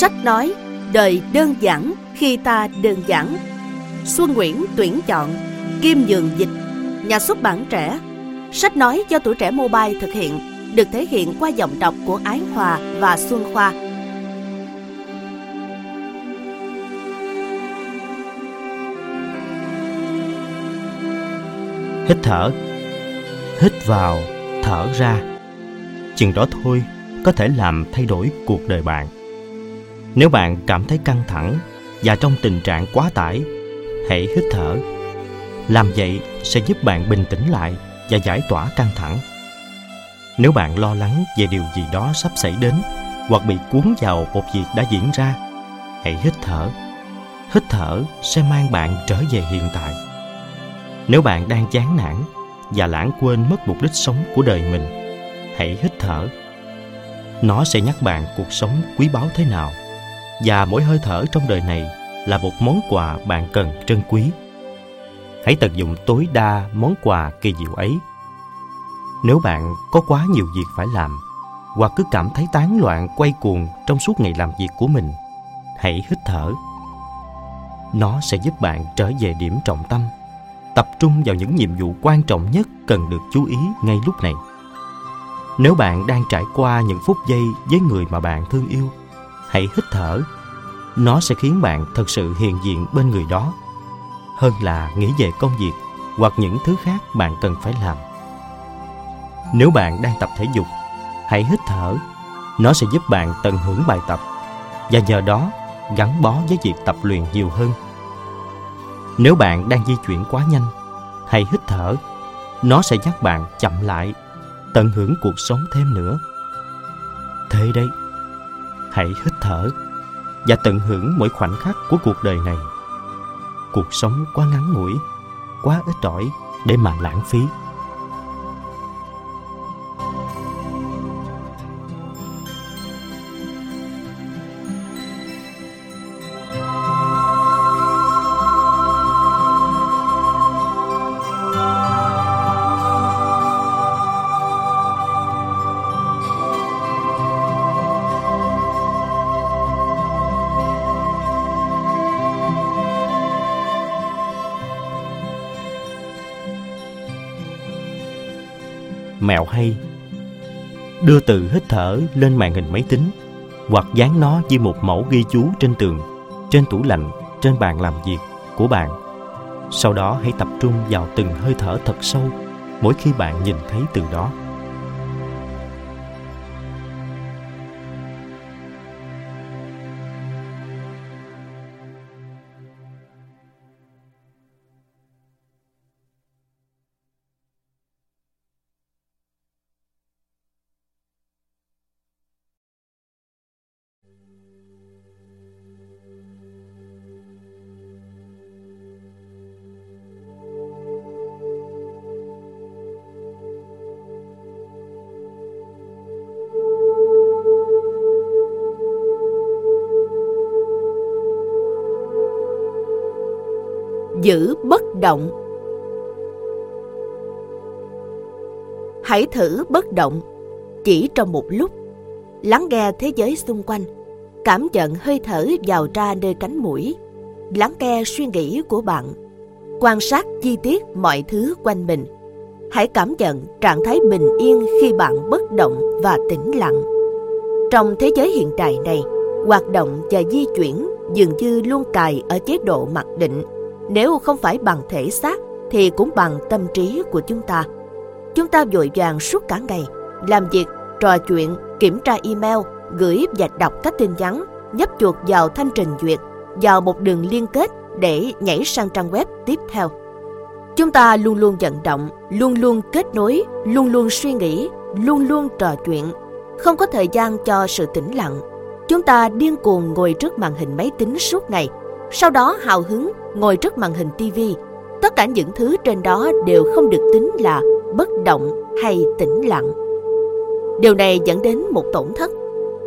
Sách nói, đời đơn giản khi ta đơn giản. Xuân Nguyễn tuyển chọn, Kim Nhường dịch, nhà xuất bản trẻ. Sách nói do tuổi trẻ mobile thực hiện, được thể hiện qua giọng đọc của Ái Hòa và Xuân Khoa. Hít thở Hít vào, thở ra Chừng đó thôi có thể làm thay đổi cuộc đời bạn nếu bạn cảm thấy căng thẳng và trong tình trạng quá tải, hãy hít thở. Làm vậy sẽ giúp bạn bình tĩnh lại và giải tỏa căng thẳng. Nếu bạn lo lắng về điều gì đó sắp xảy đến hoặc bị cuốn vào một việc đã diễn ra, hãy hít thở. Hít thở sẽ mang bạn trở về hiện tại. Nếu bạn đang chán nản và lãng quên mất mục đích sống của đời mình, hãy hít thở. Nó sẽ nhắc bạn cuộc sống quý báu thế nào và mỗi hơi thở trong đời này là một món quà bạn cần trân quý. Hãy tận dụng tối đa món quà kỳ diệu ấy. Nếu bạn có quá nhiều việc phải làm, hoặc cứ cảm thấy tán loạn, quay cuồng trong suốt ngày làm việc của mình, hãy hít thở. Nó sẽ giúp bạn trở về điểm trọng tâm, tập trung vào những nhiệm vụ quan trọng nhất cần được chú ý ngay lúc này. Nếu bạn đang trải qua những phút giây với người mà bạn thương yêu hãy hít thở. Nó sẽ khiến bạn thật sự hiện diện bên người đó. Hơn là nghĩ về công việc hoặc những thứ khác bạn cần phải làm. Nếu bạn đang tập thể dục, hãy hít thở. Nó sẽ giúp bạn tận hưởng bài tập và nhờ đó gắn bó với việc tập luyện nhiều hơn. Nếu bạn đang di chuyển quá nhanh, hãy hít thở. Nó sẽ nhắc bạn chậm lại, tận hưởng cuộc sống thêm nữa. Thế đấy hãy hít thở và tận hưởng mỗi khoảnh khắc của cuộc đời này. Cuộc sống quá ngắn ngủi, quá ít ỏi để mà lãng phí. Hay. Đưa từ hít thở lên màn hình máy tính, hoặc dán nó như một mẫu ghi chú trên tường, trên tủ lạnh, trên bàn làm việc của bạn. Sau đó hãy tập trung vào từng hơi thở thật sâu mỗi khi bạn nhìn thấy từ đó. Giữ bất động. Hãy thử bất động chỉ trong một lúc. Lắng nghe thế giới xung quanh, cảm nhận hơi thở vào ra nơi cánh mũi. Lắng nghe suy nghĩ của bạn, quan sát chi tiết mọi thứ quanh mình. Hãy cảm nhận trạng thái bình yên khi bạn bất động và tĩnh lặng. Trong thế giới hiện đại này, hoạt động và di chuyển dường như luôn cài ở chế độ mặc định nếu không phải bằng thể xác thì cũng bằng tâm trí của chúng ta. Chúng ta vội vàng suốt cả ngày, làm việc, trò chuyện, kiểm tra email, gửi và đọc các tin nhắn, nhấp chuột vào thanh trình duyệt, vào một đường liên kết để nhảy sang trang web tiếp theo. Chúng ta luôn luôn vận động, luôn luôn kết nối, luôn luôn suy nghĩ, luôn luôn trò chuyện, không có thời gian cho sự tĩnh lặng. Chúng ta điên cuồng ngồi trước màn hình máy tính suốt ngày, sau đó hào hứng ngồi trước màn hình tivi tất cả những thứ trên đó đều không được tính là bất động hay tĩnh lặng. Điều này dẫn đến một tổn thất.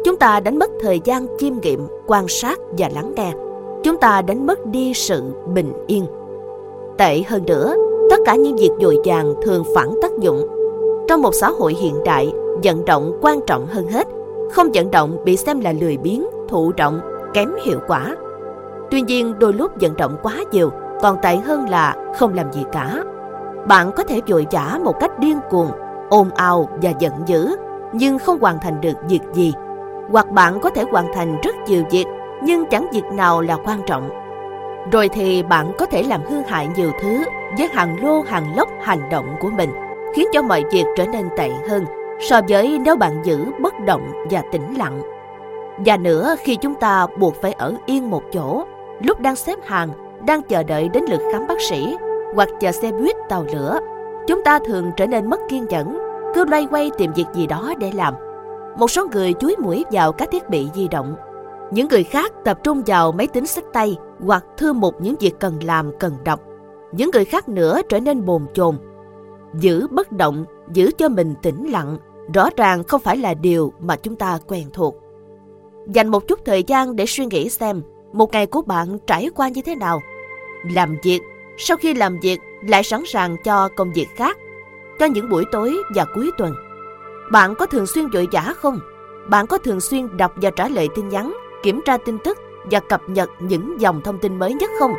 Chúng ta đánh mất thời gian chiêm nghiệm quan sát và lắng nghe. Chúng ta đánh mất đi sự bình yên. Tệ hơn nữa tất cả những việc dội vàng thường phản tác dụng. Trong một xã hội hiện đại vận động quan trọng hơn hết không vận động bị xem là lười biếng thụ động, kém hiệu quả. Tuy nhiên đôi lúc vận động quá nhiều còn tệ hơn là không làm gì cả. Bạn có thể vội vã một cách điên cuồng, ồn ào và giận dữ, nhưng không hoàn thành được việc gì. Hoặc bạn có thể hoàn thành rất nhiều việc, nhưng chẳng việc nào là quan trọng. Rồi thì bạn có thể làm hư hại nhiều thứ với hàng lô hàng lốc hành động của mình, khiến cho mọi việc trở nên tệ hơn so với nếu bạn giữ bất động và tĩnh lặng. Và nữa khi chúng ta buộc phải ở yên một chỗ, lúc đang xếp hàng, đang chờ đợi đến lượt khám bác sĩ hoặc chờ xe buýt tàu lửa, chúng ta thường trở nên mất kiên nhẫn, cứ loay quay tìm việc gì đó để làm. Một số người chúi mũi vào các thiết bị di động. Những người khác tập trung vào máy tính sách tay hoặc thư mục những việc cần làm, cần đọc. Những người khác nữa trở nên bồn chồn. Giữ bất động, giữ cho mình tĩnh lặng, rõ ràng không phải là điều mà chúng ta quen thuộc. Dành một chút thời gian để suy nghĩ xem một ngày của bạn trải qua như thế nào. Làm việc, sau khi làm việc lại sẵn sàng cho công việc khác, cho những buổi tối và cuối tuần. Bạn có thường xuyên vội vã không? Bạn có thường xuyên đọc và trả lời tin nhắn, kiểm tra tin tức và cập nhật những dòng thông tin mới nhất không?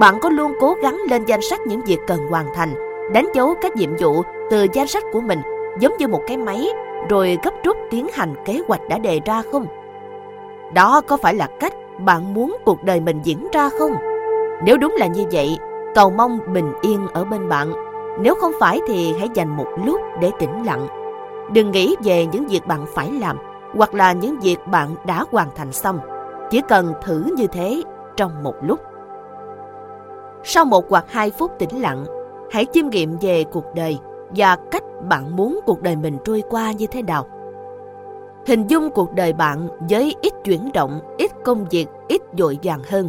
Bạn có luôn cố gắng lên danh sách những việc cần hoàn thành, đánh dấu các nhiệm vụ từ danh sách của mình giống như một cái máy rồi gấp rút tiến hành kế hoạch đã đề ra không? Đó có phải là cách bạn muốn cuộc đời mình diễn ra không? Nếu đúng là như vậy, cầu mong bình yên ở bên bạn. Nếu không phải thì hãy dành một lúc để tĩnh lặng. Đừng nghĩ về những việc bạn phải làm hoặc là những việc bạn đã hoàn thành xong. Chỉ cần thử như thế trong một lúc. Sau một hoặc hai phút tĩnh lặng, hãy chiêm nghiệm về cuộc đời và cách bạn muốn cuộc đời mình trôi qua như thế nào. Hình dung cuộc đời bạn với ít chuyển động, ít công việc, ít dội vàng hơn.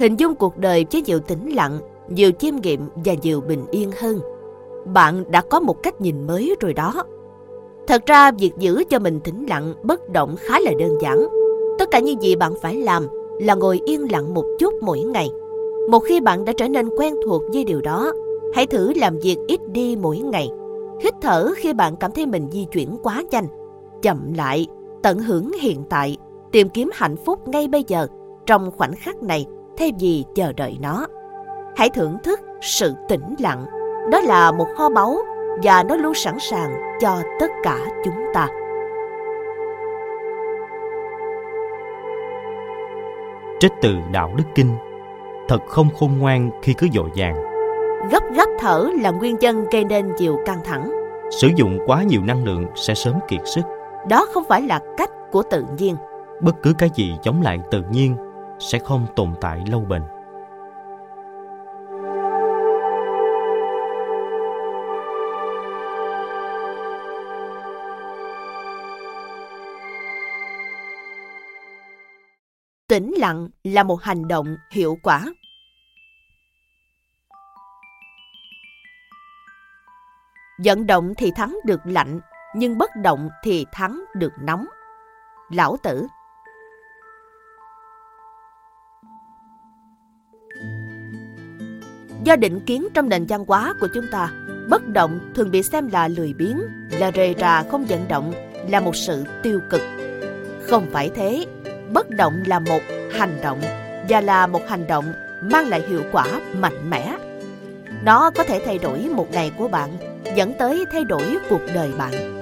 Hình dung cuộc đời với nhiều tĩnh lặng, nhiều chiêm nghiệm và nhiều bình yên hơn. Bạn đã có một cách nhìn mới rồi đó. Thật ra việc giữ cho mình tĩnh lặng, bất động khá là đơn giản. Tất cả những gì bạn phải làm là ngồi yên lặng một chút mỗi ngày. Một khi bạn đã trở nên quen thuộc với điều đó, hãy thử làm việc ít đi mỗi ngày. Hít thở khi bạn cảm thấy mình di chuyển quá nhanh chậm lại, tận hưởng hiện tại, tìm kiếm hạnh phúc ngay bây giờ, trong khoảnh khắc này, thay vì chờ đợi nó. Hãy thưởng thức sự tĩnh lặng, đó là một kho báu và nó luôn sẵn sàng cho tất cả chúng ta. Trích từ Đạo Đức Kinh Thật không khôn ngoan khi cứ dội vàng Gấp gáp thở là nguyên nhân gây nên nhiều căng thẳng. Sử dụng quá nhiều năng lượng sẽ sớm kiệt sức đó không phải là cách của tự nhiên. Bất cứ cái gì chống lại tự nhiên sẽ không tồn tại lâu bền. Tĩnh lặng là một hành động hiệu quả. Vận động thì thắng được lạnh, nhưng bất động thì thắng được nóng. Lão tử Do định kiến trong nền văn hóa của chúng ta, bất động thường bị xem là lười biếng, là rề rà không vận động, là một sự tiêu cực. Không phải thế, bất động là một hành động và là một hành động mang lại hiệu quả mạnh mẽ. Nó có thể thay đổi một ngày của bạn, dẫn tới thay đổi cuộc đời bạn.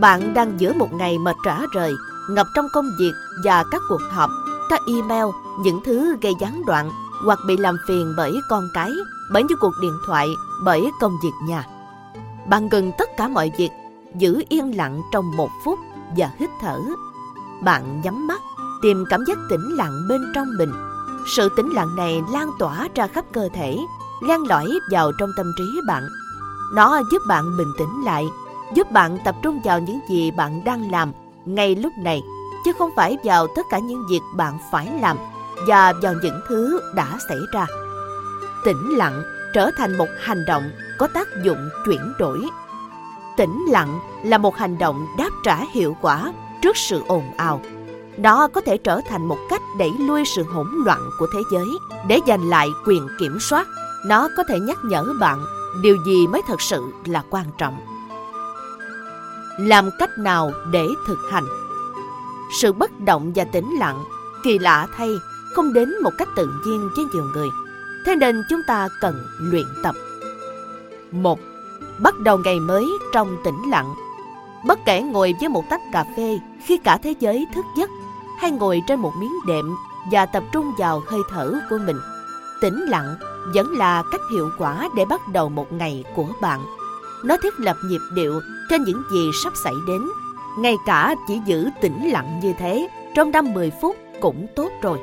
Bạn đang giữa một ngày mệt rã rời, ngập trong công việc và các cuộc họp, các email, những thứ gây gián đoạn hoặc bị làm phiền bởi con cái, bởi những cuộc điện thoại, bởi công việc nhà. Bạn ngừng tất cả mọi việc, giữ yên lặng trong một phút và hít thở. Bạn nhắm mắt, tìm cảm giác tĩnh lặng bên trong mình. Sự tĩnh lặng này lan tỏa ra khắp cơ thể, lan lõi vào trong tâm trí bạn. Nó giúp bạn bình tĩnh lại giúp bạn tập trung vào những gì bạn đang làm ngay lúc này, chứ không phải vào tất cả những việc bạn phải làm và vào những thứ đã xảy ra. Tĩnh lặng trở thành một hành động có tác dụng chuyển đổi. Tĩnh lặng là một hành động đáp trả hiệu quả trước sự ồn ào. Nó có thể trở thành một cách đẩy lui sự hỗn loạn của thế giới. Để giành lại quyền kiểm soát, nó có thể nhắc nhở bạn điều gì mới thật sự là quan trọng làm cách nào để thực hành sự bất động và tĩnh lặng Kỳ lạ thay, không đến một cách tự nhiên với nhiều người. Thế nên chúng ta cần luyện tập. một Bắt đầu ngày mới trong tĩnh lặng. Bất kể ngồi với một tách cà phê khi cả thế giới thức giấc hay ngồi trên một miếng đệm và tập trung vào hơi thở của mình. Tĩnh lặng vẫn là cách hiệu quả để bắt đầu một ngày của bạn. Nó thiết lập nhịp điệu trên những gì sắp xảy đến. Ngay cả chỉ giữ tĩnh lặng như thế trong năm 10 phút cũng tốt rồi.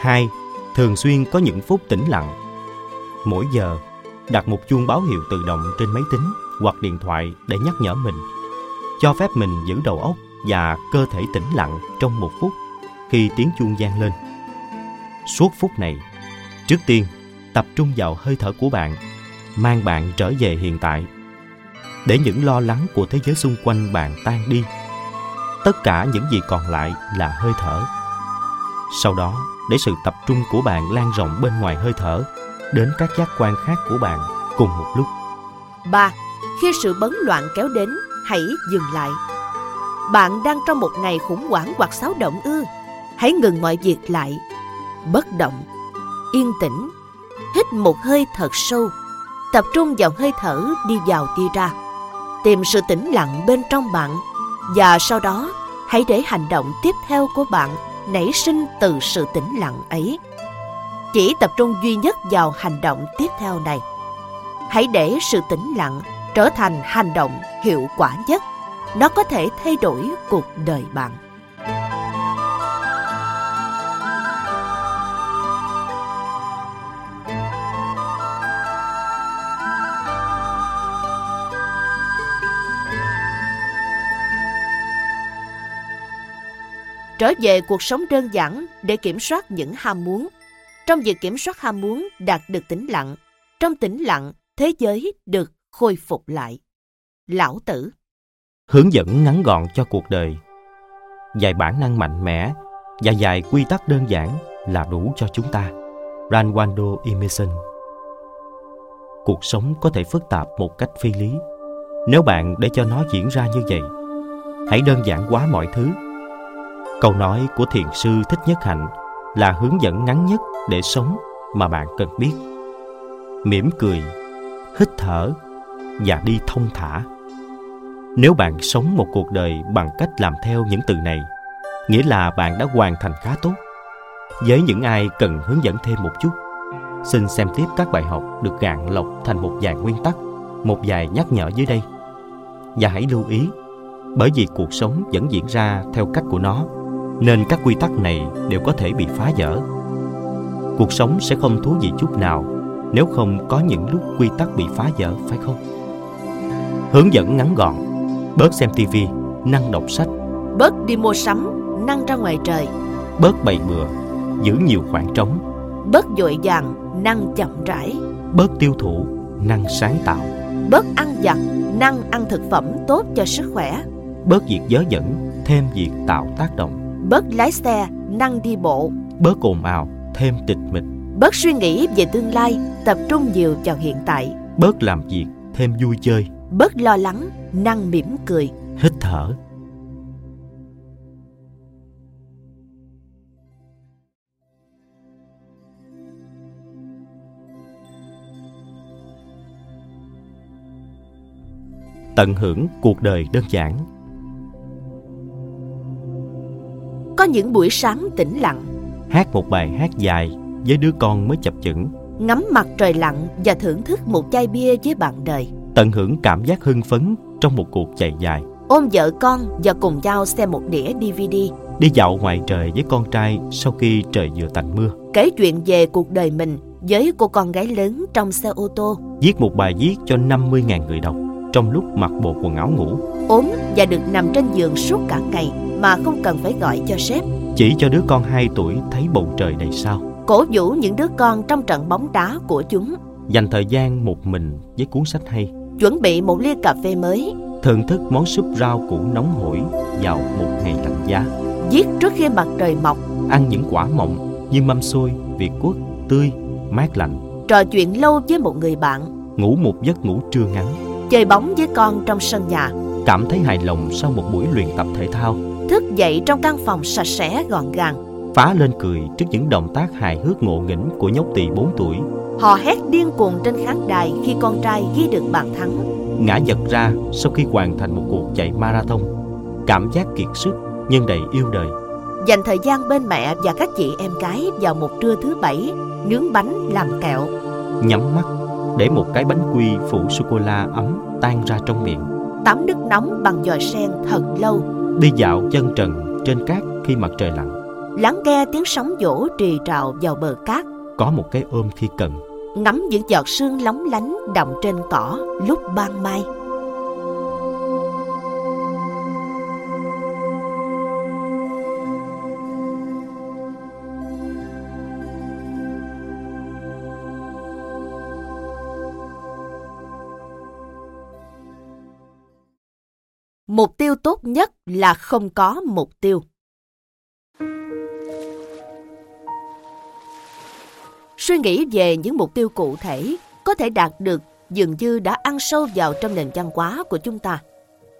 2. Thường xuyên có những phút tĩnh lặng. Mỗi giờ, đặt một chuông báo hiệu tự động trên máy tính hoặc điện thoại để nhắc nhở mình. Cho phép mình giữ đầu óc và cơ thể tĩnh lặng trong một phút khi tiếng chuông gian lên. Suốt phút này, trước tiên tập trung vào hơi thở của bạn, mang bạn trở về hiện tại. Để những lo lắng của thế giới xung quanh bạn tan đi. Tất cả những gì còn lại là hơi thở. Sau đó, để sự tập trung của bạn lan rộng bên ngoài hơi thở đến các giác quan khác của bạn cùng một lúc. 3. Khi sự bấn loạn kéo đến, hãy dừng lại. Bạn đang trong một ngày khủng hoảng hoặc xáo động ư? Hãy ngừng mọi việc lại. Bất động, yên tĩnh, hít một hơi thật sâu, tập trung vào hơi thở đi vào đi ra. Tìm sự tĩnh lặng bên trong bạn và sau đó, hãy để hành động tiếp theo của bạn nảy sinh từ sự tĩnh lặng ấy. Chỉ tập trung duy nhất vào hành động tiếp theo này. Hãy để sự tĩnh lặng trở thành hành động hiệu quả nhất. Nó có thể thay đổi cuộc đời bạn. Trở về cuộc sống đơn giản để kiểm soát những ham muốn. Trong việc kiểm soát ham muốn đạt được tĩnh lặng, trong tĩnh lặng thế giới được khôi phục lại. Lão tử Hướng dẫn ngắn gọn cho cuộc đời Vài bản năng mạnh mẽ và vài quy tắc đơn giản là đủ cho chúng ta. Ranwando Emerson Cuộc sống có thể phức tạp một cách phi lý. Nếu bạn để cho nó diễn ra như vậy, hãy đơn giản hóa mọi thứ Câu nói của thiền sư Thích Nhất Hạnh là hướng dẫn ngắn nhất để sống mà bạn cần biết. Mỉm cười, hít thở và đi thông thả. Nếu bạn sống một cuộc đời bằng cách làm theo những từ này, nghĩa là bạn đã hoàn thành khá tốt. Với những ai cần hướng dẫn thêm một chút, xin xem tiếp các bài học được gạn lọc thành một vài nguyên tắc, một vài nhắc nhở dưới đây. Và hãy lưu ý, bởi vì cuộc sống vẫn diễn ra theo cách của nó nên các quy tắc này đều có thể bị phá vỡ. Cuộc sống sẽ không thú vị chút nào nếu không có những lúc quy tắc bị phá vỡ phải không? Hướng dẫn ngắn gọn bớt xem tivi năng đọc sách. Bớt đi mua sắm năng ra ngoài trời. Bớt bày bừa giữ nhiều khoảng trống. Bớt dội vàng năng chậm rãi. Bớt tiêu thụ năng sáng tạo. Bớt ăn vặt năng ăn thực phẩm tốt cho sức khỏe. Bớt việc dớ dẫn thêm việc tạo tác động bớt lái xe, năng đi bộ. Bớt ồn ào, thêm tịch mịch. Bớt suy nghĩ về tương lai, tập trung nhiều vào hiện tại. Bớt làm việc, thêm vui chơi. Bớt lo lắng, năng mỉm cười. Hít thở. Tận hưởng cuộc đời đơn giản có những buổi sáng tĩnh lặng. Hát một bài hát dài với đứa con mới chập chững. Ngắm mặt trời lặn và thưởng thức một chai bia với bạn đời. Tận hưởng cảm giác hưng phấn trong một cuộc chạy dài. Ôm vợ con và cùng nhau xem một đĩa dvd đi dạo ngoài trời với con trai sau khi trời vừa tạnh mưa. Kể chuyện về cuộc đời mình với cô con gái lớn trong xe ô tô. Viết một bài viết cho 50.000 người đọc trong lúc mặc bộ quần áo ngủ. Ốm và được nằm trên giường suốt cả ngày mà không cần phải gọi cho sếp. Chỉ cho đứa con 2 tuổi thấy bầu trời đầy sao. Cổ vũ những đứa con trong trận bóng đá của chúng. Dành thời gian một mình với cuốn sách hay. Chuẩn bị một ly cà phê mới. Thưởng thức món súp rau củ nóng hổi vào một ngày lạnh giá. Giết trước khi mặt trời mọc. Ăn những quả mọng như mâm xôi, việt quất, tươi, mát lạnh. Trò chuyện lâu với một người bạn. Ngủ một giấc ngủ trưa ngắn. Chơi bóng với con trong sân nhà. Cảm thấy hài lòng sau một buổi luyện tập thể thao thức dậy trong căn phòng sạch sẽ gọn gàng phá lên cười trước những động tác hài hước ngộ nghĩnh của nhóc tỳ 4 tuổi. Họ hét điên cuồng trên khán đài khi con trai ghi được bàn thắng. Ngã giật ra sau khi hoàn thành một cuộc chạy marathon. Cảm giác kiệt sức nhưng đầy yêu đời. Dành thời gian bên mẹ và các chị em gái vào một trưa thứ bảy, nướng bánh làm kẹo. Nhắm mắt để một cái bánh quy phủ sô-cô-la ấm tan ra trong miệng. Tắm nước nóng bằng giò sen thật lâu. Đi dạo chân trần trên cát khi mặt trời lặn. Lắng nghe tiếng sóng vỗ trì trào vào bờ cát. Có một cái ôm khi cần. Ngắm những giọt sương lóng lánh đọng trên cỏ lúc ban mai. Mục tiêu tốt nhất là không có mục tiêu. Suy nghĩ về những mục tiêu cụ thể có thể đạt được dường như đã ăn sâu vào trong nền văn hóa của chúng ta.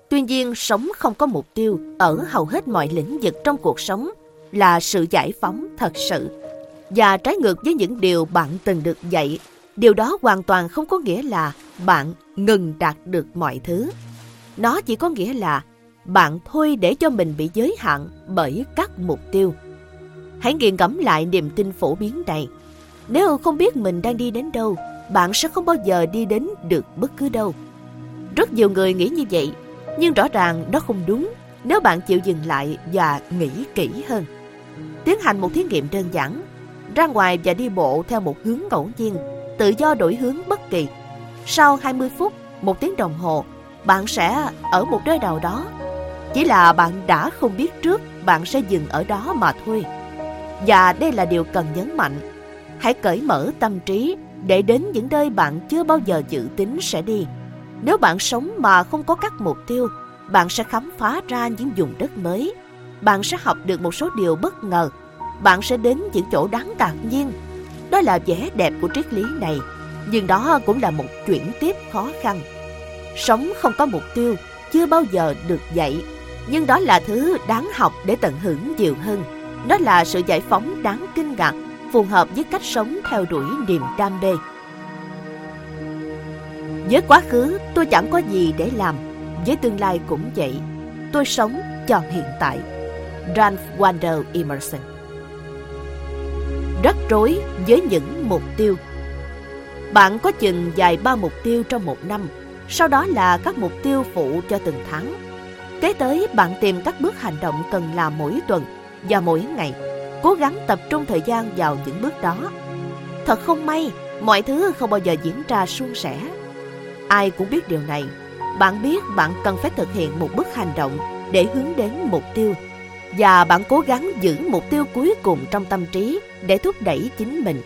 Tuy nhiên, sống không có mục tiêu ở hầu hết mọi lĩnh vực trong cuộc sống là sự giải phóng thật sự. Và trái ngược với những điều bạn từng được dạy, điều đó hoàn toàn không có nghĩa là bạn ngừng đạt được mọi thứ. Nó chỉ có nghĩa là bạn thôi để cho mình bị giới hạn bởi các mục tiêu. Hãy nghiền ngẫm lại niềm tin phổ biến này. Nếu không biết mình đang đi đến đâu, bạn sẽ không bao giờ đi đến được bất cứ đâu. Rất nhiều người nghĩ như vậy, nhưng rõ ràng đó không đúng nếu bạn chịu dừng lại và nghĩ kỹ hơn. Tiến hành một thí nghiệm đơn giản, ra ngoài và đi bộ theo một hướng ngẫu nhiên, tự do đổi hướng bất kỳ. Sau 20 phút, một tiếng đồng hồ, bạn sẽ ở một nơi nào đó. Chỉ là bạn đã không biết trước bạn sẽ dừng ở đó mà thôi. Và đây là điều cần nhấn mạnh. Hãy cởi mở tâm trí để đến những nơi bạn chưa bao giờ dự tính sẽ đi. Nếu bạn sống mà không có các mục tiêu, bạn sẽ khám phá ra những vùng đất mới. Bạn sẽ học được một số điều bất ngờ. Bạn sẽ đến những chỗ đáng ngạc nhiên. Đó là vẻ đẹp của triết lý này, nhưng đó cũng là một chuyển tiếp khó khăn. Sống không có mục tiêu chưa bao giờ được dạy, nhưng đó là thứ đáng học để tận hưởng nhiều hơn. Đó là sự giải phóng đáng kinh ngạc, phù hợp với cách sống theo đuổi niềm đam mê. Với quá khứ, tôi chẳng có gì để làm. Với tương lai cũng vậy. Tôi sống cho hiện tại. Ralph Waldo Emerson Rất rối với những mục tiêu. Bạn có chừng vài ba mục tiêu trong một năm, sau đó là các mục tiêu phụ cho từng tháng. Kế tới bạn tìm các bước hành động cần làm mỗi tuần và mỗi ngày, cố gắng tập trung thời gian vào những bước đó. Thật không may, mọi thứ không bao giờ diễn ra suôn sẻ. Ai cũng biết điều này. Bạn biết bạn cần phải thực hiện một bước hành động để hướng đến mục tiêu và bạn cố gắng giữ mục tiêu cuối cùng trong tâm trí để thúc đẩy chính mình.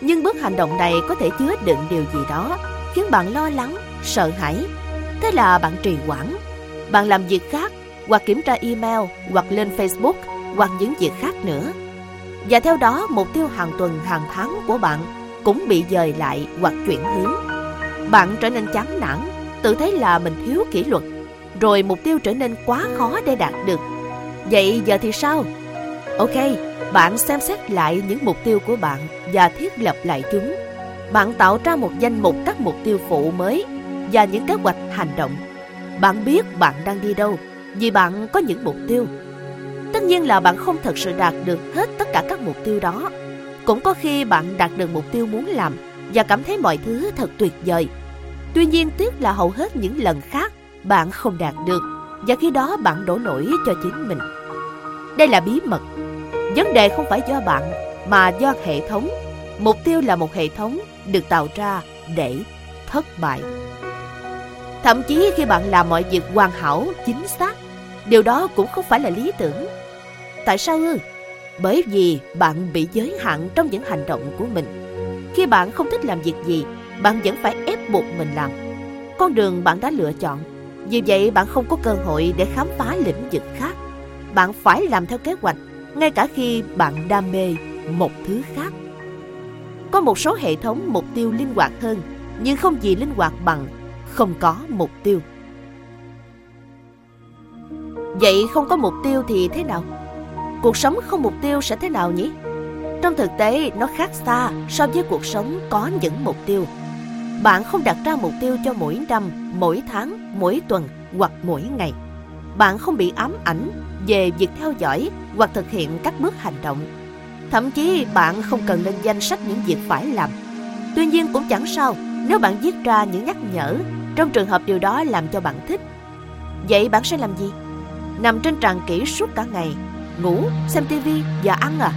Nhưng bước hành động này có thể chứa đựng điều gì đó khiến bạn lo lắng, sợ hãi. Thế là bạn trì hoãn. Bạn làm việc khác hoặc kiểm tra email hoặc lên Facebook hoặc những việc khác nữa. Và theo đó mục tiêu hàng tuần hàng tháng của bạn cũng bị dời lại hoặc chuyển hướng. Bạn trở nên chán nản, tự thấy là mình thiếu kỷ luật, rồi mục tiêu trở nên quá khó để đạt được. Vậy giờ thì sao? Ok, bạn xem xét lại những mục tiêu của bạn và thiết lập lại chúng. Bạn tạo ra một danh mục các mục tiêu phụ mới và những kế hoạch hành động. Bạn biết bạn đang đi đâu, vì bạn có những mục tiêu. Tất nhiên là bạn không thật sự đạt được hết tất cả các mục tiêu đó. Cũng có khi bạn đạt được mục tiêu muốn làm và cảm thấy mọi thứ thật tuyệt vời. Tuy nhiên tiếc là hầu hết những lần khác, bạn không đạt được và khi đó bạn đổ lỗi cho chính mình. Đây là bí mật. Vấn đề không phải do bạn, mà do hệ thống. Mục tiêu là một hệ thống được tạo ra để thất bại. Thậm chí khi bạn làm mọi việc hoàn hảo, chính xác, điều đó cũng không phải là lý tưởng. Tại sao ư? Bởi vì bạn bị giới hạn trong những hành động của mình. Khi bạn không thích làm việc gì, bạn vẫn phải ép buộc mình làm. Con đường bạn đã lựa chọn, vì vậy bạn không có cơ hội để khám phá lĩnh vực khác. Bạn phải làm theo kế hoạch, ngay cả khi bạn đam mê một thứ khác. Có một số hệ thống mục tiêu linh hoạt hơn, nhưng không gì linh hoạt bằng không có mục tiêu. Vậy không có mục tiêu thì thế nào? cuộc sống không mục tiêu sẽ thế nào nhỉ? Trong thực tế, nó khác xa so với cuộc sống có những mục tiêu. Bạn không đặt ra mục tiêu cho mỗi năm, mỗi tháng, mỗi tuần hoặc mỗi ngày. Bạn không bị ám ảnh về việc theo dõi hoặc thực hiện các bước hành động. Thậm chí bạn không cần lên danh sách những việc phải làm. Tuy nhiên cũng chẳng sao nếu bạn viết ra những nhắc nhở trong trường hợp điều đó làm cho bạn thích. Vậy bạn sẽ làm gì? Nằm trên tràn kỹ suốt cả ngày, ngủ, xem tivi và ăn à?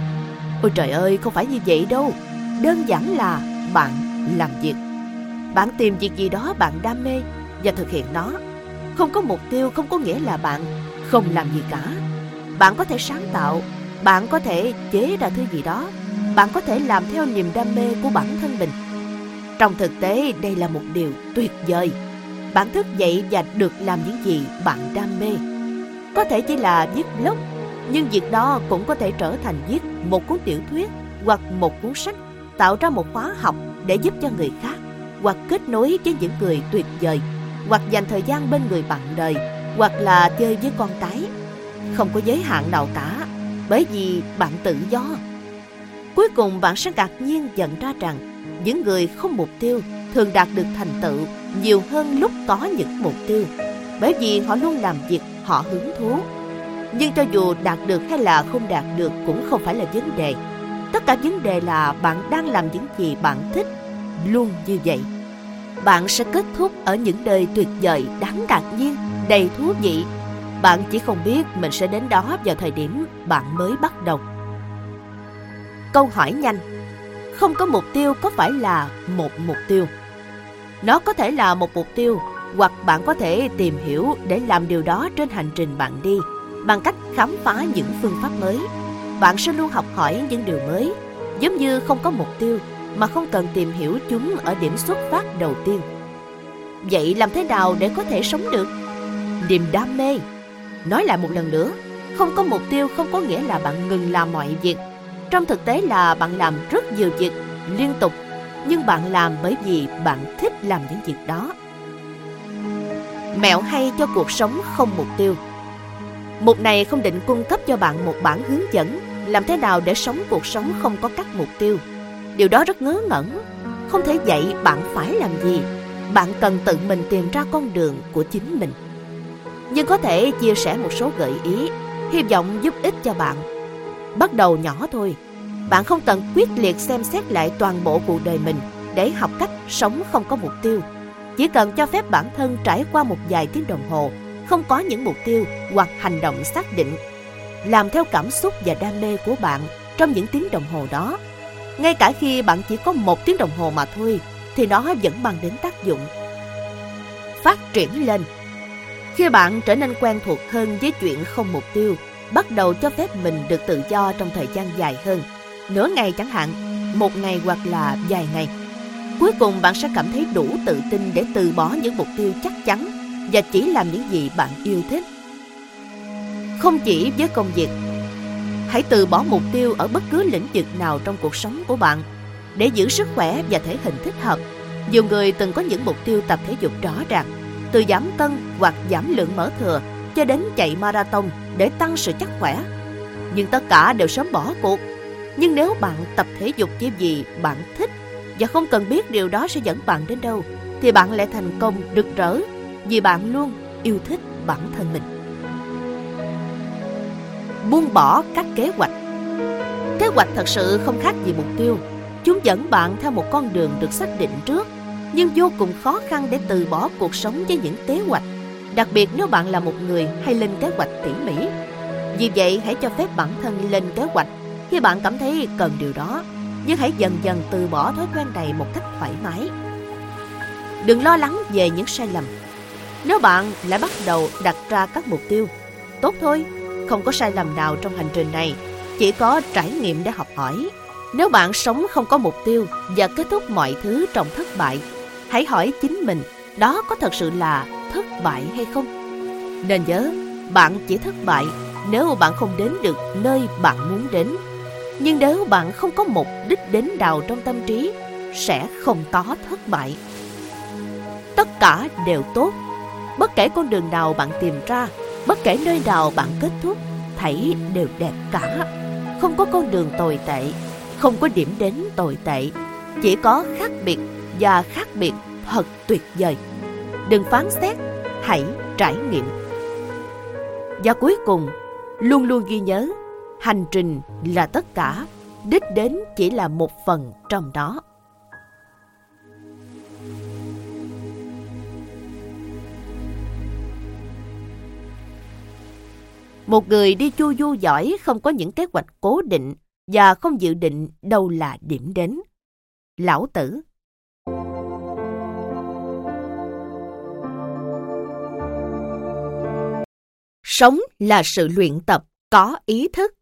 Ôi trời ơi, không phải như vậy đâu. Đơn giản là bạn làm việc. Bạn tìm việc gì đó bạn đam mê và thực hiện nó. Không có mục tiêu không có nghĩa là bạn không làm gì cả. Bạn có thể sáng tạo, bạn có thể chế ra thứ gì đó, bạn có thể làm theo niềm đam mê của bản thân mình. Trong thực tế, đây là một điều tuyệt vời. Bạn thức dậy và được làm những gì bạn đam mê. Có thể chỉ là viết blog, nhưng việc đó cũng có thể trở thành viết một cuốn tiểu thuyết hoặc một cuốn sách, tạo ra một khóa học để giúp cho người khác, hoặc kết nối với những người tuyệt vời, hoặc dành thời gian bên người bạn đời, hoặc là chơi với con cái. Không có giới hạn nào cả, bởi vì bạn tự do. Cuối cùng bạn sẽ ngạc nhiên nhận ra rằng những người không mục tiêu thường đạt được thành tựu nhiều hơn lúc có những mục tiêu, bởi vì họ luôn làm việc, họ hứng thú. Nhưng cho dù đạt được hay là không đạt được cũng không phải là vấn đề. Tất cả vấn đề là bạn đang làm những gì bạn thích, luôn như vậy. Bạn sẽ kết thúc ở những đời tuyệt vời, đáng ngạc nhiên, đầy thú vị. Bạn chỉ không biết mình sẽ đến đó vào thời điểm bạn mới bắt đầu. Câu hỏi nhanh không có mục tiêu có phải là một mục tiêu. Nó có thể là một mục tiêu, hoặc bạn có thể tìm hiểu để làm điều đó trên hành trình bạn đi, bằng cách khám phá những phương pháp mới. Bạn sẽ luôn học hỏi những điều mới, giống như không có mục tiêu mà không cần tìm hiểu chúng ở điểm xuất phát đầu tiên. Vậy làm thế nào để có thể sống được? Niềm đam mê. Nói lại một lần nữa, không có mục tiêu không có nghĩa là bạn ngừng làm mọi việc trong thực tế là bạn làm rất nhiều việc liên tục, nhưng bạn làm bởi vì bạn thích làm những việc đó. Mẹo hay cho cuộc sống không mục tiêu. Mục này không định cung cấp cho bạn một bản hướng dẫn làm thế nào để sống cuộc sống không có các mục tiêu. Điều đó rất ngớ ngẩn, không thể dạy bạn phải làm gì. Bạn cần tự mình tìm ra con đường của chính mình. Nhưng có thể chia sẻ một số gợi ý, hy vọng giúp ích cho bạn bắt đầu nhỏ thôi. Bạn không cần quyết liệt xem xét lại toàn bộ cuộc đời mình để học cách sống không có mục tiêu. Chỉ cần cho phép bản thân trải qua một vài tiếng đồng hồ, không có những mục tiêu hoặc hành động xác định. Làm theo cảm xúc và đam mê của bạn trong những tiếng đồng hồ đó. Ngay cả khi bạn chỉ có một tiếng đồng hồ mà thôi, thì nó vẫn mang đến tác dụng. Phát triển lên. Khi bạn trở nên quen thuộc hơn với chuyện không mục tiêu bắt đầu cho phép mình được tự do trong thời gian dài hơn. Nửa ngày chẳng hạn, một ngày hoặc là vài ngày. Cuối cùng bạn sẽ cảm thấy đủ tự tin để từ bỏ những mục tiêu chắc chắn và chỉ làm những gì bạn yêu thích. Không chỉ với công việc, hãy từ bỏ mục tiêu ở bất cứ lĩnh vực nào trong cuộc sống của bạn để giữ sức khỏe và thể hình thích hợp. Nhiều người từng có những mục tiêu tập thể dục rõ ràng, từ giảm cân hoặc giảm lượng mỡ thừa cho đến chạy marathon để tăng sự chắc khỏe. Nhưng tất cả đều sớm bỏ cuộc. Nhưng nếu bạn tập thể dục chỉ vì bạn thích và không cần biết điều đó sẽ dẫn bạn đến đâu, thì bạn lại thành công rực rỡ vì bạn luôn yêu thích bản thân mình. Buông bỏ các kế hoạch. Kế hoạch thật sự không khác gì mục tiêu. Chúng dẫn bạn theo một con đường được xác định trước, nhưng vô cùng khó khăn để từ bỏ cuộc sống với những kế hoạch đặc biệt nếu bạn là một người hay lên kế hoạch tỉ mỉ. Vì vậy, hãy cho phép bản thân lên kế hoạch. Khi bạn cảm thấy cần điều đó, nhưng hãy dần dần từ bỏ thói quen này một cách thoải mái. Đừng lo lắng về những sai lầm. Nếu bạn lại bắt đầu đặt ra các mục tiêu, tốt thôi, không có sai lầm nào trong hành trình này, chỉ có trải nghiệm để học hỏi. Nếu bạn sống không có mục tiêu và kết thúc mọi thứ trong thất bại, hãy hỏi chính mình đó có thật sự là thất bại hay không? Nên nhớ bạn chỉ thất bại nếu bạn không đến được nơi bạn muốn đến. Nhưng nếu bạn không có một đích đến nào trong tâm trí sẽ không có thất bại. Tất cả đều tốt. Bất kể con đường nào bạn tìm ra bất kể nơi nào bạn kết thúc thảy đều đẹp cả. Không có con đường tồi tệ, không có điểm đến tồi tệ, chỉ có khác biệt và khác biệt thật tuyệt vời. Đừng phán xét, hãy trải nghiệm. Và cuối cùng, luôn luôn ghi nhớ, hành trình là tất cả, đích đến chỉ là một phần trong đó. Một người đi chu du giỏi không có những kế hoạch cố định và không dự định đâu là điểm đến. Lão Tử Sống là sự luyện tập có ý thức.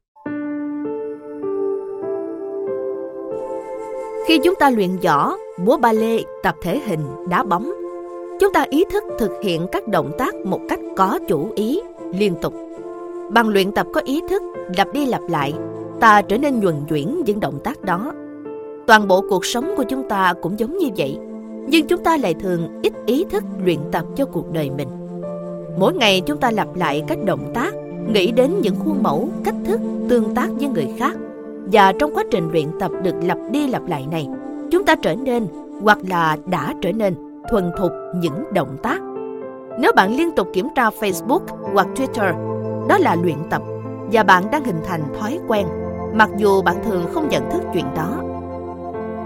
Khi chúng ta luyện võ, múa ba lê, tập thể hình, đá bóng, chúng ta ý thức thực hiện các động tác một cách có chủ ý, liên tục. Bằng luyện tập có ý thức, lặp đi lặp lại, ta trở nên nhuần nhuyễn những động tác đó. Toàn bộ cuộc sống của chúng ta cũng giống như vậy, nhưng chúng ta lại thường ít ý thức luyện tập cho cuộc đời mình. Mỗi ngày chúng ta lặp lại các động tác, nghĩ đến những khuôn mẫu, cách thức tương tác với người khác. Và trong quá trình luyện tập được lặp đi lặp lại này, chúng ta trở nên hoặc là đã trở nên thuần thục những động tác. Nếu bạn liên tục kiểm tra Facebook hoặc Twitter, đó là luyện tập và bạn đang hình thành thói quen, mặc dù bạn thường không nhận thức chuyện đó.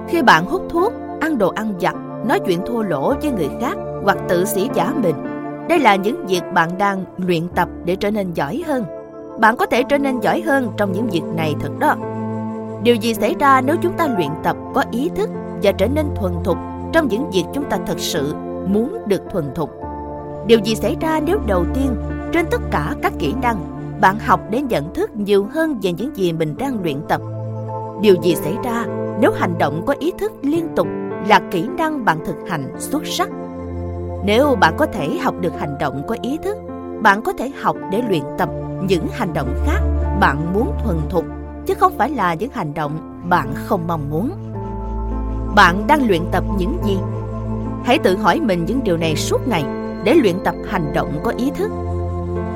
Khi bạn hút thuốc, ăn đồ ăn vặt, nói chuyện thô lỗ với người khác hoặc tự sĩ giả mình, đây là những việc bạn đang luyện tập để trở nên giỏi hơn. Bạn có thể trở nên giỏi hơn trong những việc này thật đó. Điều gì xảy ra nếu chúng ta luyện tập có ý thức và trở nên thuần thục trong những việc chúng ta thật sự muốn được thuần thục? Điều gì xảy ra nếu đầu tiên, trên tất cả các kỹ năng, bạn học để nhận thức nhiều hơn về những gì mình đang luyện tập? Điều gì xảy ra nếu hành động có ý thức liên tục là kỹ năng bạn thực hành xuất sắc? Nếu bạn có thể học được hành động có ý thức, bạn có thể học để luyện tập những hành động khác bạn muốn thuần thục, chứ không phải là những hành động bạn không mong muốn. Bạn đang luyện tập những gì? Hãy tự hỏi mình những điều này suốt ngày để luyện tập hành động có ý thức.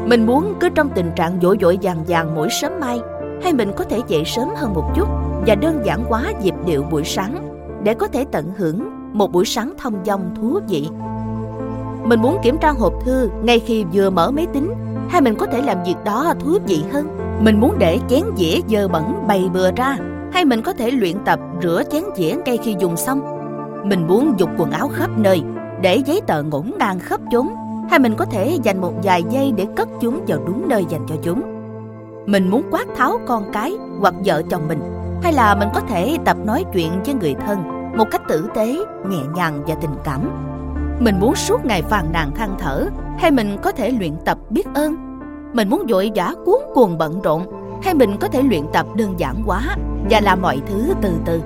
Mình muốn cứ trong tình trạng vội vội vàng vàng mỗi sớm mai, hay mình có thể dậy sớm hơn một chút và đơn giản hóa nhịp điệu buổi sáng để có thể tận hưởng một buổi sáng thông dong thú vị mình muốn kiểm tra hộp thư ngay khi vừa mở máy tính. Hay mình có thể làm việc đó thú vị hơn? Mình muốn để chén dĩa dơ bẩn bày bừa ra. Hay mình có thể luyện tập rửa chén dĩa ngay khi dùng xong? Mình muốn dục quần áo khắp nơi để giấy tờ ngổn ngang khắp chúng hay mình có thể dành một vài giây để cất chúng vào đúng nơi dành cho chúng? Mình muốn quát tháo con cái hoặc vợ chồng mình. Hay là mình có thể tập nói chuyện với người thân một cách tử tế, nhẹ nhàng và tình cảm? Mình muốn suốt ngày phàn nàn than thở, hay mình có thể luyện tập biết ơn? Mình muốn vội vã cuốn cuồng bận rộn, hay mình có thể luyện tập đơn giản quá và làm mọi thứ từ từ?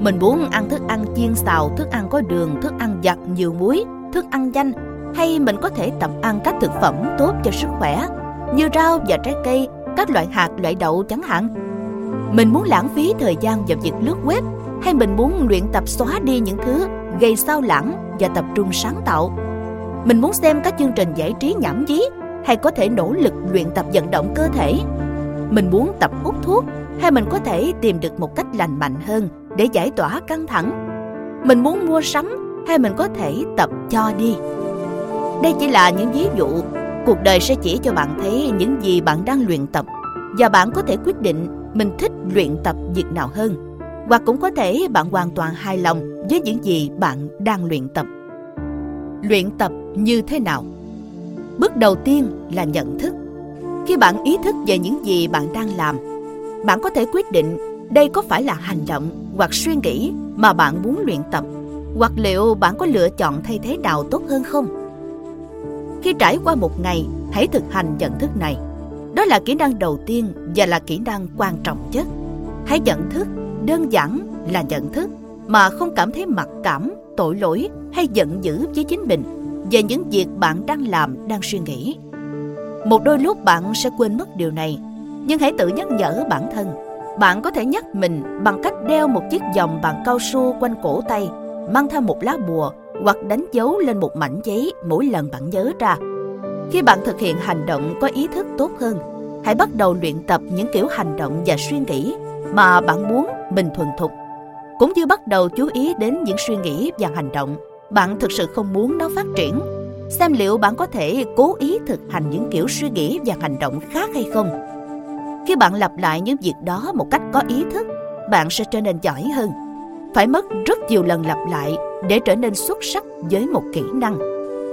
Mình muốn ăn thức ăn chiên xào, thức ăn có đường, thức ăn giặt nhiều muối, thức ăn nhanh, hay mình có thể tập ăn các thực phẩm tốt cho sức khỏe, như rau và trái cây, các loại hạt, loại đậu chẳng hạn? Mình muốn lãng phí thời gian vào việc lướt web, hay mình muốn luyện tập xóa đi những thứ gây sao lãng và tập trung sáng tạo. Mình muốn xem các chương trình giải trí nhảm nhí, hay có thể nỗ lực luyện tập vận động cơ thể. Mình muốn tập hút thuốc hay mình có thể tìm được một cách lành mạnh hơn để giải tỏa căng thẳng. Mình muốn mua sắm hay mình có thể tập cho đi. Đây chỉ là những ví dụ. Cuộc đời sẽ chỉ cho bạn thấy những gì bạn đang luyện tập và bạn có thể quyết định mình thích luyện tập việc nào hơn hoặc cũng có thể bạn hoàn toàn hài lòng với những gì bạn đang luyện tập. Luyện tập như thế nào? Bước đầu tiên là nhận thức. Khi bạn ý thức về những gì bạn đang làm, bạn có thể quyết định đây có phải là hành động hoặc suy nghĩ mà bạn muốn luyện tập, hoặc liệu bạn có lựa chọn thay thế nào tốt hơn không? Khi trải qua một ngày, hãy thực hành nhận thức này. Đó là kỹ năng đầu tiên và là kỹ năng quan trọng nhất. Hãy nhận thức đơn giản là nhận thức mà không cảm thấy mặc cảm, tội lỗi hay giận dữ với chính mình về những việc bạn đang làm, đang suy nghĩ. Một đôi lúc bạn sẽ quên mất điều này, nhưng hãy tự nhắc nhở bản thân. Bạn có thể nhắc mình bằng cách đeo một chiếc vòng bằng cao su quanh cổ tay, mang theo một lá bùa hoặc đánh dấu lên một mảnh giấy mỗi lần bạn nhớ ra. Khi bạn thực hiện hành động có ý thức tốt hơn, hãy bắt đầu luyện tập những kiểu hành động và suy nghĩ mà bạn muốn mình thuần thục cũng như bắt đầu chú ý đến những suy nghĩ và hành động. Bạn thực sự không muốn nó phát triển. Xem liệu bạn có thể cố ý thực hành những kiểu suy nghĩ và hành động khác hay không. Khi bạn lặp lại những việc đó một cách có ý thức, bạn sẽ trở nên giỏi hơn. Phải mất rất nhiều lần lặp lại để trở nên xuất sắc với một kỹ năng.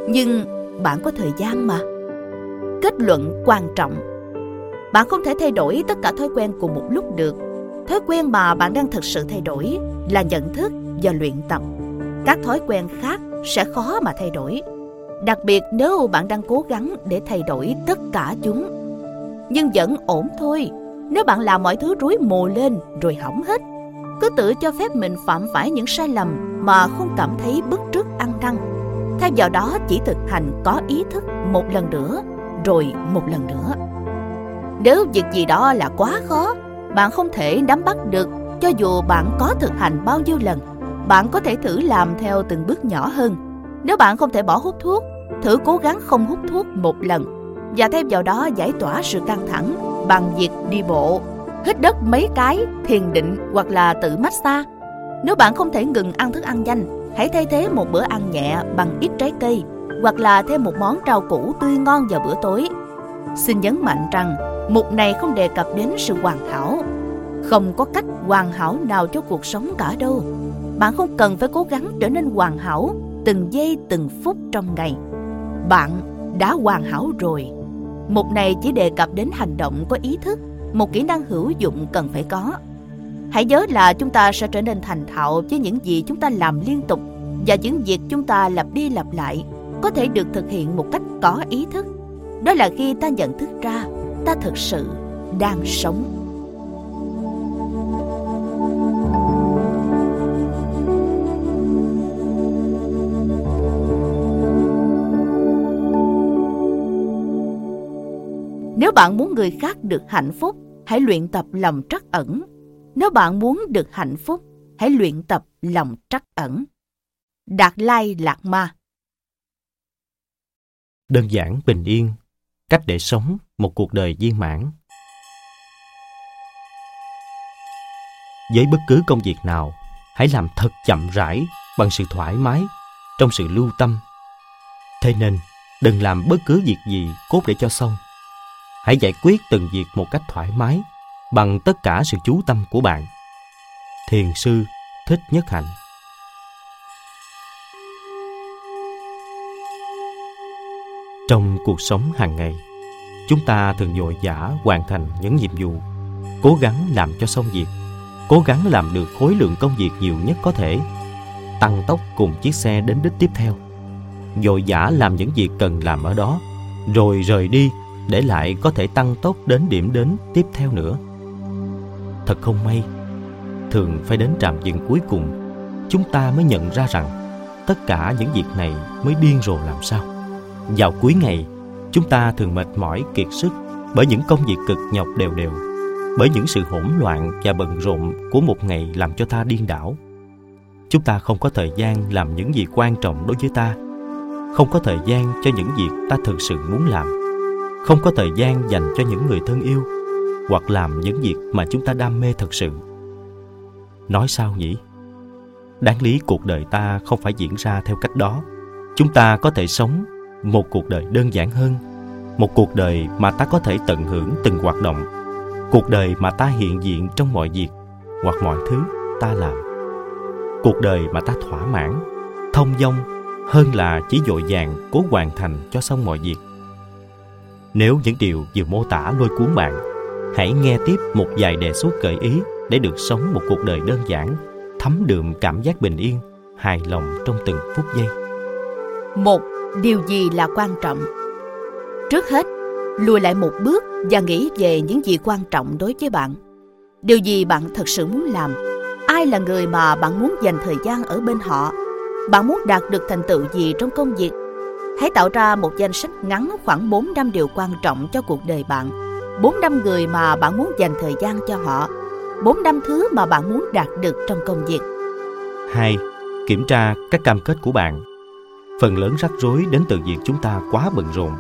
Nhưng bạn có thời gian mà. Kết luận quan trọng. Bạn không thể thay đổi tất cả thói quen cùng một lúc được thói quen mà bạn đang thực sự thay đổi là nhận thức và luyện tập. Các thói quen khác sẽ khó mà thay đổi. Đặc biệt nếu bạn đang cố gắng để thay đổi tất cả chúng. Nhưng vẫn ổn thôi. Nếu bạn làm mọi thứ rối mù lên rồi hỏng hết, cứ tự cho phép mình phạm phải những sai lầm mà không cảm thấy bức trước ăn năn. Thay vào đó chỉ thực hành có ý thức một lần nữa, rồi một lần nữa. Nếu việc gì đó là quá khó bạn không thể nắm bắt được cho dù bạn có thực hành bao nhiêu lần, bạn có thể thử làm theo từng bước nhỏ hơn. Nếu bạn không thể bỏ hút thuốc, thử cố gắng không hút thuốc một lần và thêm vào đó giải tỏa sự căng thẳng bằng việc đi bộ, hít đất mấy cái, thiền định hoặc là tự massage. Nếu bạn không thể ngừng ăn thức ăn nhanh, hãy thay thế một bữa ăn nhẹ bằng ít trái cây hoặc là thêm một món rau củ tươi ngon vào bữa tối xin nhấn mạnh rằng mục này không đề cập đến sự hoàn hảo. Không có cách hoàn hảo nào cho cuộc sống cả đâu. Bạn không cần phải cố gắng trở nên hoàn hảo từng giây, từng phút trong ngày. Bạn đã hoàn hảo rồi. Mục này chỉ đề cập đến hành động có ý thức, một kỹ năng hữu dụng cần phải có. Hãy nhớ là chúng ta sẽ trở nên thành thạo với những gì chúng ta làm liên tục và những việc chúng ta lặp đi lặp lại có thể được thực hiện một cách có ý thức đó là khi ta nhận thức ra ta thực sự đang sống. Nếu bạn muốn người khác được hạnh phúc, hãy luyện tập lòng trắc ẩn. Nếu bạn muốn được hạnh phúc, hãy luyện tập lòng trắc ẩn. Đạt lai lạc ma. Đơn giản, bình yên cách để sống một cuộc đời viên mãn. Với bất cứ công việc nào, hãy làm thật chậm rãi bằng sự thoải mái trong sự lưu tâm. Thế nên, đừng làm bất cứ việc gì cốt để cho xong. Hãy giải quyết từng việc một cách thoải mái bằng tất cả sự chú tâm của bạn. Thiền sư thích nhất hạnh trong cuộc sống hàng ngày. Chúng ta thường vội vã hoàn thành những nhiệm vụ, cố gắng làm cho xong việc, cố gắng làm được khối lượng công việc nhiều nhất có thể, tăng tốc cùng chiếc xe đến đích tiếp theo. Vội vã làm những việc cần làm ở đó, rồi rời đi để lại có thể tăng tốc đến điểm đến tiếp theo nữa. Thật không may, thường phải đến trạm dừng cuối cùng, chúng ta mới nhận ra rằng tất cả những việc này mới điên rồ làm sao vào cuối ngày, chúng ta thường mệt mỏi, kiệt sức bởi những công việc cực nhọc đều đều, bởi những sự hỗn loạn và bận rộn của một ngày làm cho ta điên đảo. Chúng ta không có thời gian làm những gì quan trọng đối với ta, không có thời gian cho những việc ta thực sự muốn làm, không có thời gian dành cho những người thân yêu hoặc làm những việc mà chúng ta đam mê thật sự. Nói sao nhỉ? Đáng lý cuộc đời ta không phải diễn ra theo cách đó. Chúng ta có thể sống một cuộc đời đơn giản hơn, một cuộc đời mà ta có thể tận hưởng từng hoạt động, cuộc đời mà ta hiện diện trong mọi việc hoặc mọi thứ ta làm, cuộc đời mà ta thỏa mãn, thông dong hơn là chỉ dội vàng cố hoàn thành cho xong mọi việc. Nếu những điều vừa mô tả lôi cuốn bạn, hãy nghe tiếp một vài đề xuất gợi ý để được sống một cuộc đời đơn giản, thấm đượm cảm giác bình yên, hài lòng trong từng phút giây. Một điều gì là quan trọng? Trước hết, lùi lại một bước và nghĩ về những gì quan trọng đối với bạn. Điều gì bạn thật sự muốn làm? Ai là người mà bạn muốn dành thời gian ở bên họ? Bạn muốn đạt được thành tựu gì trong công việc? Hãy tạo ra một danh sách ngắn khoảng 4 năm điều quan trọng cho cuộc đời bạn. 4 năm người mà bạn muốn dành thời gian cho họ. 4 năm thứ mà bạn muốn đạt được trong công việc. 2. Kiểm tra các cam kết của bạn. Phần lớn rắc rối đến từ việc chúng ta quá bận rộn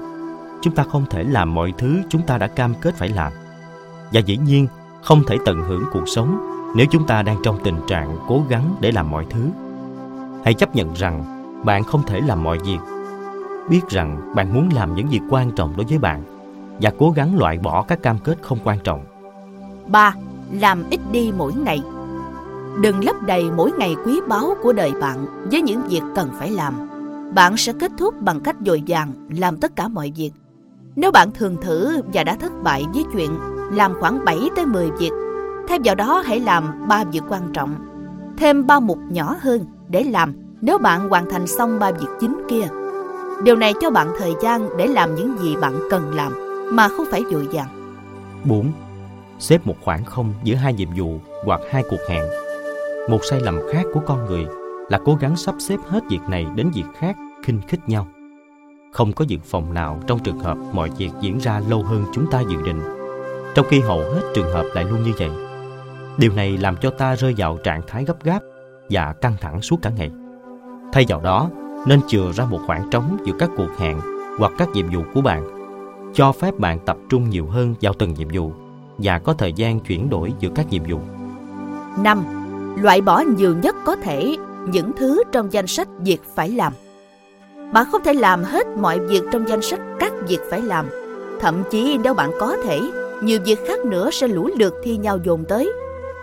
chúng ta không thể làm mọi thứ chúng ta đã cam kết phải làm. Và dĩ nhiên, không thể tận hưởng cuộc sống nếu chúng ta đang trong tình trạng cố gắng để làm mọi thứ. Hãy chấp nhận rằng bạn không thể làm mọi việc. Biết rằng bạn muốn làm những việc quan trọng đối với bạn và cố gắng loại bỏ các cam kết không quan trọng. 3. Làm ít đi mỗi ngày. Đừng lấp đầy mỗi ngày quý báu của đời bạn với những việc cần phải làm. Bạn sẽ kết thúc bằng cách dồi dàng làm tất cả mọi việc. Nếu bạn thường thử và đã thất bại với chuyện làm khoảng 7 tới 10 việc, thêm vào đó hãy làm 3 việc quan trọng. Thêm 3 mục nhỏ hơn để làm nếu bạn hoàn thành xong 3 việc chính kia. Điều này cho bạn thời gian để làm những gì bạn cần làm mà không phải dồi dàng. 4. Xếp một khoảng không giữa hai nhiệm vụ hoặc hai cuộc hẹn. Một sai lầm khác của con người là cố gắng sắp xếp hết việc này đến việc khác khinh khích nhau. Không có dự phòng nào trong trường hợp mọi việc diễn ra lâu hơn chúng ta dự định, trong khi hầu hết trường hợp lại luôn như vậy. Điều này làm cho ta rơi vào trạng thái gấp gáp và căng thẳng suốt cả ngày. Thay vào đó, nên chừa ra một khoảng trống giữa các cuộc hẹn hoặc các nhiệm vụ của bạn, cho phép bạn tập trung nhiều hơn vào từng nhiệm vụ và có thời gian chuyển đổi giữa các nhiệm vụ. 5. Loại bỏ nhiều nhất có thể những thứ trong danh sách việc phải làm. Bạn không thể làm hết mọi việc trong danh sách các việc phải làm. Thậm chí nếu bạn có thể, nhiều việc khác nữa sẽ lũ lượt thi nhau dồn tới.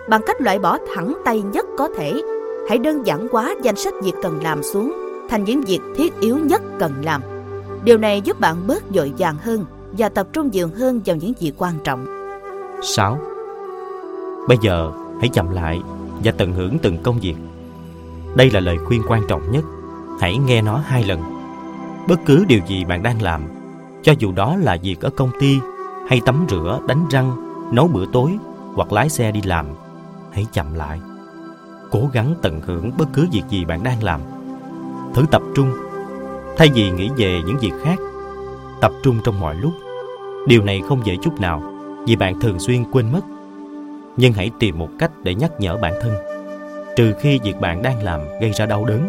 Bằng cách loại bỏ thẳng tay nhất có thể, hãy đơn giản hóa danh sách việc cần làm xuống thành những việc thiết yếu nhất cần làm. Điều này giúp bạn bớt dội vàng hơn và tập trung nhiều hơn vào những việc quan trọng. 6. Bây giờ, hãy chậm lại và tận hưởng từng công việc. Đây là lời khuyên quan trọng nhất. Hãy nghe nó hai lần. Bất cứ điều gì bạn đang làm, cho dù đó là việc ở công ty hay tắm rửa, đánh răng, nấu bữa tối hoặc lái xe đi làm, hãy chậm lại. Cố gắng tận hưởng bất cứ việc gì bạn đang làm. Thử tập trung. Thay vì nghĩ về những việc khác, tập trung trong mọi lúc. Điều này không dễ chút nào vì bạn thường xuyên quên mất. Nhưng hãy tìm một cách để nhắc nhở bản thân. Trừ khi việc bạn đang làm gây ra đau đớn.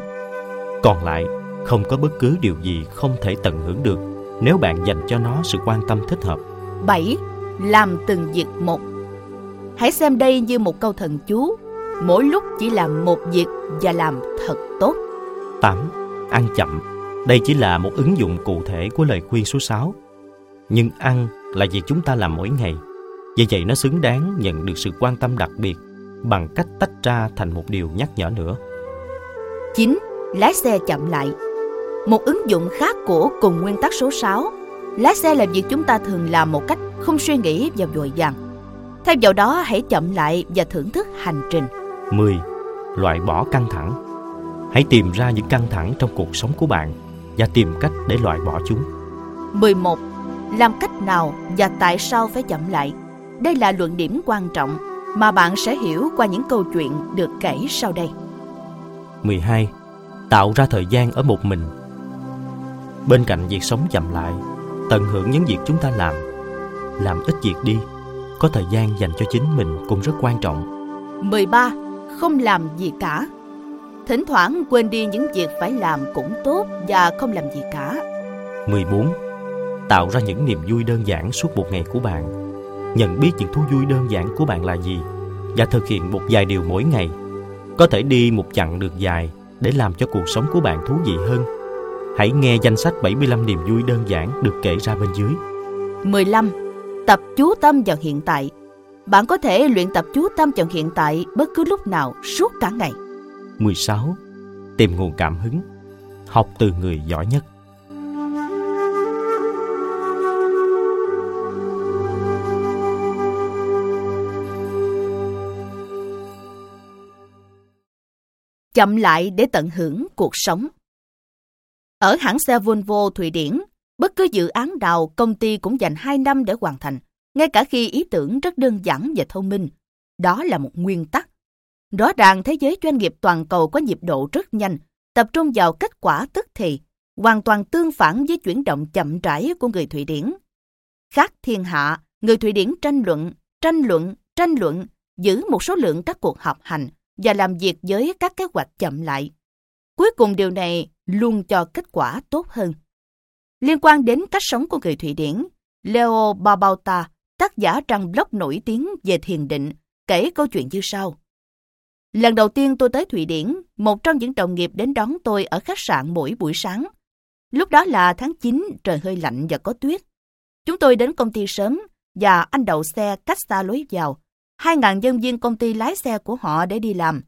Còn lại, không có bất cứ điều gì không thể tận hưởng được nếu bạn dành cho nó sự quan tâm thích hợp. 7. Làm từng việc một. Hãy xem đây như một câu thần chú. Mỗi lúc chỉ làm một việc và làm thật tốt. 8. Ăn chậm. Đây chỉ là một ứng dụng cụ thể của lời khuyên số 6. Nhưng ăn là việc chúng ta làm mỗi ngày. Vì vậy nó xứng đáng nhận được sự quan tâm đặc biệt bằng cách tách ra thành một điều nhắc nhở nữa. 9. Lái xe chậm lại. Một ứng dụng khác của cùng nguyên tắc số 6. Lái xe là việc chúng ta thường làm một cách không suy nghĩ và vội vàng. Thay vào đó hãy chậm lại và thưởng thức hành trình. 10. Loại bỏ căng thẳng. Hãy tìm ra những căng thẳng trong cuộc sống của bạn và tìm cách để loại bỏ chúng. 11. Làm cách nào và tại sao phải chậm lại? Đây là luận điểm quan trọng mà bạn sẽ hiểu qua những câu chuyện được kể sau đây. 12. Tạo ra thời gian ở một mình. Bên cạnh việc sống chậm lại, tận hưởng những việc chúng ta làm. Làm ít việc đi, có thời gian dành cho chính mình cũng rất quan trọng. 13. Không làm gì cả. Thỉnh thoảng quên đi những việc phải làm cũng tốt và không làm gì cả. 14. Tạo ra những niềm vui đơn giản suốt một ngày của bạn. Nhận biết những thú vui đơn giản của bạn là gì và thực hiện một vài điều mỗi ngày. Có thể đi một chặng được dài để làm cho cuộc sống của bạn thú vị hơn. Hãy nghe danh sách 75 niềm vui đơn giản được kể ra bên dưới. 15. Tập chú tâm vào hiện tại. Bạn có thể luyện tập chú tâm vào hiện tại bất cứ lúc nào suốt cả ngày. 16. Tìm nguồn cảm hứng. Học từ người giỏi nhất. Chậm lại để tận hưởng cuộc sống. Ở hãng xe Volvo Thụy Điển, bất cứ dự án nào công ty cũng dành 2 năm để hoàn thành, ngay cả khi ý tưởng rất đơn giản và thông minh. Đó là một nguyên tắc. Rõ ràng thế giới doanh nghiệp toàn cầu có nhịp độ rất nhanh, tập trung vào kết quả tức thì, hoàn toàn tương phản với chuyển động chậm rãi của người Thụy Điển. Khác thiên hạ, người Thụy Điển tranh luận, tranh luận, tranh luận, giữ một số lượng các cuộc họp hành và làm việc với các kế hoạch chậm lại. Cuối cùng điều này luôn cho kết quả tốt hơn. Liên quan đến cách sống của người Thụy Điển, Leo Babauta, tác giả trang blog nổi tiếng về thiền định, kể câu chuyện như sau. Lần đầu tiên tôi tới Thụy Điển, một trong những đồng nghiệp đến đón tôi ở khách sạn mỗi buổi sáng. Lúc đó là tháng 9, trời hơi lạnh và có tuyết. Chúng tôi đến công ty sớm và anh đậu xe cách xa lối vào. Hai ngàn nhân viên công ty lái xe của họ để đi làm.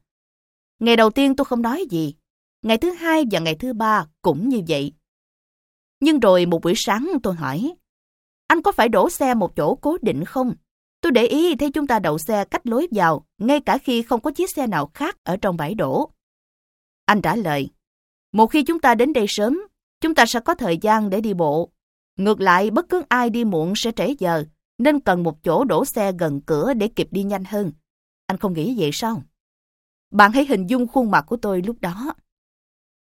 Ngày đầu tiên tôi không nói gì. Ngày thứ hai và ngày thứ ba cũng như vậy. Nhưng rồi một buổi sáng tôi hỏi, anh có phải đổ xe một chỗ cố định không? Tôi để ý thấy chúng ta đậu xe cách lối vào, ngay cả khi không có chiếc xe nào khác ở trong bãi đổ. Anh trả lời, một khi chúng ta đến đây sớm, chúng ta sẽ có thời gian để đi bộ. Ngược lại, bất cứ ai đi muộn sẽ trễ giờ, nên cần một chỗ đổ xe gần cửa để kịp đi nhanh hơn. Anh không nghĩ vậy sao? Bạn hãy hình dung khuôn mặt của tôi lúc đó.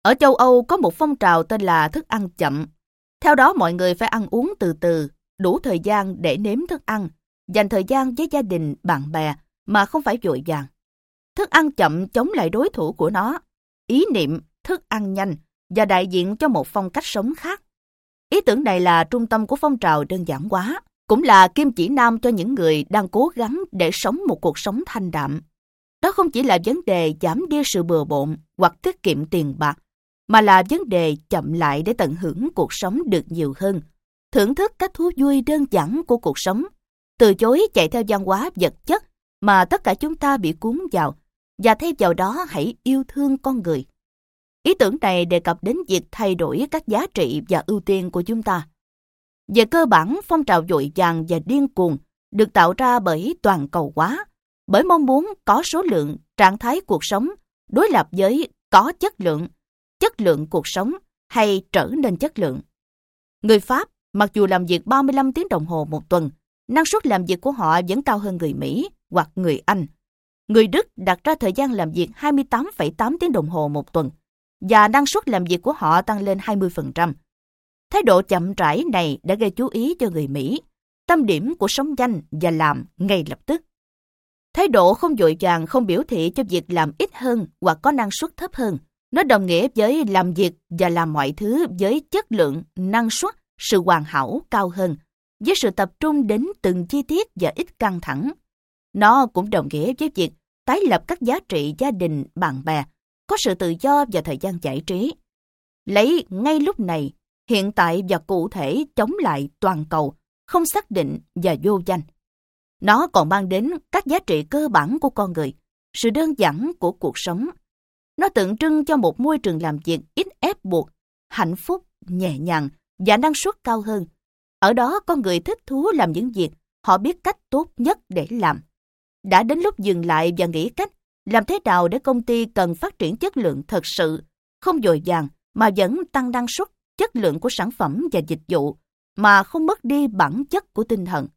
Ở châu Âu có một phong trào tên là thức ăn chậm. Theo đó mọi người phải ăn uống từ từ, đủ thời gian để nếm thức ăn, dành thời gian với gia đình, bạn bè mà không phải vội vàng. Thức ăn chậm chống lại đối thủ của nó, ý niệm thức ăn nhanh và đại diện cho một phong cách sống khác. Ý tưởng này là trung tâm của phong trào đơn giản quá, cũng là kim chỉ nam cho những người đang cố gắng để sống một cuộc sống thanh đạm. Đó không chỉ là vấn đề giảm đi sự bừa bộn hoặc tiết kiệm tiền bạc, mà là vấn đề chậm lại để tận hưởng cuộc sống được nhiều hơn, thưởng thức các thú vui đơn giản của cuộc sống, từ chối chạy theo văn hóa vật chất mà tất cả chúng ta bị cuốn vào, và thay vào đó hãy yêu thương con người. Ý tưởng này đề cập đến việc thay đổi các giá trị và ưu tiên của chúng ta. Về cơ bản, phong trào dội vàng và điên cuồng được tạo ra bởi toàn cầu hóa, bởi mong muốn có số lượng, trạng thái cuộc sống đối lập với có chất lượng, chất lượng cuộc sống hay trở nên chất lượng. Người Pháp, mặc dù làm việc 35 tiếng đồng hồ một tuần, năng suất làm việc của họ vẫn cao hơn người Mỹ hoặc người Anh. Người Đức đặt ra thời gian làm việc 28,8 tiếng đồng hồ một tuần, và năng suất làm việc của họ tăng lên 20%. Thái độ chậm rãi này đã gây chú ý cho người Mỹ, tâm điểm của sống nhanh và làm ngay lập tức. Thái độ không dội vàng không biểu thị cho việc làm ít hơn hoặc có năng suất thấp hơn. Nó đồng nghĩa với làm việc và làm mọi thứ với chất lượng, năng suất, sự hoàn hảo cao hơn, với sự tập trung đến từng chi tiết và ít căng thẳng. Nó cũng đồng nghĩa với việc tái lập các giá trị gia đình, bạn bè, có sự tự do và thời gian giải trí. Lấy ngay lúc này, hiện tại và cụ thể chống lại toàn cầu, không xác định và vô danh. Nó còn mang đến các giá trị cơ bản của con người, sự đơn giản của cuộc sống. Nó tượng trưng cho một môi trường làm việc ít ép buộc, hạnh phúc, nhẹ nhàng và năng suất cao hơn. Ở đó con người thích thú làm những việc họ biết cách tốt nhất để làm. Đã đến lúc dừng lại và nghĩ cách làm thế nào để công ty cần phát triển chất lượng thật sự, không dồi dàng mà vẫn tăng năng suất, chất lượng của sản phẩm và dịch vụ, mà không mất đi bản chất của tinh thần.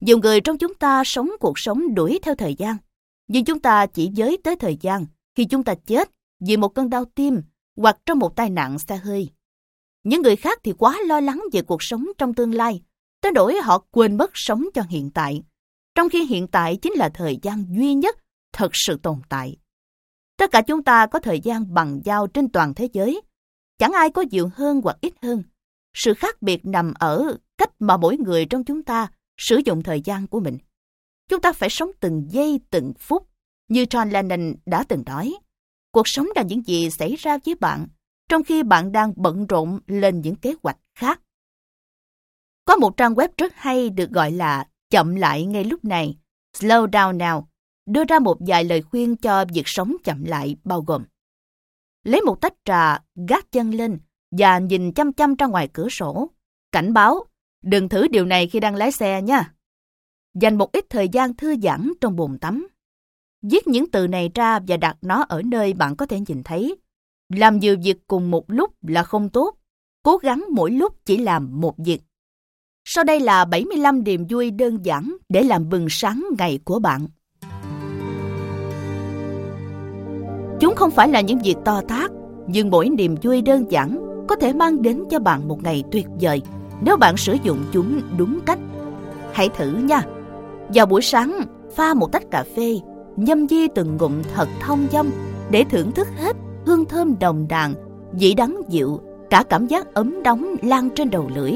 Nhiều người trong chúng ta sống cuộc sống đuổi theo thời gian, nhưng chúng ta chỉ giới tới thời gian khi chúng ta chết vì một cơn đau tim hoặc trong một tai nạn xe hơi. Những người khác thì quá lo lắng về cuộc sống trong tương lai, tới nỗi họ quên mất sống cho hiện tại, trong khi hiện tại chính là thời gian duy nhất thật sự tồn tại. Tất cả chúng ta có thời gian bằng giao trên toàn thế giới. Chẳng ai có nhiều hơn hoặc ít hơn. Sự khác biệt nằm ở cách mà mỗi người trong chúng ta sử dụng thời gian của mình. Chúng ta phải sống từng giây từng phút, như John Lennon đã từng nói. Cuộc sống là những gì xảy ra với bạn, trong khi bạn đang bận rộn lên những kế hoạch khác. Có một trang web rất hay được gọi là chậm lại ngay lúc này, slow down now, đưa ra một vài lời khuyên cho việc sống chậm lại bao gồm lấy một tách trà, gác chân lên và nhìn chăm chăm ra ngoài cửa sổ. Cảnh báo, đừng thử điều này khi đang lái xe nha. Dành một ít thời gian thư giãn trong bồn tắm. Viết những từ này ra và đặt nó ở nơi bạn có thể nhìn thấy. Làm nhiều việc cùng một lúc là không tốt. Cố gắng mỗi lúc chỉ làm một việc. Sau đây là 75 niềm vui đơn giản để làm bừng sáng ngày của bạn. Chúng không phải là những việc to tát, nhưng mỗi niềm vui đơn giản có thể mang đến cho bạn một ngày tuyệt vời nếu bạn sử dụng chúng đúng cách. Hãy thử nha. Vào buổi sáng, pha một tách cà phê, nhâm nhi từng ngụm thật thông dâm để thưởng thức hết hương thơm đồng đàn, vị đắng dịu Cả cảm giác ấm đóng lan trên đầu lưỡi.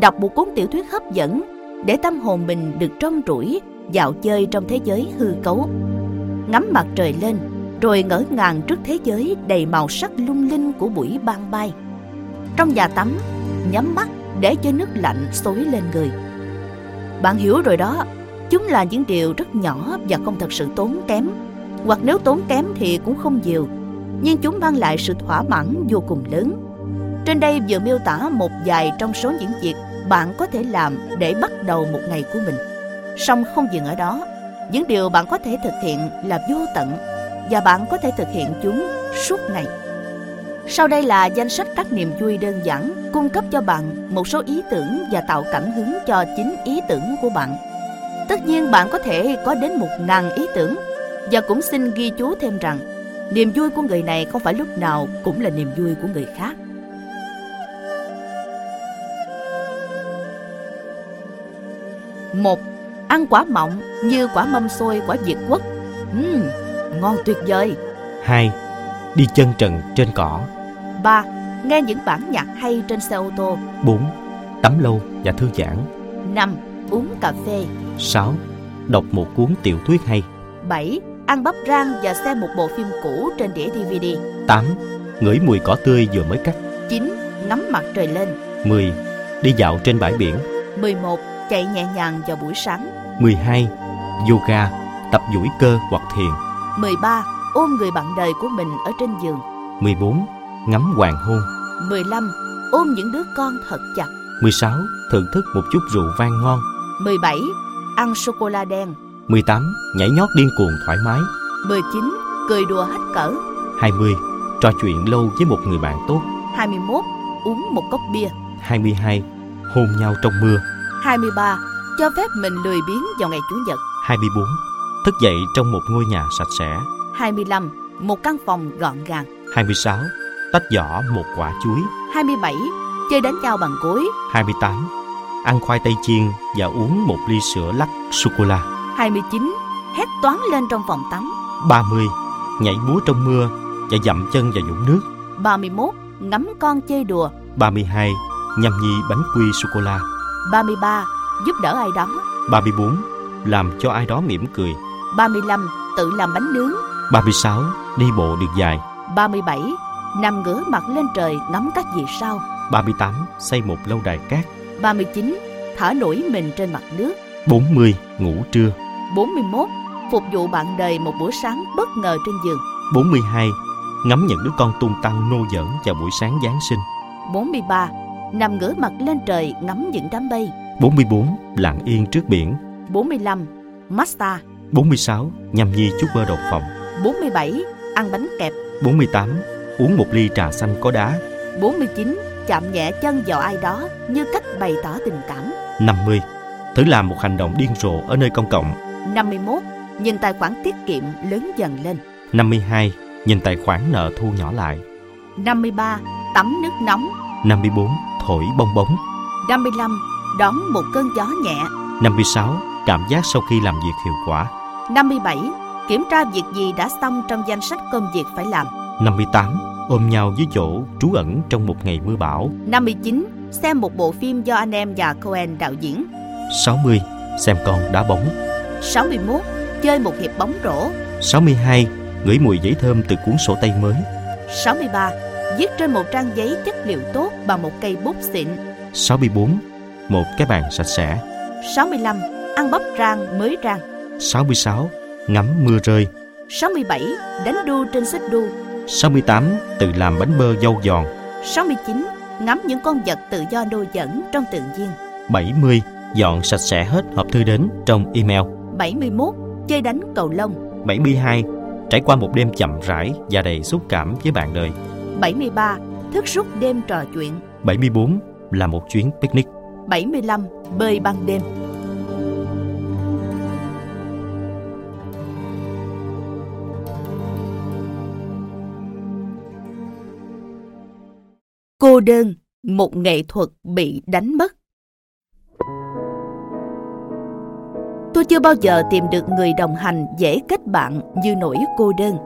Đọc một cuốn tiểu thuyết hấp dẫn để tâm hồn mình được trong rủi, dạo chơi trong thế giới hư cấu. Ngắm mặt trời lên, rồi ngỡ ngàng trước thế giới đầy màu sắc lung linh của buổi ban bay. Trong nhà tắm, nhắm mắt để cho nước lạnh xối lên người. Bạn hiểu rồi đó, chúng là những điều rất nhỏ và không thật sự tốn kém. Hoặc nếu tốn kém thì cũng không nhiều, nhưng chúng mang lại sự thỏa mãn vô cùng lớn. Trên đây vừa miêu tả một vài trong số những việc bạn có thể làm để bắt đầu một ngày của mình. Song không dừng ở đó, những điều bạn có thể thực hiện là vô tận và bạn có thể thực hiện chúng suốt ngày. Sau đây là danh sách các niềm vui đơn giản cung cấp cho bạn một số ý tưởng và tạo cảm hứng cho chính ý tưởng của bạn. Tất nhiên bạn có thể có đến một ngàn ý tưởng và cũng xin ghi chú thêm rằng niềm vui của người này không phải lúc nào cũng là niềm vui của người khác. một Ăn quả mọng như quả mâm xôi quả Việt quất. Uhm, ngon tuyệt vời. 2. Đi chân trần trên cỏ. 3. Nghe những bản nhạc hay trên xe ô tô. 4. Tắm lâu và thư giãn. 5. Uống cà phê. 6. Đọc một cuốn tiểu thuyết hay. 7. Ăn bắp rang và xem một bộ phim cũ trên đĩa DVD. 8. Ngửi mùi cỏ tươi vừa mới cắt. 9. Ngắm mặt trời lên. 10. Đi dạo trên bãi biển. 11. Chạy nhẹ nhàng vào buổi sáng. 12. Yoga, tập duỗi cơ hoặc thiền. 13. Ôm người bạn đời của mình ở trên giường. 14. Ngắm hoàng hôn. 15. Ôm những đứa con thật chặt. 16. Thưởng thức một chút rượu vang ngon. 17. Ăn sô-cô-la đen. 18. Nhảy nhót điên cuồng thoải mái. 19. Cười đùa hết cỡ. 20. Trò chuyện lâu với một người bạn tốt. 21. Uống một cốc bia. 22. Hôn nhau trong mưa. 23. Cho phép mình lười biếng vào ngày Chủ nhật. 24. Thức dậy trong một ngôi nhà sạch sẽ. 25. Một căn phòng gọn gàng. 26. Tách vỏ một quả chuối. 27. Chơi đánh nhau bằng cối. 28. Ăn khoai tây chiên và uống một ly sữa lắc sô-cô-la. 29. Hét toán lên trong phòng tắm. 30. Nhảy múa trong mưa và dậm chân vào vũng nước. 31. Ngắm con chơi đùa. 32. Nhâm nhi bánh quy sô-cô-la. 33. Giúp đỡ ai đó. 34. Làm cho ai đó mỉm cười. 35. Tự làm bánh nướng. 36. Đi bộ đường dài. 37. Nằm ngửa mặt lên trời ngắm các vì sao. 38. Xây một lâu đài cát. 39. Thở nổi mình trên mặt nước. 40. Ngủ trưa. 41. Phục vụ bạn đời một bữa sáng bất ngờ trên giường. 42. Ngắm những đứa con tung tăng nô giỡn vào buổi sáng Giáng sinh. 43. Nằm ngửa mặt lên trời ngắm những đám mây. 44. Lặng yên trước biển. 45. Massage. 46. Nhâm nhi chút bơ đậu phộng. 47. Ăn bánh kẹp. 48. Uống một ly trà xanh có đá. 49. Chạm nhẹ chân vào ai đó như cách bày tỏ tình cảm. 50. Thử làm một hành động điên rồ ở nơi công cộng. 51. Nhìn tài khoản tiết kiệm lớn dần lên. 52. Nhìn tài khoản nợ thu nhỏ lại. 53. Tắm nước nóng. 54. Thổi bong bóng. 55. Đón một cơn gió nhẹ. 56. Cảm giác sau khi làm việc hiệu quả. 57. Kiểm tra việc gì đã xong trong danh sách công việc phải làm. 58. Ôm nhau dưới chỗ trú ẩn trong một ngày mưa bão. 59. Xem một bộ phim do anh em và Cohen đạo diễn. 60. Xem con đá bóng. 61. Chơi một hiệp bóng rổ. 62. Ngửi mùi giấy thơm từ cuốn sổ tay mới. 63. Viết trên một trang giấy chất liệu tốt bằng một cây bút xịn. 64. Một cái bàn sạch sẽ. 65. Ăn bắp rang mới rang. 66. Ngắm mưa rơi. 67. Đánh đu trên xích đu. 68. Tự làm bánh bơ dâu giòn. 69. Ngắm những con vật tự do nô dẫn trong tự nhiên. 70. Dọn sạch sẽ hết hộp thư đến trong email. 71. Chơi đánh cầu lông. 72. Trải qua một đêm chậm rãi và đầy xúc cảm với bạn đời. 73. Thức suốt đêm trò chuyện. 74. Là một chuyến picnic. 75. Bơi ban đêm. Cô đơn, một nghệ thuật bị đánh mất. Tôi chưa bao giờ tìm được người đồng hành dễ kết bạn như nỗi cô đơn.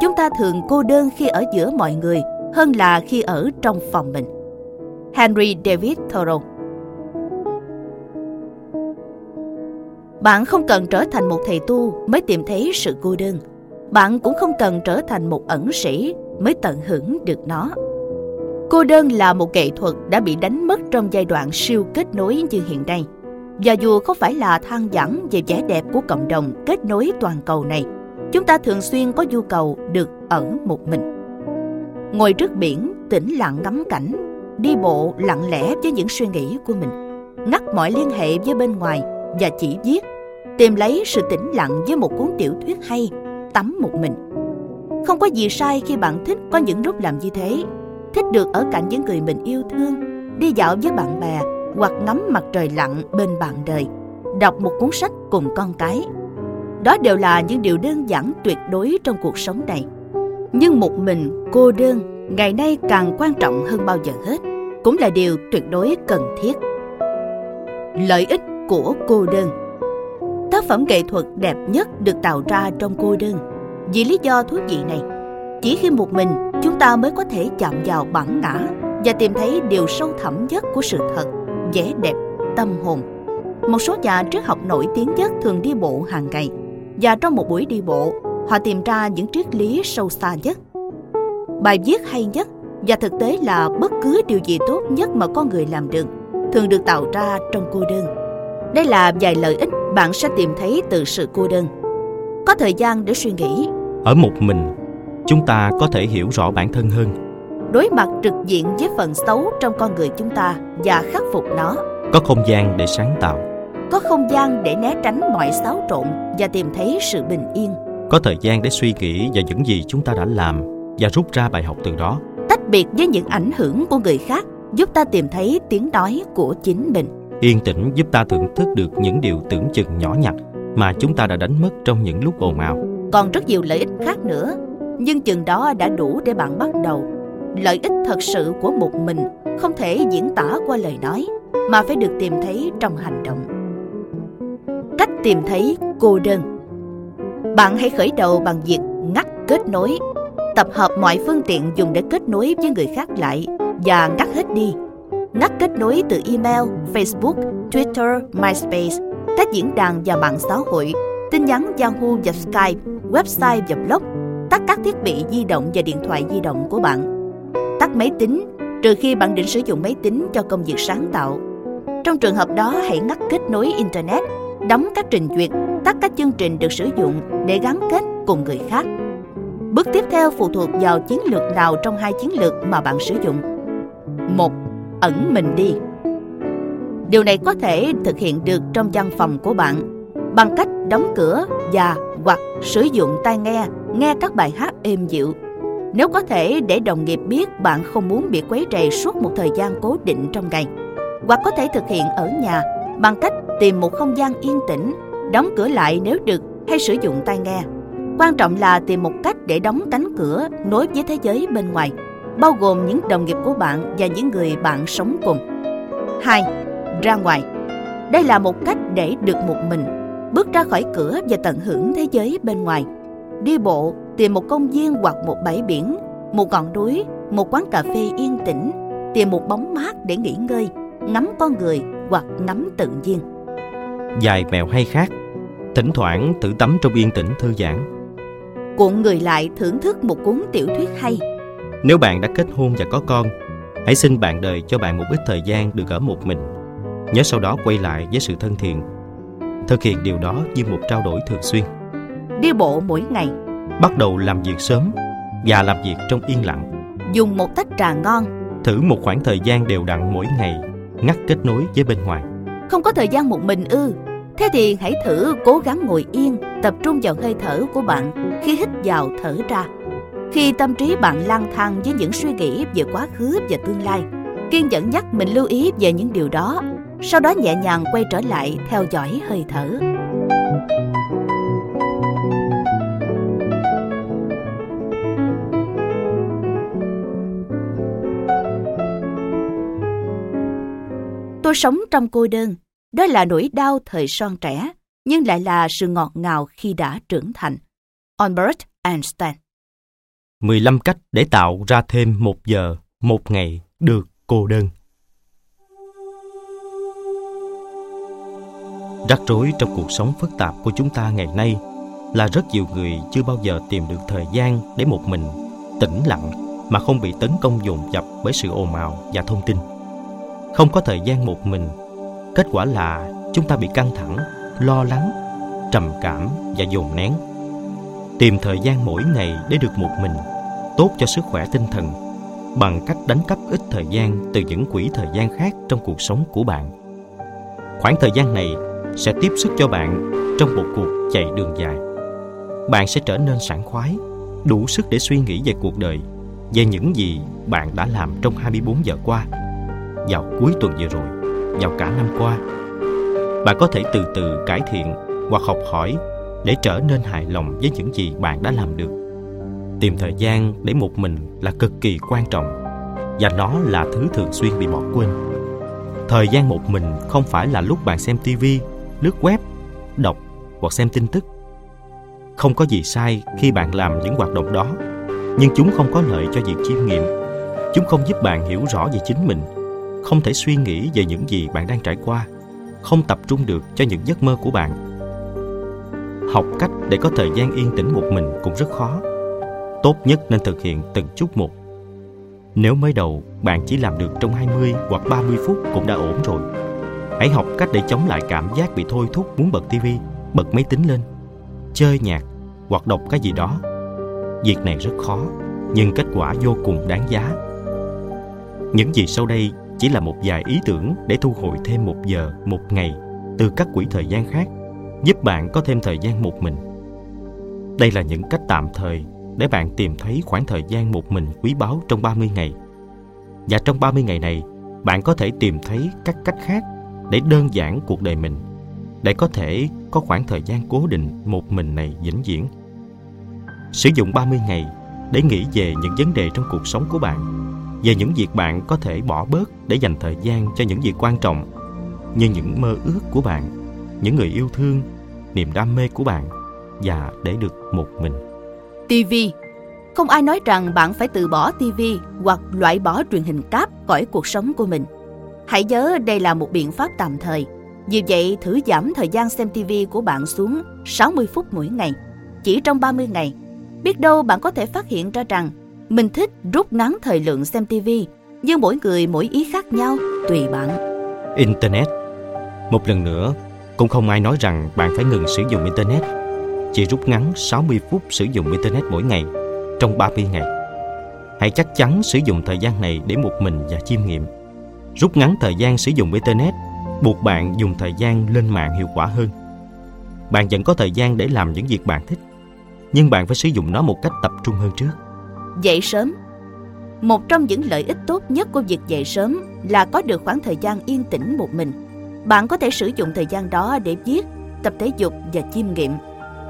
Chúng ta thường cô đơn khi ở giữa mọi người, hơn là khi ở trong phòng mình. Henry David Thoreau Bạn không cần trở thành một thầy tu mới tìm thấy sự cô đơn. Bạn cũng không cần trở thành một ẩn sĩ mới tận hưởng được nó. Cô đơn là một nghệ thuật đã bị đánh mất trong giai đoạn siêu kết nối như hiện nay. Và dù không phải là than vãn về vẻ đẹp của cộng đồng kết nối toàn cầu này, chúng ta thường xuyên có nhu cầu được ở một mình. Ngồi trước biển, tĩnh lặng ngắm cảnh, đi bộ lặng lẽ với những suy nghĩ của mình, ngắt mọi liên hệ với bên ngoài và chỉ viết, tìm lấy sự tĩnh lặng với một cuốn tiểu thuyết hay, tắm một mình. Không có gì sai khi bạn thích có những lúc làm như thế, thích được ở cạnh những người mình yêu thương, đi dạo với bạn bè hoặc ngắm mặt trời lặn bên bạn đời, đọc một cuốn sách cùng con cái. Đó đều là những điều đơn giản tuyệt đối trong cuộc sống này. Nhưng một mình, cô đơn, ngày nay càng quan trọng hơn bao giờ hết, cũng là điều tuyệt đối cần thiết. Lợi ích của cô đơn Tác phẩm nghệ thuật đẹp nhất được tạo ra trong cô đơn. Vì lý do thú vị này, chỉ khi một mình chúng ta mới có thể chạm vào bản ngã và tìm thấy điều sâu thẳm nhất của sự thật, vẻ đẹp, tâm hồn. Một số nhà triết học nổi tiếng nhất thường đi bộ hàng ngày và trong một buổi đi bộ, họ tìm ra những triết lý sâu xa nhất. Bài viết hay nhất và thực tế là bất cứ điều gì tốt nhất mà con người làm được thường được tạo ra trong cô đơn. Đây là vài lợi ích bạn sẽ tìm thấy từ sự cô đơn. Có thời gian để suy nghĩ. Ở một mình, chúng ta có thể hiểu rõ bản thân hơn. Đối mặt trực diện với phần xấu trong con người chúng ta và khắc phục nó. Có không gian để sáng tạo. Có không gian để né tránh mọi xáo trộn và tìm thấy sự bình yên. Có thời gian để suy nghĩ về những gì chúng ta đã làm và rút ra bài học từ đó. Tách biệt với những ảnh hưởng của người khác giúp ta tìm thấy tiếng nói của chính mình. Yên tĩnh giúp ta thưởng thức được những điều tưởng chừng nhỏ nhặt mà chúng ta đã đánh mất trong những lúc ồn ào. Còn rất nhiều lợi ích khác nữa, nhưng chừng đó đã đủ để bạn bắt đầu. Lợi ích thật sự của một mình không thể diễn tả qua lời nói, mà phải được tìm thấy trong hành động. Cách tìm thấy cô đơn Bạn hãy khởi đầu bằng việc ngắt kết nối, tập hợp mọi phương tiện dùng để kết nối với người khác lại và ngắt hết đi ngắt kết nối từ email, Facebook, Twitter, MySpace, các diễn đàn và mạng xã hội, tin nhắn Yahoo và Skype, website và blog, tắt các thiết bị di động và điện thoại di động của bạn. Tắt máy tính, trừ khi bạn định sử dụng máy tính cho công việc sáng tạo. Trong trường hợp đó, hãy ngắt kết nối Internet, đóng các trình duyệt, tắt các chương trình được sử dụng để gắn kết cùng người khác. Bước tiếp theo phụ thuộc vào chiến lược nào trong hai chiến lược mà bạn sử dụng. 1 ẩn mình đi. Điều này có thể thực hiện được trong văn phòng của bạn bằng cách đóng cửa và hoặc sử dụng tai nghe nghe các bài hát êm dịu. Nếu có thể để đồng nghiệp biết bạn không muốn bị quấy rầy suốt một thời gian cố định trong ngày. Hoặc có thể thực hiện ở nhà bằng cách tìm một không gian yên tĩnh, đóng cửa lại nếu được hay sử dụng tai nghe. Quan trọng là tìm một cách để đóng cánh cửa nối với thế giới bên ngoài bao gồm những đồng nghiệp của bạn và những người bạn sống cùng. 2. Ra ngoài. Đây là một cách để được một mình, bước ra khỏi cửa và tận hưởng thế giới bên ngoài. Đi bộ, tìm một công viên hoặc một bãi biển, một ngọn núi, một quán cà phê yên tĩnh, tìm một bóng mát để nghỉ ngơi, ngắm con người hoặc ngắm tự nhiên. Dài mèo hay khác, thỉnh thoảng tự tắm trong yên tĩnh thư giãn. Cuộn người lại thưởng thức một cuốn tiểu thuyết hay nếu bạn đã kết hôn và có con, hãy xin bạn đời cho bạn một ít thời gian được ở một mình. Nhớ sau đó quay lại với sự thân thiện. Thực hiện điều đó như một trao đổi thường xuyên. Đi bộ mỗi ngày. Bắt đầu làm việc sớm và làm việc trong yên lặng. Dùng một tách trà ngon. Thử một khoảng thời gian đều đặn mỗi ngày, ngắt kết nối với bên ngoài. Không có thời gian một mình ư? Thế thì hãy thử cố gắng ngồi yên, tập trung vào hơi thở của bạn khi hít vào thở ra. Khi tâm trí bạn lang thang với những suy nghĩ về quá khứ và tương lai, kiên nhẫn nhắc mình lưu ý về những điều đó, sau đó nhẹ nhàng quay trở lại theo dõi hơi thở. Tôi sống trong cô đơn, đó là nỗi đau thời son trẻ, nhưng lại là sự ngọt ngào khi đã trưởng thành. Albert Einstein 15 cách để tạo ra thêm một giờ, một ngày được cô đơn. Rắc rối trong cuộc sống phức tạp của chúng ta ngày nay là rất nhiều người chưa bao giờ tìm được thời gian để một mình tĩnh lặng mà không bị tấn công dồn dập bởi sự ồn ào và thông tin. Không có thời gian một mình, kết quả là chúng ta bị căng thẳng, lo lắng, trầm cảm và dồn nén. Tìm thời gian mỗi ngày để được một mình, tốt cho sức khỏe tinh thần bằng cách đánh cắp ít thời gian từ những quỹ thời gian khác trong cuộc sống của bạn. Khoảng thời gian này sẽ tiếp sức cho bạn trong một cuộc chạy đường dài. Bạn sẽ trở nên sảng khoái, đủ sức để suy nghĩ về cuộc đời, về những gì bạn đã làm trong 24 giờ qua, vào cuối tuần vừa rồi, vào cả năm qua. Bạn có thể từ từ cải thiện hoặc học hỏi để trở nên hài lòng với những gì bạn đã làm được. Tìm thời gian để một mình là cực kỳ quan trọng và nó là thứ thường xuyên bị bỏ quên. Thời gian một mình không phải là lúc bạn xem tivi lướt web, đọc hoặc xem tin tức. Không có gì sai khi bạn làm những hoạt động đó, nhưng chúng không có lợi cho việc chiêm nghiệm. Chúng không giúp bạn hiểu rõ về chính mình, không thể suy nghĩ về những gì bạn đang trải qua, không tập trung được cho những giấc mơ của bạn. Học cách để có thời gian yên tĩnh một mình cũng rất khó. Tốt nhất nên thực hiện từng chút một. Nếu mới đầu bạn chỉ làm được trong 20 hoặc 30 phút cũng đã ổn rồi Hãy học cách để chống lại cảm giác bị thôi thúc muốn bật tivi, bật máy tính lên, chơi nhạc hoặc đọc cái gì đó. Việc này rất khó, nhưng kết quả vô cùng đáng giá. Những gì sau đây chỉ là một vài ý tưởng để thu hồi thêm một giờ, một ngày từ các quỹ thời gian khác, giúp bạn có thêm thời gian một mình. Đây là những cách tạm thời để bạn tìm thấy khoảng thời gian một mình quý báu trong 30 ngày. Và trong 30 ngày này, bạn có thể tìm thấy các cách khác để đơn giản cuộc đời mình để có thể có khoảng thời gian cố định một mình này vĩnh viễn. Sử dụng 30 ngày để nghĩ về những vấn đề trong cuộc sống của bạn, về những việc bạn có thể bỏ bớt để dành thời gian cho những việc quan trọng như những mơ ước của bạn, những người yêu thương, niềm đam mê của bạn và để được một mình. TV Không ai nói rằng bạn phải từ bỏ TV hoặc loại bỏ truyền hình cáp khỏi cuộc sống của mình. Hãy nhớ đây là một biện pháp tạm thời. Vì vậy, thử giảm thời gian xem TV của bạn xuống 60 phút mỗi ngày. Chỉ trong 30 ngày, biết đâu bạn có thể phát hiện ra rằng mình thích rút ngắn thời lượng xem TV, nhưng mỗi người mỗi ý khác nhau, tùy bạn. Internet Một lần nữa, cũng không ai nói rằng bạn phải ngừng sử dụng Internet. Chỉ rút ngắn 60 phút sử dụng Internet mỗi ngày trong 30 ngày. Hãy chắc chắn sử dụng thời gian này để một mình và chiêm nghiệm rút ngắn thời gian sử dụng Internet, buộc bạn dùng thời gian lên mạng hiệu quả hơn. Bạn vẫn có thời gian để làm những việc bạn thích, nhưng bạn phải sử dụng nó một cách tập trung hơn trước. Dậy sớm Một trong những lợi ích tốt nhất của việc dậy sớm là có được khoảng thời gian yên tĩnh một mình. Bạn có thể sử dụng thời gian đó để viết, tập thể dục và chiêm nghiệm.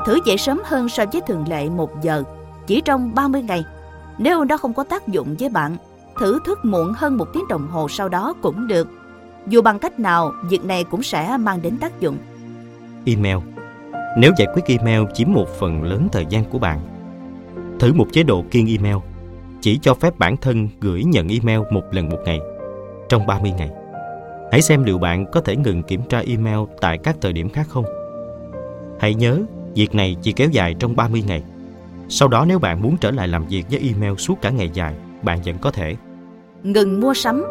Thử dậy sớm hơn so với thường lệ một giờ, chỉ trong 30 ngày. Nếu nó không có tác dụng với bạn, thử thức muộn hơn một tiếng đồng hồ sau đó cũng được. Dù bằng cách nào, việc này cũng sẽ mang đến tác dụng. Email Nếu giải quyết email chiếm một phần lớn thời gian của bạn, thử một chế độ kiêng email, chỉ cho phép bản thân gửi nhận email một lần một ngày, trong 30 ngày. Hãy xem liệu bạn có thể ngừng kiểm tra email tại các thời điểm khác không. Hãy nhớ, việc này chỉ kéo dài trong 30 ngày. Sau đó nếu bạn muốn trở lại làm việc với email suốt cả ngày dài, bạn vẫn có thể ngừng mua sắm.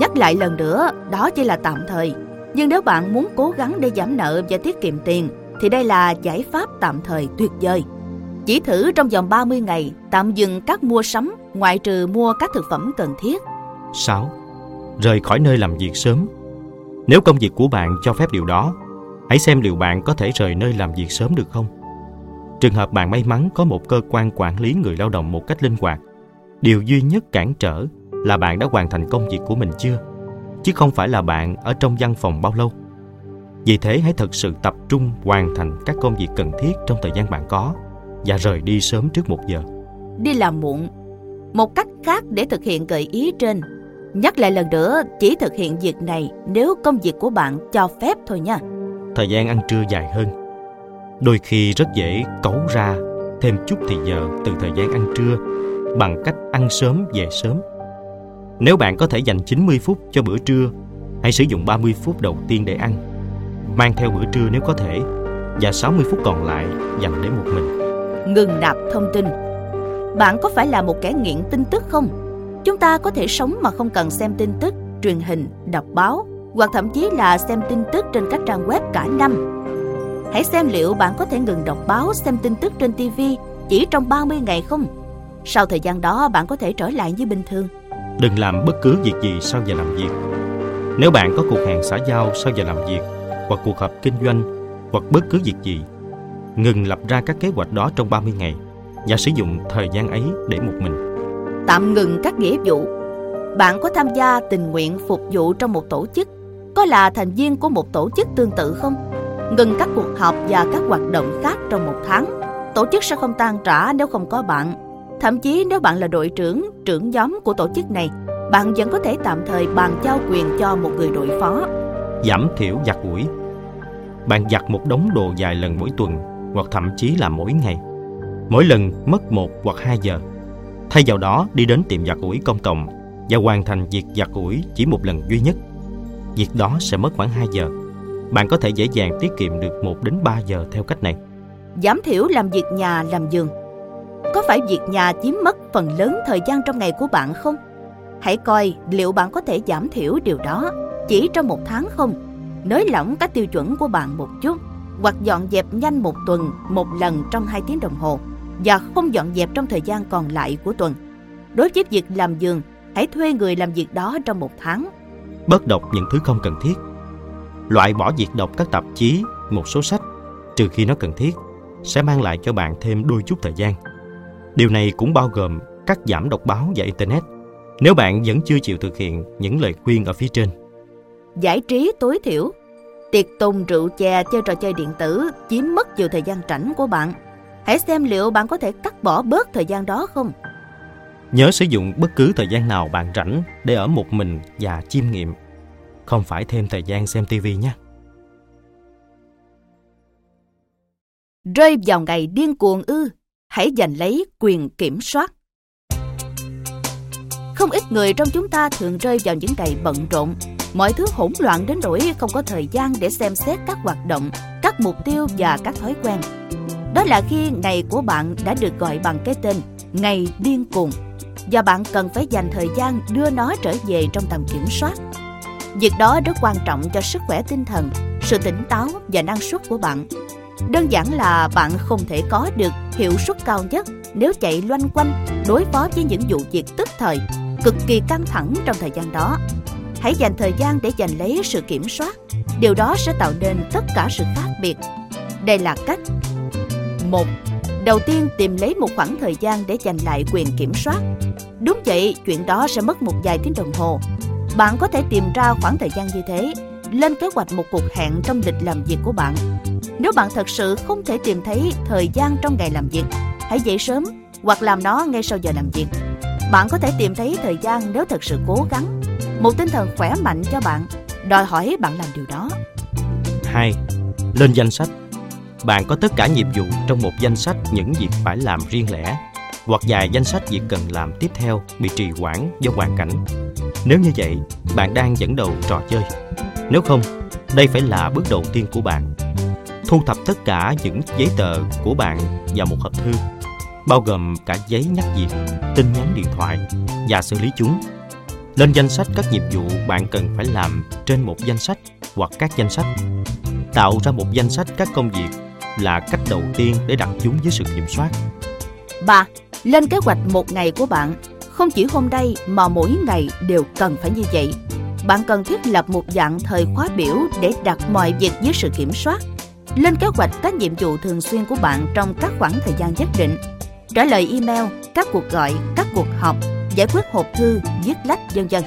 Nhắc lại lần nữa, đó chỉ là tạm thời. Nhưng nếu bạn muốn cố gắng để giảm nợ và tiết kiệm tiền, thì đây là giải pháp tạm thời tuyệt vời. Chỉ thử trong vòng 30 ngày tạm dừng các mua sắm ngoại trừ mua các thực phẩm cần thiết. 6. Rời khỏi nơi làm việc sớm. Nếu công việc của bạn cho phép điều đó, hãy xem liệu bạn có thể rời nơi làm việc sớm được không. Trường hợp bạn may mắn có một cơ quan quản lý người lao động một cách linh hoạt, điều duy nhất cản trở là bạn đã hoàn thành công việc của mình chưa? Chứ không phải là bạn ở trong văn phòng bao lâu. Vì thế hãy thật sự tập trung hoàn thành các công việc cần thiết trong thời gian bạn có và rời đi sớm trước một giờ. Đi làm muộn một cách khác để thực hiện gợi ý trên. Nhắc lại lần nữa chỉ thực hiện việc này nếu công việc của bạn cho phép thôi nha. Thời gian ăn trưa dài hơn. Đôi khi rất dễ cấu ra thêm chút thì giờ từ thời gian ăn trưa bằng cách ăn sớm về sớm. Nếu bạn có thể dành 90 phút cho bữa trưa, hãy sử dụng 30 phút đầu tiên để ăn. Mang theo bữa trưa nếu có thể và 60 phút còn lại dành để một mình. Ngừng nạp thông tin. Bạn có phải là một kẻ nghiện tin tức không? Chúng ta có thể sống mà không cần xem tin tức, truyền hình, đọc báo hoặc thậm chí là xem tin tức trên các trang web cả năm. Hãy xem liệu bạn có thể ngừng đọc báo, xem tin tức trên TV chỉ trong 30 ngày không? Sau thời gian đó bạn có thể trở lại như bình thường. Đừng làm bất cứ việc gì sau giờ làm việc. Nếu bạn có cuộc hẹn xã giao sau giờ làm việc hoặc cuộc họp kinh doanh hoặc bất cứ việc gì, ngừng lập ra các kế hoạch đó trong 30 ngày và sử dụng thời gian ấy để một mình. Tạm ngừng các nghĩa vụ. Bạn có tham gia tình nguyện phục vụ trong một tổ chức, có là thành viên của một tổ chức tương tự không? Ngừng các cuộc họp và các hoạt động khác trong một tháng. Tổ chức sẽ không tan trả nếu không có bạn. Thậm chí nếu bạn là đội trưởng, trưởng nhóm của tổ chức này, bạn vẫn có thể tạm thời bàn giao quyền cho một người đội phó. Giảm thiểu giặt ủi Bạn giặt một đống đồ vài lần mỗi tuần hoặc thậm chí là mỗi ngày. Mỗi lần mất một hoặc hai giờ. Thay vào đó đi đến tiệm giặt ủi công cộng và hoàn thành việc giặt ủi chỉ một lần duy nhất. Việc đó sẽ mất khoảng 2 giờ. Bạn có thể dễ dàng tiết kiệm được 1 đến 3 giờ theo cách này. Giảm thiểu làm việc nhà làm giường. Có phải việc nhà chiếm mất phần lớn thời gian trong ngày của bạn không? Hãy coi liệu bạn có thể giảm thiểu điều đó chỉ trong một tháng không? Nới lỏng các tiêu chuẩn của bạn một chút hoặc dọn dẹp nhanh một tuần một lần trong 2 tiếng đồng hồ và không dọn dẹp trong thời gian còn lại của tuần. Đối với việc làm giường, hãy thuê người làm việc đó trong một tháng. Bớt đọc những thứ không cần thiết. Loại bỏ việc đọc các tạp chí, một số sách, trừ khi nó cần thiết, sẽ mang lại cho bạn thêm đôi chút thời gian. Điều này cũng bao gồm cắt giảm đọc báo và Internet nếu bạn vẫn chưa chịu thực hiện những lời khuyên ở phía trên. Giải trí tối thiểu Tiệc tùng rượu chè chơi trò chơi điện tử chiếm mất nhiều thời gian rảnh của bạn. Hãy xem liệu bạn có thể cắt bỏ bớt thời gian đó không. Nhớ sử dụng bất cứ thời gian nào bạn rảnh để ở một mình và chiêm nghiệm. Không phải thêm thời gian xem tivi nhé. Rơi vào ngày điên cuồng ư, hãy giành lấy quyền kiểm soát. Không ít người trong chúng ta thường rơi vào những ngày bận rộn, mọi thứ hỗn loạn đến nỗi không có thời gian để xem xét các hoạt động, các mục tiêu và các thói quen. Đó là khi ngày của bạn đã được gọi bằng cái tên ngày điên cuồng và bạn cần phải dành thời gian đưa nó trở về trong tầm kiểm soát. Việc đó rất quan trọng cho sức khỏe tinh thần, sự tỉnh táo và năng suất của bạn. Đơn giản là bạn không thể có được hiệu suất cao nhất nếu chạy loanh quanh đối phó với những vụ việc tức thời, cực kỳ căng thẳng trong thời gian đó. Hãy dành thời gian để giành lấy sự kiểm soát. Điều đó sẽ tạo nên tất cả sự khác biệt. Đây là cách. một Đầu tiên tìm lấy một khoảng thời gian để giành lại quyền kiểm soát. Đúng vậy, chuyện đó sẽ mất một vài tiếng đồng hồ. Bạn có thể tìm ra khoảng thời gian như thế, lên kế hoạch một cuộc hẹn trong lịch làm việc của bạn. Nếu bạn thật sự không thể tìm thấy thời gian trong ngày làm việc, hãy dậy sớm hoặc làm nó ngay sau giờ làm việc. Bạn có thể tìm thấy thời gian nếu thật sự cố gắng. Một tinh thần khỏe mạnh cho bạn đòi hỏi bạn làm điều đó. 2. Lên danh sách. Bạn có tất cả nhiệm vụ trong một danh sách những việc phải làm riêng lẻ hoặc dài danh sách việc cần làm tiếp theo bị trì hoãn do hoàn cảnh. Nếu như vậy, bạn đang dẫn đầu trò chơi. Nếu không, đây phải là bước đầu tiên của bạn. Thu thập tất cả những giấy tờ của bạn vào một hộp thư, bao gồm cả giấy nhắc việc, tin nhắn điện thoại và xử lý chúng. Lên danh sách các nhiệm vụ bạn cần phải làm trên một danh sách hoặc các danh sách. Tạo ra một danh sách các công việc là cách đầu tiên để đặt chúng dưới sự kiểm soát. 3. Lên kế hoạch một ngày của bạn. Không chỉ hôm nay mà mỗi ngày đều cần phải như vậy. Bạn cần thiết lập một dạng thời khóa biểu để đặt mọi việc dưới sự kiểm soát. Lên kế hoạch các nhiệm vụ thường xuyên của bạn trong các khoảng thời gian nhất định. Trả lời email, các cuộc gọi, các cuộc họp, giải quyết hộp thư, viết lách, vân vân.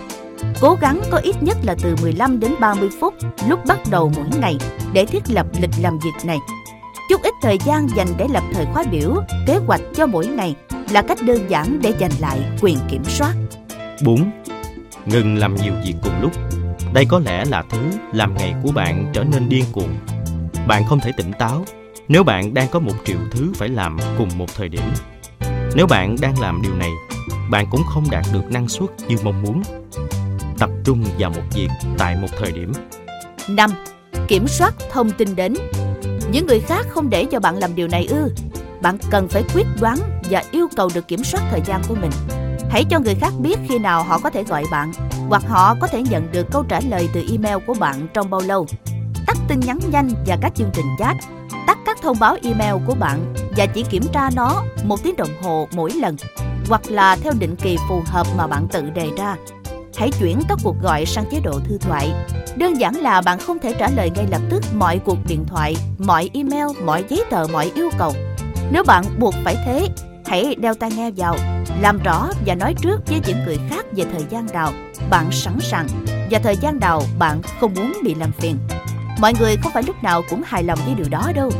Cố gắng có ít nhất là từ 15 đến 30 phút lúc bắt đầu mỗi ngày để thiết lập lịch làm việc này. Chút ít thời gian dành để lập thời khóa biểu, kế hoạch cho mỗi ngày là cách đơn giản để giành lại quyền kiểm soát. 4. Ngừng làm nhiều việc cùng lúc. Đây có lẽ là thứ làm ngày của bạn trở nên điên cuồng. Bạn không thể tỉnh táo Nếu bạn đang có một triệu thứ phải làm cùng một thời điểm, nếu bạn đang làm điều này, bạn cũng không đạt được năng suất như mong muốn. Tập trung vào một việc tại một thời điểm. 5. Kiểm soát thông tin đến. Những người khác không để cho bạn làm điều này ư? Bạn cần phải quyết đoán và yêu cầu được kiểm soát thời gian của mình. Hãy cho người khác biết khi nào họ có thể gọi bạn hoặc họ có thể nhận được câu trả lời từ email của bạn trong bao lâu. Tắt tin nhắn nhanh và các chương trình chat. Tắt các thông báo email của bạn và chỉ kiểm tra nó một tiếng đồng hồ mỗi lần hoặc là theo định kỳ phù hợp mà bạn tự đề ra. Hãy chuyển các cuộc gọi sang chế độ thư thoại. Đơn giản là bạn không thể trả lời ngay lập tức mọi cuộc điện thoại, mọi email, mọi giấy tờ, mọi yêu cầu. Nếu bạn buộc phải thế, hãy đeo tai nghe vào, làm rõ và nói trước với những người khác về thời gian nào bạn sẵn sàng và thời gian nào bạn không muốn bị làm phiền. Mọi người không phải lúc nào cũng hài lòng với điều đó đâu,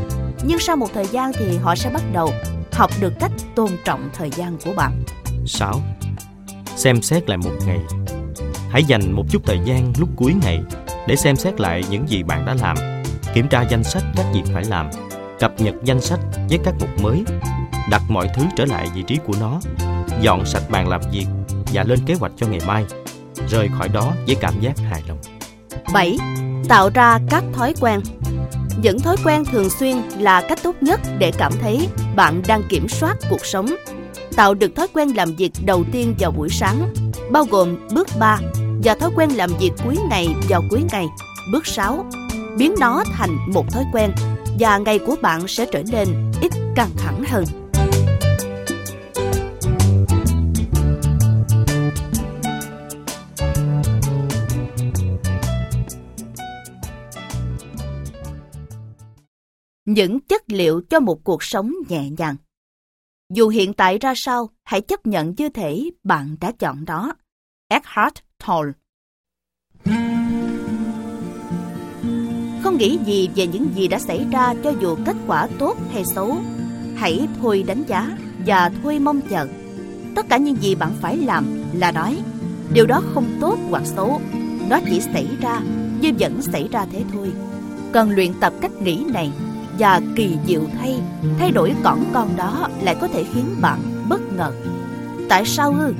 nhưng sau một thời gian thì họ sẽ bắt đầu học được cách tôn trọng thời gian của bạn. 6. Xem xét lại một ngày. Hãy dành một chút thời gian lúc cuối ngày để xem xét lại những gì bạn đã làm, kiểm tra danh sách các việc phải làm, cập nhật danh sách với các mục mới, đặt mọi thứ trở lại vị trí của nó, dọn sạch bàn làm việc và lên kế hoạch cho ngày mai, rời khỏi đó với cảm giác hài lòng. 7. Tạo ra các thói quen những thói quen thường xuyên là cách tốt nhất để cảm thấy bạn đang kiểm soát cuộc sống. Tạo được thói quen làm việc đầu tiên vào buổi sáng, bao gồm bước 3 và thói quen làm việc cuối ngày vào cuối ngày, bước 6. Biến nó thành một thói quen và ngày của bạn sẽ trở nên ít căng thẳng hơn. Những chất liệu cho một cuộc sống nhẹ nhàng. Dù hiện tại ra sao, hãy chấp nhận như thể bạn đã chọn đó. Eckhart Tolle Không nghĩ gì về những gì đã xảy ra cho dù kết quả tốt hay xấu. Hãy thôi đánh giá và thôi mong chờ. Tất cả những gì bạn phải làm là nói điều đó không tốt hoặc xấu. Nó chỉ xảy ra như vẫn xảy ra thế thôi. Cần luyện tập cách nghĩ này và kỳ diệu thay, thay đổi cỏn con đó lại có thể khiến bạn bất ngờ. Tại sao ư?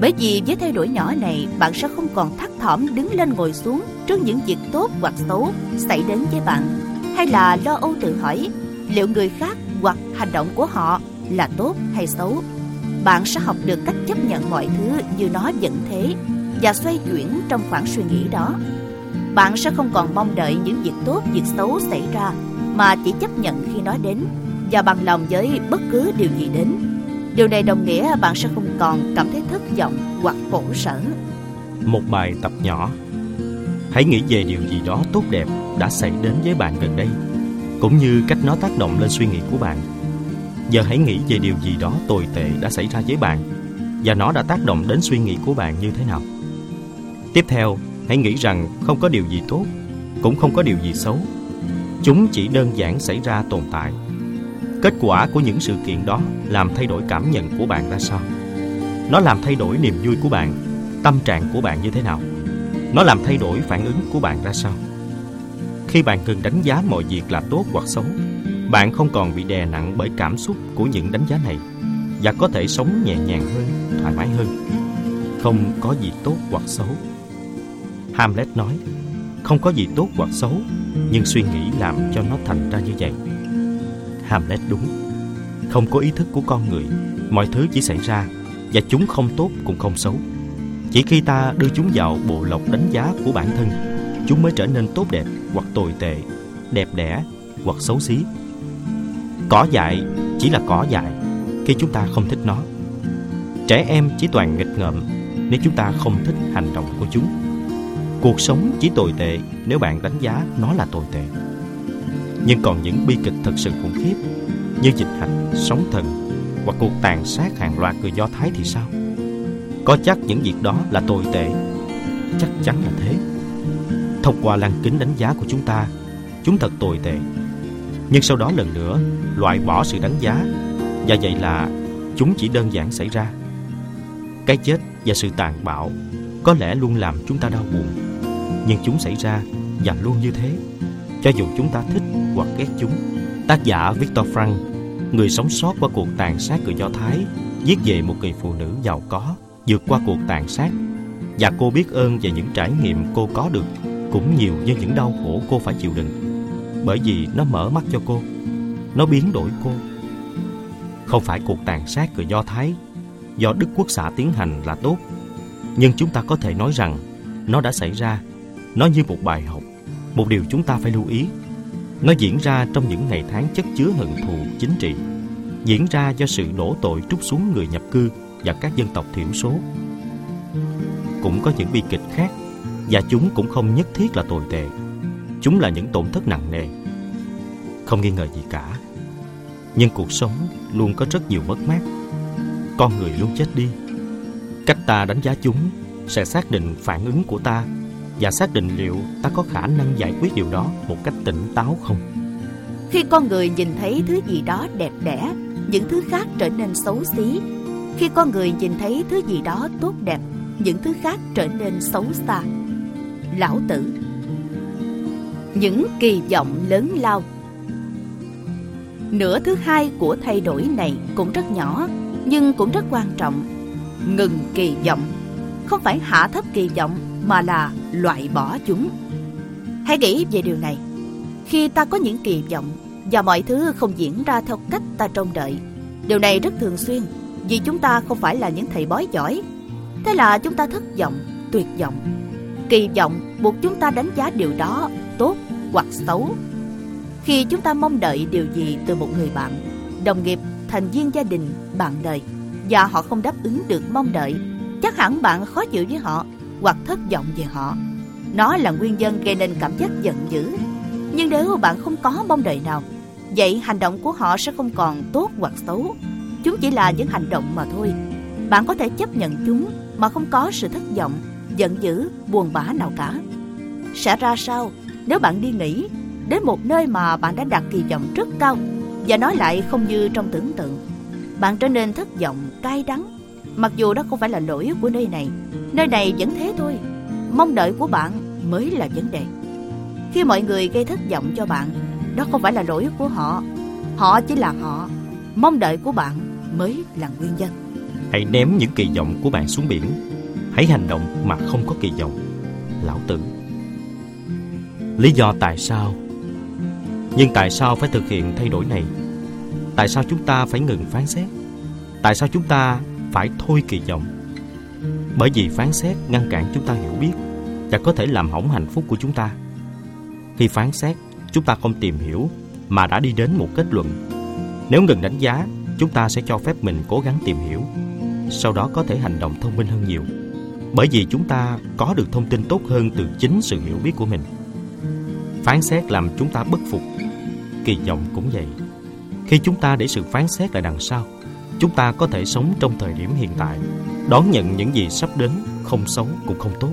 Bởi vì với thay đổi nhỏ này, bạn sẽ không còn thắt thỏm đứng lên ngồi xuống trước những việc tốt hoặc xấu xảy đến với bạn, hay là lo âu tự hỏi liệu người khác hoặc hành động của họ là tốt hay xấu. Bạn sẽ học được cách chấp nhận mọi thứ như nó vẫn thế và xoay chuyển trong khoảng suy nghĩ đó. Bạn sẽ không còn mong đợi những việc tốt, việc xấu xảy ra mà chỉ chấp nhận khi nó đến và bằng lòng với bất cứ điều gì đến. Điều này đồng nghĩa bạn sẽ không còn cảm thấy thất vọng hoặc khổ sở. Một bài tập nhỏ Hãy nghĩ về điều gì đó tốt đẹp đã xảy đến với bạn gần đây cũng như cách nó tác động lên suy nghĩ của bạn. Giờ hãy nghĩ về điều gì đó tồi tệ đã xảy ra với bạn và nó đã tác động đến suy nghĩ của bạn như thế nào. Tiếp theo, hãy nghĩ rằng không có điều gì tốt, cũng không có điều gì xấu Chúng chỉ đơn giản xảy ra tồn tại. Kết quả của những sự kiện đó làm thay đổi cảm nhận của bạn ra sao? Nó làm thay đổi niềm vui của bạn, tâm trạng của bạn như thế nào? Nó làm thay đổi phản ứng của bạn ra sao? Khi bạn cần đánh giá mọi việc là tốt hoặc xấu, bạn không còn bị đè nặng bởi cảm xúc của những đánh giá này và có thể sống nhẹ nhàng hơn, thoải mái hơn. Không có gì tốt hoặc xấu. Hamlet nói, không có gì tốt hoặc xấu, nhưng suy nghĩ làm cho nó thành ra như vậy. Hamlet đúng. Không có ý thức của con người, mọi thứ chỉ xảy ra và chúng không tốt cũng không xấu. Chỉ khi ta đưa chúng vào bộ lọc đánh giá của bản thân, chúng mới trở nên tốt đẹp hoặc tồi tệ, đẹp đẽ hoặc xấu xí. Cỏ dại chỉ là cỏ dại khi chúng ta không thích nó. Trẻ em chỉ toàn nghịch ngợm nếu chúng ta không thích hành động của chúng. Cuộc sống chỉ tồi tệ nếu bạn đánh giá nó là tồi tệ. Nhưng còn những bi kịch thật sự khủng khiếp như dịch hạch, sóng thần hoặc cuộc tàn sát hàng loạt người Do Thái thì sao? Có chắc những việc đó là tồi tệ? Chắc chắn là thế. Thông qua lăng kính đánh giá của chúng ta, chúng thật tồi tệ. Nhưng sau đó lần nữa, loại bỏ sự đánh giá và vậy là chúng chỉ đơn giản xảy ra. Cái chết và sự tàn bạo có lẽ luôn làm chúng ta đau buồn nhưng chúng xảy ra và luôn như thế. Cho dù chúng ta thích hoặc ghét chúng Tác giả Victor Frank, người sống sót qua cuộc tàn sát người Do Thái, viết về một người phụ nữ giàu có vượt qua cuộc tàn sát. Và cô biết ơn về những trải nghiệm cô có được cũng nhiều như những đau khổ cô phải chịu đựng. Bởi vì nó mở mắt cho cô nó biến đổi cô. Không phải cuộc tàn sát người Do Thái do Đức Quốc xã tiến hành là tốt nhưng chúng ta có thể nói rằng nó đã xảy ra nó như một bài học, một điều chúng ta phải lưu ý. Nó diễn ra trong những ngày tháng chất chứa hận thù chính trị, diễn ra do sự đổ tội trút xuống người nhập cư và các dân tộc thiểu số. Cũng có những bi kịch khác, và chúng cũng không nhất thiết là tồi tệ. Chúng là những tổn thất nặng nề. Không nghi ngờ gì cả, nhưng cuộc sống luôn có rất nhiều mất mát. Con người luôn chết đi. Cách ta đánh giá chúng sẽ xác định phản ứng của ta và xác định liệu ta có khả năng giải quyết điều đó một cách tỉnh táo không? Khi con người nhìn thấy thứ gì đó đẹp đẽ, những thứ khác trở nên xấu xí. Khi con người nhìn thấy thứ gì đó tốt đẹp, những thứ khác trở nên xấu xa. Lão tử. Những kỳ vọng lớn lao. Nửa thứ hai của thay đổi này cũng rất nhỏ, nhưng cũng rất quan trọng. Ngừng kỳ vọng. Không phải hạ thấp kỳ vọng mà là loại bỏ chúng. Hãy nghĩ về điều này. Khi ta có những kỳ vọng và mọi thứ không diễn ra theo cách ta trông đợi, điều này rất thường xuyên vì chúng ta không phải là những thầy bói giỏi. Thế là chúng ta thất vọng, tuyệt vọng. Kỳ vọng buộc chúng ta đánh giá điều đó tốt hoặc xấu. Khi chúng ta mong đợi điều gì từ một người bạn, đồng nghiệp, thành viên gia đình, bạn đời và họ không đáp ứng được mong đợi, chắc hẳn bạn khó chịu với họ hoặc thất vọng về họ. Nó là nguyên nhân gây nên cảm giác giận dữ. Nhưng nếu bạn không có mong đợi nào, vậy hành động của họ sẽ không còn tốt hoặc xấu. Chúng chỉ là những hành động mà thôi. Bạn có thể chấp nhận chúng mà không có sự thất vọng, giận dữ, buồn bã nào cả. Sẽ ra sao nếu bạn đi nghỉ đến một nơi mà bạn đã đặt kỳ vọng rất cao và nói lại không như trong tưởng tượng? Bạn trở nên thất vọng, cay đắng mặc dù đó không phải là lỗi của nơi này nơi này vẫn thế thôi. Mong đợi của bạn mới là vấn đề. Khi mọi người gây thất vọng cho bạn, đó không phải là lỗi của họ. Họ chỉ là họ. Mong đợi của bạn mới là nguyên nhân. Hãy ném những kỳ vọng của bạn xuống biển. Hãy hành động mà không có kỳ vọng, lão tử. Lý do tại sao? Nhưng tại sao phải thực hiện thay đổi này? Tại sao chúng ta phải ngừng phán xét? Tại sao chúng ta phải thôi kỳ vọng. Bởi vì phán xét ngăn cản chúng ta hiểu biết và có thể làm hỏng hạnh phúc của chúng ta. Khi phán xét, chúng ta không tìm hiểu mà đã đi đến một kết luận. Nếu ngừng đánh giá, chúng ta sẽ cho phép mình cố gắng tìm hiểu, sau đó có thể hành động thông minh hơn nhiều. Bởi vì chúng ta có được thông tin tốt hơn từ chính sự hiểu biết của mình. Phán xét làm chúng ta bất phục. Kỳ vọng cũng vậy. Khi chúng ta để sự phán xét lại đằng sau chúng ta có thể sống trong thời điểm hiện tại, đón nhận những gì sắp đến, không xấu cũng không tốt.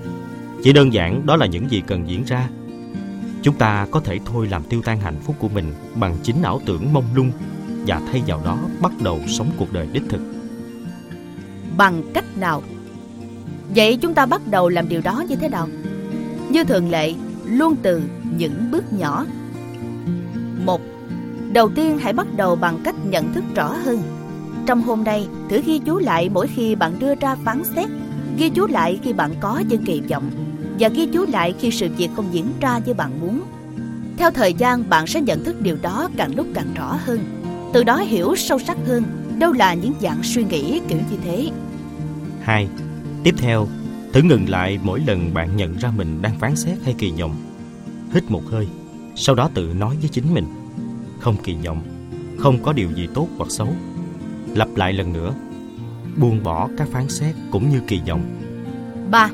Chỉ đơn giản đó là những gì cần diễn ra. Chúng ta có thể thôi làm tiêu tan hạnh phúc của mình bằng chính ảo tưởng mông lung và thay vào đó bắt đầu sống cuộc đời đích thực. Bằng cách nào? Vậy chúng ta bắt đầu làm điều đó như thế nào? Như thường lệ, luôn từ những bước nhỏ. Một, đầu tiên hãy bắt đầu bằng cách nhận thức rõ hơn trong hôm nay, thử ghi chú lại mỗi khi bạn đưa ra phán xét. Ghi chú lại khi bạn có những kỳ vọng và ghi chú lại khi sự việc không diễn ra như bạn muốn. Theo thời gian, bạn sẽ nhận thức điều đó càng lúc càng rõ hơn, từ đó hiểu sâu sắc hơn đâu là những dạng suy nghĩ kiểu như thế. Hai, tiếp theo, thử ngừng lại mỗi lần bạn nhận ra mình đang phán xét hay kỳ vọng. Hít một hơi, sau đó tự nói với chính mình, không kỳ vọng, không có điều gì tốt hoặc xấu lặp lại lần nữa. Buông bỏ các phán xét cũng như kỳ vọng. Ba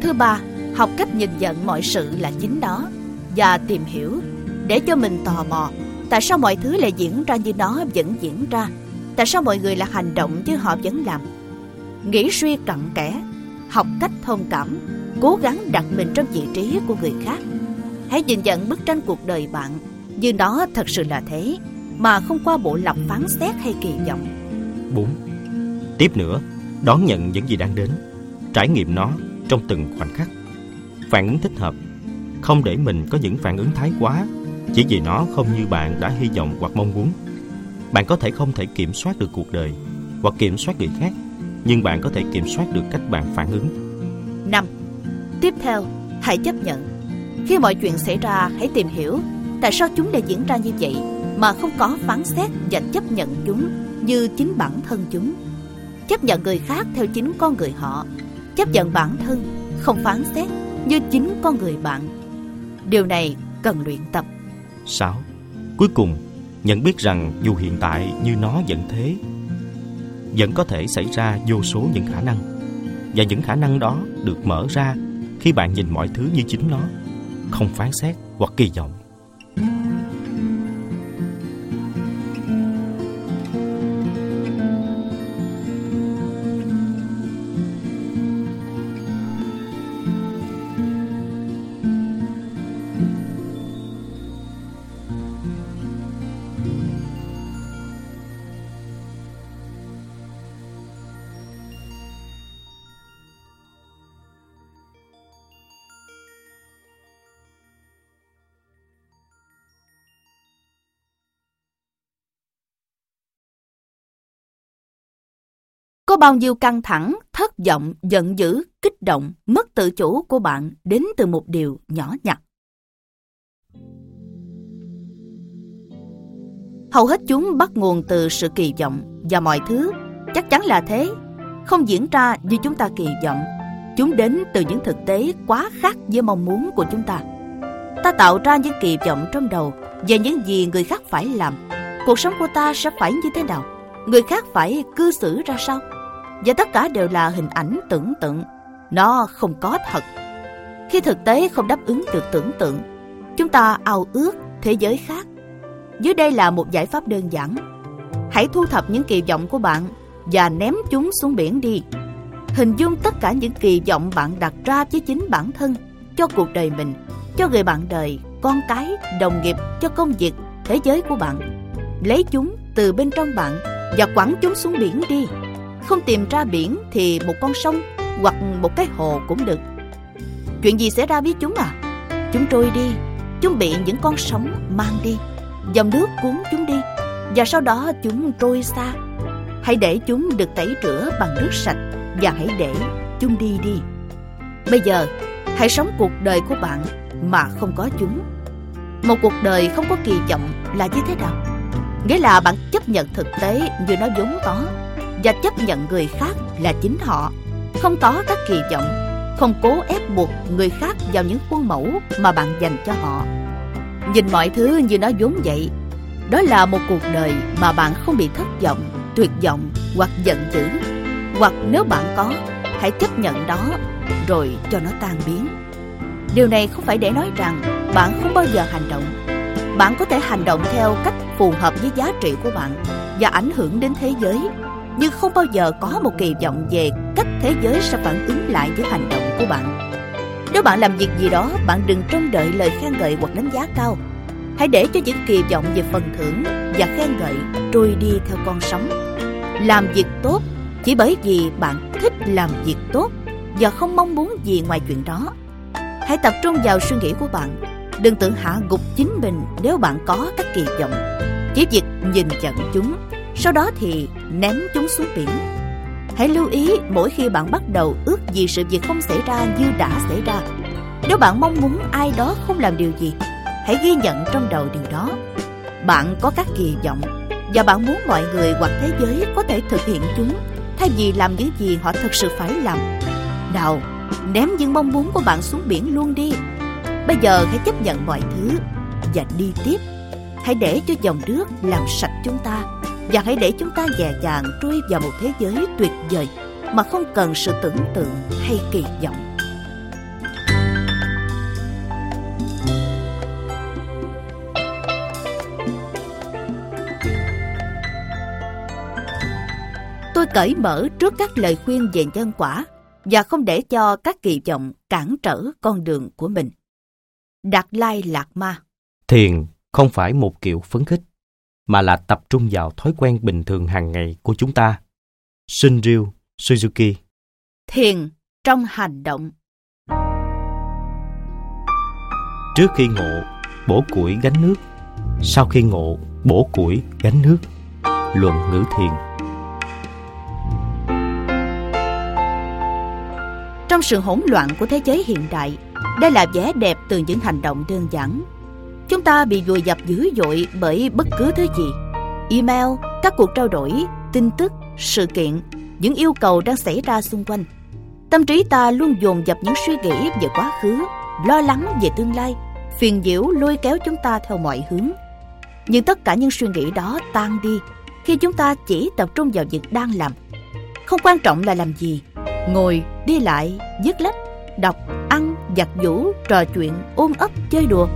thứ ba, học cách nhìn nhận mọi sự là chính đó và tìm hiểu. Để cho mình tò mò, tại sao mọi thứ lại diễn ra như nó vẫn diễn ra? Tại sao mọi người lại hành động chứ họ vẫn làm? Nghĩ suy cặn kẽ, học cách thông cảm, cố gắng đặt mình trong vị trí của người khác. Hãy nhìn nhận bức tranh cuộc đời bạn, như nó thật sự là thế, mà không qua bộ lọc phán xét hay kỳ vọng. 4. Tiếp nữa, đón nhận những gì đang đến, trải nghiệm nó trong từng khoảnh khắc. Phản ứng thích hợp, không để mình có những phản ứng thái quá chỉ vì nó không như bạn đã hy vọng hoặc mong muốn. Bạn có thể không thể kiểm soát được cuộc đời hoặc kiểm soát người khác, nhưng bạn có thể kiểm soát được cách bạn phản ứng. 5. Tiếp theo, hãy chấp nhận. Khi mọi chuyện xảy ra, hãy tìm hiểu tại sao chúng lại diễn ra như vậy mà không có phán xét và chấp nhận chúng như chính bản thân chúng. Chấp nhận người khác theo chính con người họ, chấp nhận bản thân, không phán xét như chính con người bạn. Điều này cần luyện tập. 6. Cuối cùng, nhận biết rằng dù hiện tại như nó vẫn thế, vẫn có thể xảy ra vô số những khả năng. Và những khả năng đó được mở ra khi bạn nhìn mọi thứ như chính nó, không phán xét hoặc kỳ vọng. Bao nhiêu căng thẳng, thất vọng, giận dữ, kích động, mất tự chủ của bạn đến từ một điều nhỏ nhặt. Hầu hết chúng bắt nguồn từ sự kỳ vọng và mọi thứ chắc chắn là thế, không diễn ra như chúng ta kỳ vọng. Chúng đến từ những thực tế quá khác với mong muốn của chúng ta. Ta tạo ra những kỳ vọng trong đầu về những gì người khác phải làm. Cuộc sống của ta sẽ phải như thế nào? Người khác phải cư xử ra sao? Và tất cả đều là hình ảnh tưởng tượng. Nó không có thật. Khi thực tế không đáp ứng được tưởng tượng, chúng ta ao ước thế giới khác. Dưới đây là một giải pháp đơn giản. Hãy thu thập những kỳ vọng của bạn và ném chúng xuống biển đi. Hình dung tất cả những kỳ vọng bạn đặt ra với chính bản thân, cho cuộc đời mình, cho người bạn đời, con cái, đồng nghiệp, cho công việc, thế giới của bạn. Lấy chúng từ bên trong bạn và quẳng chúng xuống biển đi. Không tìm ra biển thì một con sông hoặc một cái hồ cũng được. Chuyện gì xảy ra với chúng à? Chúng trôi đi, chúng bị những con sóng mang đi, dòng nước cuốn chúng đi, và sau đó chúng trôi xa. Hãy để chúng được tẩy rửa bằng nước sạch và hãy để chúng đi đi. Bây giờ, hãy sống cuộc đời của bạn mà không có chúng. Một cuộc đời không có kỳ vọng là như thế nào? Nghĩa là bạn chấp nhận thực tế như nó vốn có và chấp nhận người khác là chính họ. Không có các kỳ vọng, không cố ép buộc người khác vào những khuôn mẫu mà bạn dành cho họ. Nhìn mọi thứ như nó vốn vậy, đó là một cuộc đời mà bạn không bị thất vọng, tuyệt vọng hoặc giận dữ. Hoặc nếu bạn có, hãy chấp nhận đó, rồi cho nó tan biến. Điều này không phải để nói rằng bạn không bao giờ hành động. Bạn có thể hành động theo cách phù hợp với giá trị của bạn và ảnh hưởng đến thế giới nhưng không bao giờ có một kỳ vọng về cách thế giới sẽ phản ứng lại với hành động của bạn. Nếu bạn làm việc gì đó, bạn đừng trông đợi lời khen ngợi hoặc đánh giá cao. Hãy để cho những kỳ vọng về phần thưởng và khen ngợi trôi đi theo con sóng. Làm việc tốt chỉ bởi vì bạn thích làm việc tốt và không mong muốn gì ngoài chuyện đó. Hãy tập trung vào suy nghĩ của bạn. Đừng tự hạ gục chính mình nếu bạn có các kỳ vọng. Chỉ việc nhìn nhận chúng sau đó thì ném chúng xuống biển. Hãy lưu ý mỗi khi bạn bắt đầu ước gì sự việc không xảy ra như đã xảy ra. Nếu bạn mong muốn ai đó không làm điều gì, hãy ghi nhận trong đầu điều đó. Bạn có các kỳ vọng và bạn muốn mọi người hoặc thế giới có thể thực hiện chúng thay vì làm những gì họ thực sự phải làm. Nào, ném những mong muốn của bạn xuống biển luôn đi. Bây giờ hãy chấp nhận mọi thứ và đi tiếp. Hãy để cho dòng nước làm sạch chúng ta và hãy để chúng ta dè dàng trôi vào một thế giới tuyệt vời mà không cần sự tưởng tượng hay kỳ vọng. Tôi cởi mở trước các lời khuyên về nhân quả và không để cho các kỳ vọng cản trở con đường của mình. Đạt Lai Lạc Ma Thiền không phải một kiểu phấn khích mà là tập trung vào thói quen bình thường hàng ngày của chúng ta. Shinryu Suzuki. Thiền trong hành động. Trước khi ngộ, bổ củi gánh nước. Sau khi ngộ bổ củi gánh nước. Luận ngữ thiền. Trong sự hỗn loạn của thế giới hiện đại đây là vẻ đẹp từ những hành động đơn giản chúng ta bị vùi dập dữ dội bởi bất cứ thứ gì. Email, các cuộc trao đổi, tin tức, sự kiện, những yêu cầu đang xảy ra xung quanh. Tâm trí ta luôn dồn dập những suy nghĩ về quá khứ, lo lắng về tương lai, phiền nhiễu lôi kéo chúng ta theo mọi hướng. Nhưng tất cả những suy nghĩ đó tan đi khi chúng ta chỉ tập trung vào việc đang làm. Không quan trọng là làm gì, ngồi, đi lại dứt lách, đọc, ăn, giặt giũ, trò chuyện, ôm ấp, chơi đùa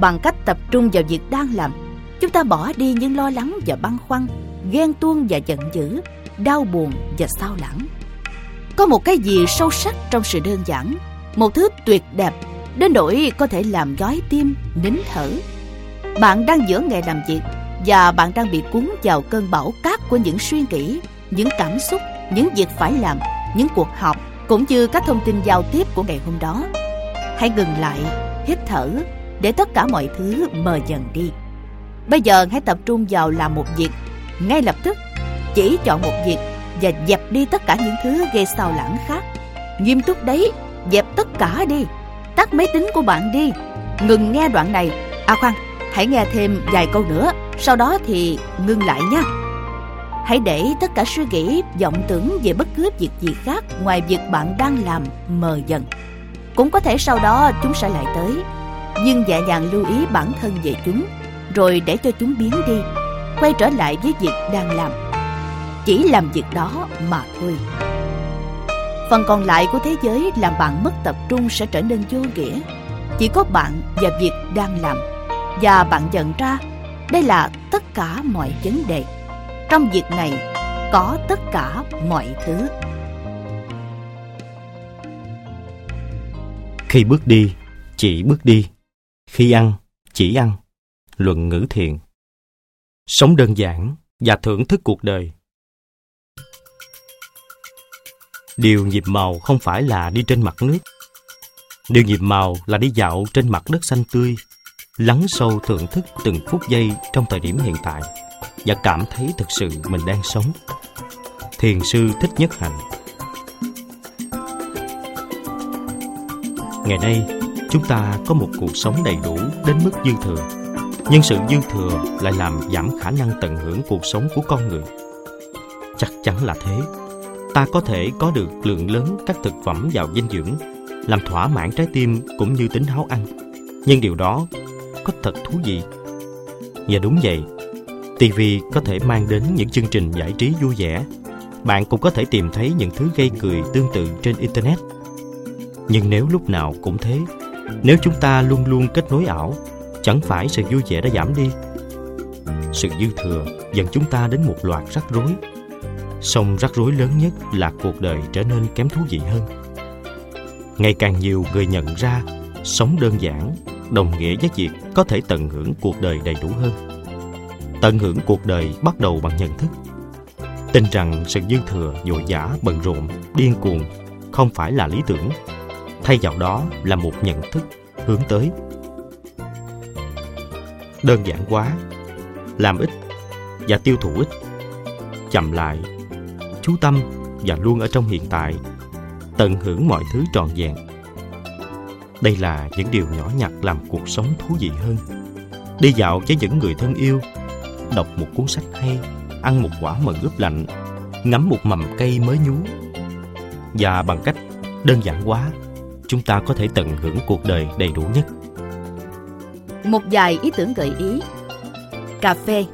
bằng cách tập trung vào việc đang làm. Chúng ta bỏ đi những lo lắng và băn khoăn, ghen tuông và giận dữ, đau buồn và sao lãng. Có một cái gì sâu sắc trong sự đơn giản, một thứ tuyệt đẹp, đến nỗi có thể làm gói tim, nín thở. Bạn đang giữa ngày làm việc và bạn đang bị cuốn vào cơn bão cát của những suy nghĩ, những cảm xúc, những việc phải làm, những cuộc họp, cũng như các thông tin giao tiếp của ngày hôm đó. Hãy ngừng lại, hít thở để tất cả mọi thứ mờ dần đi. Bây giờ hãy tập trung vào làm một việc. Ngay lập tức, chỉ chọn một việc và dẹp đi tất cả những thứ gây sao lãng khác. Nghiêm túc đấy, dẹp tất cả đi. Tắt máy tính của bạn đi. Ngừng nghe đoạn này. À khoan, hãy nghe thêm vài câu nữa. Sau đó thì ngưng lại nha. Hãy để tất cả suy nghĩ, vọng tưởng về bất cứ việc gì khác ngoài việc bạn đang làm mờ dần. Cũng có thể sau đó chúng sẽ lại tới nhưng dạ dàng lưu ý bản thân về chúng, rồi để cho chúng biến đi, quay trở lại với việc đang làm. Chỉ làm việc đó mà thôi. Phần còn lại của thế giới làm bạn mất tập trung sẽ trở nên vô nghĩa. Chỉ có bạn và việc đang làm, và bạn nhận ra đây là tất cả mọi vấn đề. Trong việc này, có tất cả mọi thứ. Khi bước đi, chỉ bước đi khi ăn, chỉ ăn. Luận ngữ thiền. Sống đơn giản và thưởng thức cuộc đời. Điều nhịp màu không phải là đi trên mặt nước. Điều nhịp màu là đi dạo trên mặt đất xanh tươi, lắng sâu thưởng thức từng phút giây trong thời điểm hiện tại và cảm thấy thực sự mình đang sống. Thiền sư thích nhất hạnh. Ngày nay chúng ta có một cuộc sống đầy đủ đến mức dư thừa. Nhưng sự dư thừa lại làm giảm khả năng tận hưởng cuộc sống của con người. Chắc chắn là thế. Ta có thể có được lượng lớn các thực phẩm giàu dinh dưỡng, làm thỏa mãn trái tim cũng như tính háo ăn. Nhưng điều đó có thật thú vị. Và đúng vậy tv có thể mang đến những chương trình giải trí vui vẻ. Bạn cũng có thể tìm thấy những thứ gây cười tương tự trên internet. Nhưng nếu lúc nào cũng thế nếu chúng ta luôn luôn kết nối ảo, chẳng phải sự vui vẻ đã giảm đi. Sự dư thừa dẫn chúng ta đến một loạt rắc rối. Song rắc rối lớn nhất là cuộc đời trở nên kém thú vị hơn. Ngày càng nhiều người nhận ra, sống đơn giản, đồng nghĩa với việc có thể tận hưởng cuộc đời đầy đủ hơn. Tận hưởng cuộc đời bắt đầu bằng nhận thức. Tin rằng sự dư thừa vội vã bận rộn, điên cuồng không phải là lý tưởng thay vào đó là một nhận thức hướng tới. Đơn giản quá, làm ít và tiêu thụ ít, chậm lại, chú tâm và luôn ở trong hiện tại, tận hưởng mọi thứ trọn vẹn. Đây là những điều nhỏ nhặt làm cuộc sống thú vị hơn. Đi dạo với những người thân yêu, đọc một cuốn sách hay, ăn một quả mận ướp lạnh, ngắm một mầm cây mới nhú. Và bằng cách đơn giản quá chúng ta có thể tận hưởng cuộc đời đầy đủ nhất. Một vài ý tưởng gợi ý. Cà phê.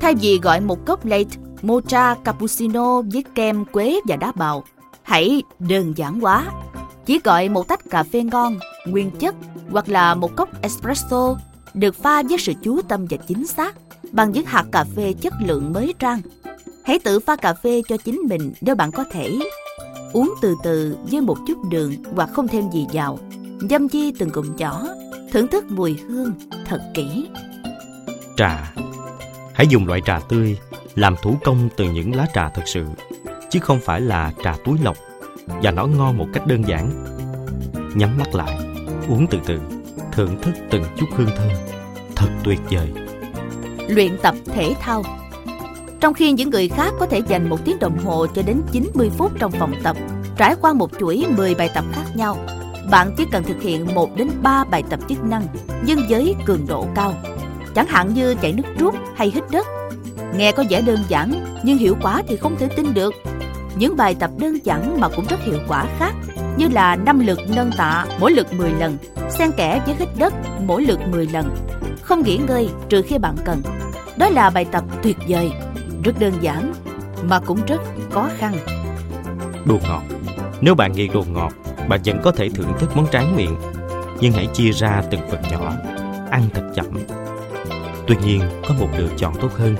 Thay vì gọi một cốc latte, mocha cappuccino với kem quế và đá bào hãy đơn giản quá. Chỉ gọi một tách cà phê ngon nguyên chất hoặc là một cốc espresso được pha với sự chú tâm và chính xác bằng những hạt cà phê chất lượng mới trang. Hãy tự pha cà phê cho chính mình nếu bạn có thể uống từ từ với một chút đường hoặc không thêm gì vào. Dâm chi từng cụm nhỏ thưởng thức mùi hương thật kỹ. Trà. Hãy dùng loại trà tươi làm thủ công từ những lá trà thật sự chứ không phải là trà túi lọc và nó ngon một cách đơn giản. Nhắm mắt lại uống từ từ thưởng thức từng chút hương thơm. Thật tuyệt vời. Luyện tập thể thao trong khi những người khác có thể dành một tiếng đồng hồ cho đến 90 phút trong phòng tập, trải qua một chuỗi 10 bài tập khác nhau, bạn chỉ cần thực hiện 1 đến 3 bài tập chức năng nhưng với cường độ cao. Chẳng hạn như chạy nước rút hay hít đất. Nghe có vẻ đơn giản nhưng hiệu quả thì không thể tin được. Những bài tập đơn giản mà cũng rất hiệu quả khác như là 5 lượt nâng tạ mỗi lượt 10 lần, xen kẽ với hít đất mỗi lượt 10 lần. Không nghỉ ngơi trừ khi bạn cần. Đó là bài tập tuyệt vời rất đơn giản mà cũng rất khó khăn. Đồ ngọt Nếu bạn nghiện đồ ngọt, bạn vẫn có thể thưởng thức món tráng miệng, nhưng hãy chia ra từng phần nhỏ, ăn thật chậm. Tuy nhiên, có một lựa chọn tốt hơn.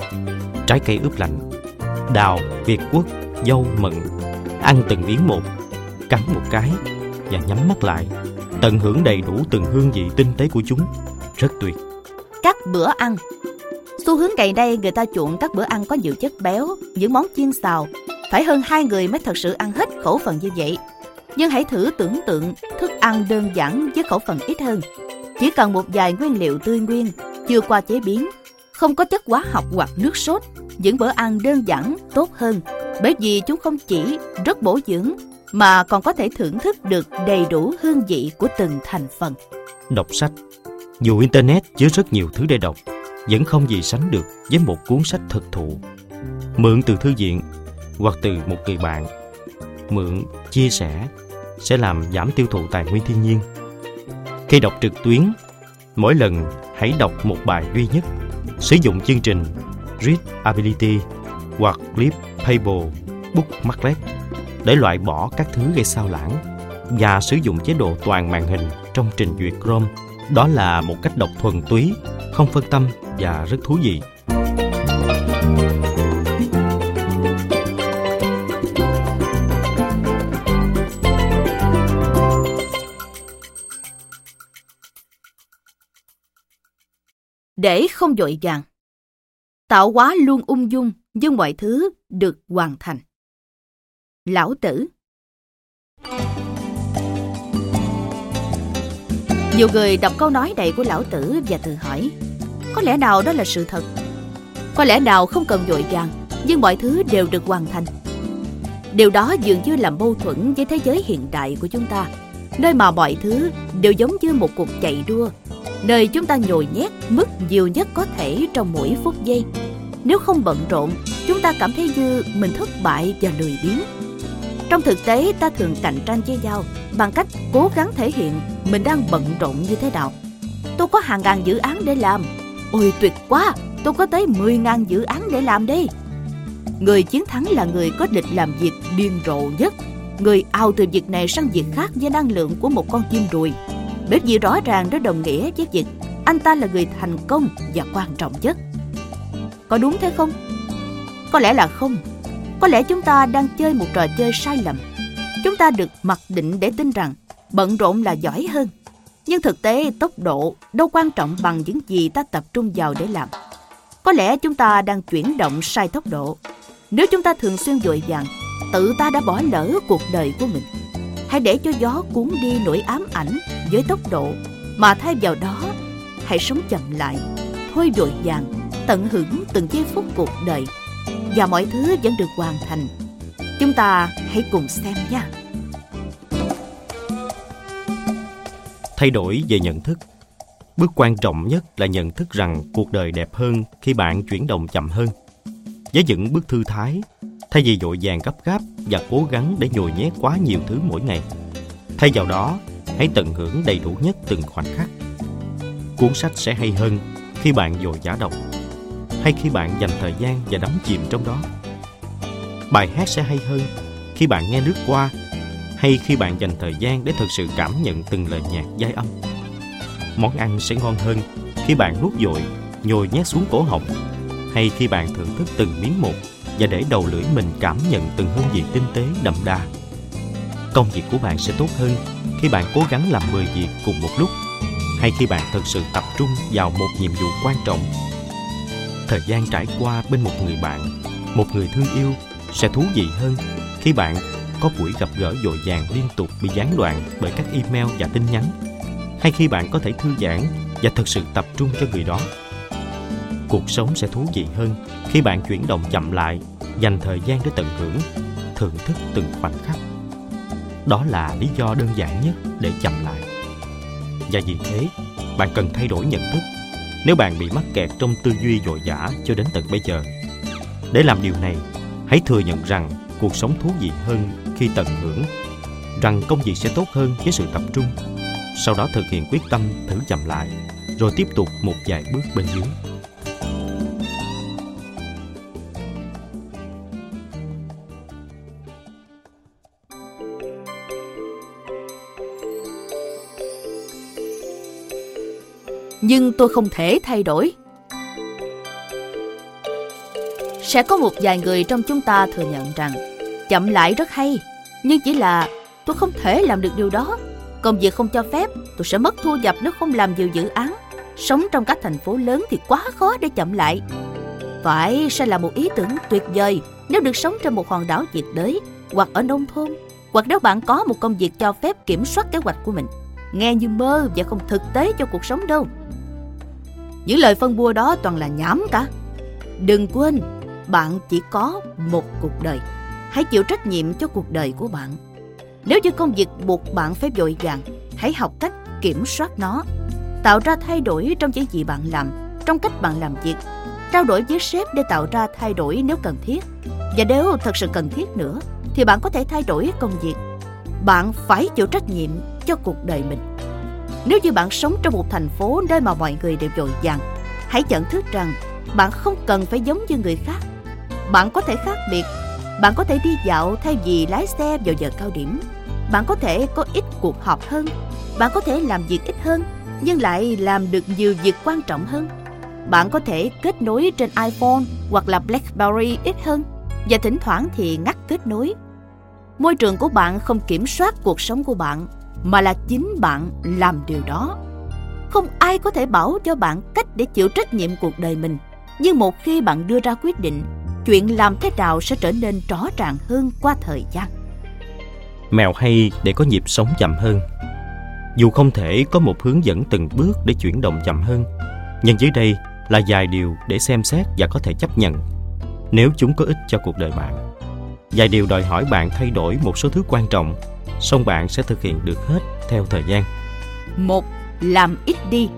Trái cây ướp lạnh, đào, việt quất, dâu, mận. Ăn từng miếng một, cắn một cái và nhắm mắt lại. Tận hưởng đầy đủ từng hương vị tinh tế của chúng. Rất tuyệt. Các bữa ăn Xu hướng ngày nay người ta chuộng các bữa ăn có nhiều chất béo, những món chiên xào. Phải hơn hai người mới thật sự ăn hết khẩu phần như vậy. Nhưng hãy thử tưởng tượng thức ăn đơn giản với khẩu phần ít hơn. Chỉ cần một vài nguyên liệu tươi nguyên, chưa qua chế biến, không có chất hóa học hoặc nước sốt. Những bữa ăn đơn giản tốt hơn bởi vì chúng không chỉ rất bổ dưỡng mà còn có thể thưởng thức được đầy đủ hương vị của từng thành phần. Đọc sách Dù Internet chứa rất nhiều thứ để đọc, vẫn không gì sánh được với một cuốn sách thực thụ. Mượn từ thư viện hoặc từ một người bạn. Mượn, chia sẻ sẽ làm giảm tiêu thụ tài nguyên thiên nhiên. Khi đọc trực tuyến, mỗi lần hãy đọc một bài duy nhất. Sử dụng chương trình Readability hoặc Flip Payable Bookmarklet để loại bỏ các thứ gây sao lãng và sử dụng chế độ toàn màn hình trong trình duyệt Chrome. Đó là một cách đọc thuần túy, không phân tâm và rất thú vị. Để không dội vàng Tạo hóa luôn ung dung nhưng mọi thứ được hoàn thành. Lão tử Nhiều người đọc câu nói này của lão tử và tự hỏi có lẽ nào đó là sự thật? Có lẽ nào không cần vội vàng Nhưng mọi thứ đều được hoàn thành. Điều đó dường như làm mâu thuẫn với thế giới hiện đại của chúng ta Nơi mà mọi thứ đều giống như một cuộc chạy đua Nơi chúng ta nhồi nhét mức nhiều nhất có thể trong mỗi phút giây. Nếu không bận rộn, chúng ta cảm thấy như mình thất bại và lười biếng. Trong thực tế ta thường cạnh tranh với nhau Bằng cách cố gắng thể hiện mình đang bận rộn như thế nào Tôi có hàng ngàn dự án để làm Ôi tuyệt quá, tôi có tới 10.000 dự án để làm đi. Người chiến thắng là người có lịch làm việc điên rồ nhất. Người ao từ việc này sang việc khác với năng lượng của một con chim ruồi. Bởi vì rõ ràng nó đồng nghĩa với việc anh ta là người thành công và quan trọng nhất. Có đúng thế không? Có lẽ là không. Có lẽ chúng ta đang chơi một trò chơi sai lầm. Chúng ta được mặc định để tin rằng bận rộn là giỏi hơn nhưng thực tế tốc độ đâu quan trọng bằng những gì ta tập trung vào để làm. Có lẽ chúng ta đang chuyển động sai tốc độ. Nếu chúng ta thường xuyên vội vàng, tự ta đã bỏ lỡ cuộc đời của mình. Hãy để cho gió cuốn đi nỗi ám ảnh với tốc độ, mà thay vào đó, hãy sống chậm lại, thôi vội vàng, tận hưởng từng giây phút cuộc đời và mọi thứ vẫn được hoàn thành. Chúng ta hãy cùng xem nha. thay đổi về nhận thức bước quan trọng nhất là nhận thức rằng cuộc đời đẹp hơn khi bạn chuyển động chậm hơn với những bước thư thái, thay vì vội vàng gấp gáp và cố gắng để nhồi nhét quá nhiều thứ mỗi ngày, thay vào đó, hãy tận hưởng đầy đủ nhất từng khoảnh khắc cuốn sách sẽ hay hơn khi bạn dội giả đọc hay khi bạn dành thời gian và đắm chìm trong đó bài hát sẽ hay hơn khi bạn nghe lướt qua hay khi bạn dành thời gian để thực sự cảm nhận từng lời nhạc giai âm. Món ăn sẽ ngon hơn khi bạn nuốt dội, nhồi nhét xuống cổ họng, hay khi bạn thưởng thức từng miếng một và để đầu lưỡi mình cảm nhận từng hương vị tinh tế đậm đà. Công việc của bạn sẽ tốt hơn khi bạn cố gắng làm 10 việc cùng một lúc hay khi bạn thực sự tập trung vào một nhiệm vụ quan trọng. Thời gian trải qua bên một người bạn, một người thương yêu sẽ thú vị hơn khi bạn có buổi gặp gỡ dội vàng liên tục bị gián đoạn bởi các email và tin nhắn hay khi bạn có thể thư giãn và thực sự tập trung cho người đó. Cuộc sống sẽ thú vị hơn khi bạn chuyển động chậm lại dành thời gian để tận hưởng thưởng thức từng khoảnh khắc. Đó là lý do đơn giản nhất để chậm lại. Và vì thế bạn cần thay đổi nhận thức nếu bạn bị mắc kẹt trong tư duy dội dã cho đến tận bây giờ. Để làm điều này, hãy thừa nhận rằng cuộc sống thú vị hơn khi tận hưởng, rằng công việc sẽ tốt hơn với sự tập trung. Sau đó thực hiện quyết tâm thử chậm lại, rồi tiếp tục một vài bước bên dưới. Nhưng tôi không thể thay đổi. Sẽ có một vài người trong chúng ta thừa nhận rằng chậm lại rất hay, nhưng chỉ là tôi không thể làm được điều đó. Công việc không cho phép, tôi sẽ mất thu nhập nếu không làm nhiều dự án. Sống trong các thành phố lớn thì quá khó để chậm lại. Phải sẽ là một ý tưởng tuyệt vời nếu được sống trên một hòn đảo nhiệt đới hoặc ở nông thôn hoặc nếu bạn có một công việc cho phép kiểm soát kế hoạch của mình. Nghe như mơ và không thực tế cho cuộc sống đâu. Những lời phân bua đó toàn là nhảm cả. Đừng quên, bạn chỉ có một cuộc đời. Hãy chịu trách nhiệm cho cuộc đời của bạn. Nếu như công việc buộc bạn phải vội vàng, hãy học cách kiểm soát nó. Tạo ra thay đổi trong những gì bạn làm, trong cách bạn làm việc. Trao đổi với sếp để tạo ra thay đổi nếu cần thiết. Và nếu thật sự cần thiết nữa, thì bạn có thể thay đổi công việc. Bạn phải chịu trách nhiệm cho cuộc đời mình. Nếu như bạn sống trong một thành phố nơi mà mọi người đều dội vàng, hãy nhận thức rằng bạn không cần phải giống như người khác. Bạn có thể khác biệt. Bạn có thể đi dạo thay vì lái xe vào giờ cao điểm. Bạn có thể có ít cuộc họp hơn. Bạn có thể làm việc ít hơn, nhưng lại làm được nhiều việc quan trọng hơn. Bạn có thể kết nối trên iPhone hoặc là BlackBerry ít hơn và thỉnh thoảng thì ngắt kết nối. Môi trường của bạn không kiểm soát cuộc sống của bạn mà là chính bạn làm điều đó. Không ai có thể bảo cho bạn cách để chịu trách nhiệm cuộc đời mình, nhưng một khi bạn đưa ra quyết định, chuyện làm thế nào sẽ trở nên rõ ràng hơn qua thời gian. Mèo hay để có nhịp sống chậm hơn. Dù không thể có một hướng dẫn từng bước để chuyển động chậm hơn, nhưng dưới đây là vài điều để xem xét và có thể chấp nhận, nếu chúng có ích cho cuộc đời bạn. Vài điều đòi hỏi bạn thay đổi một số thứ quan trọng song bạn sẽ thực hiện được hết theo thời gian. Một, làm ít đi.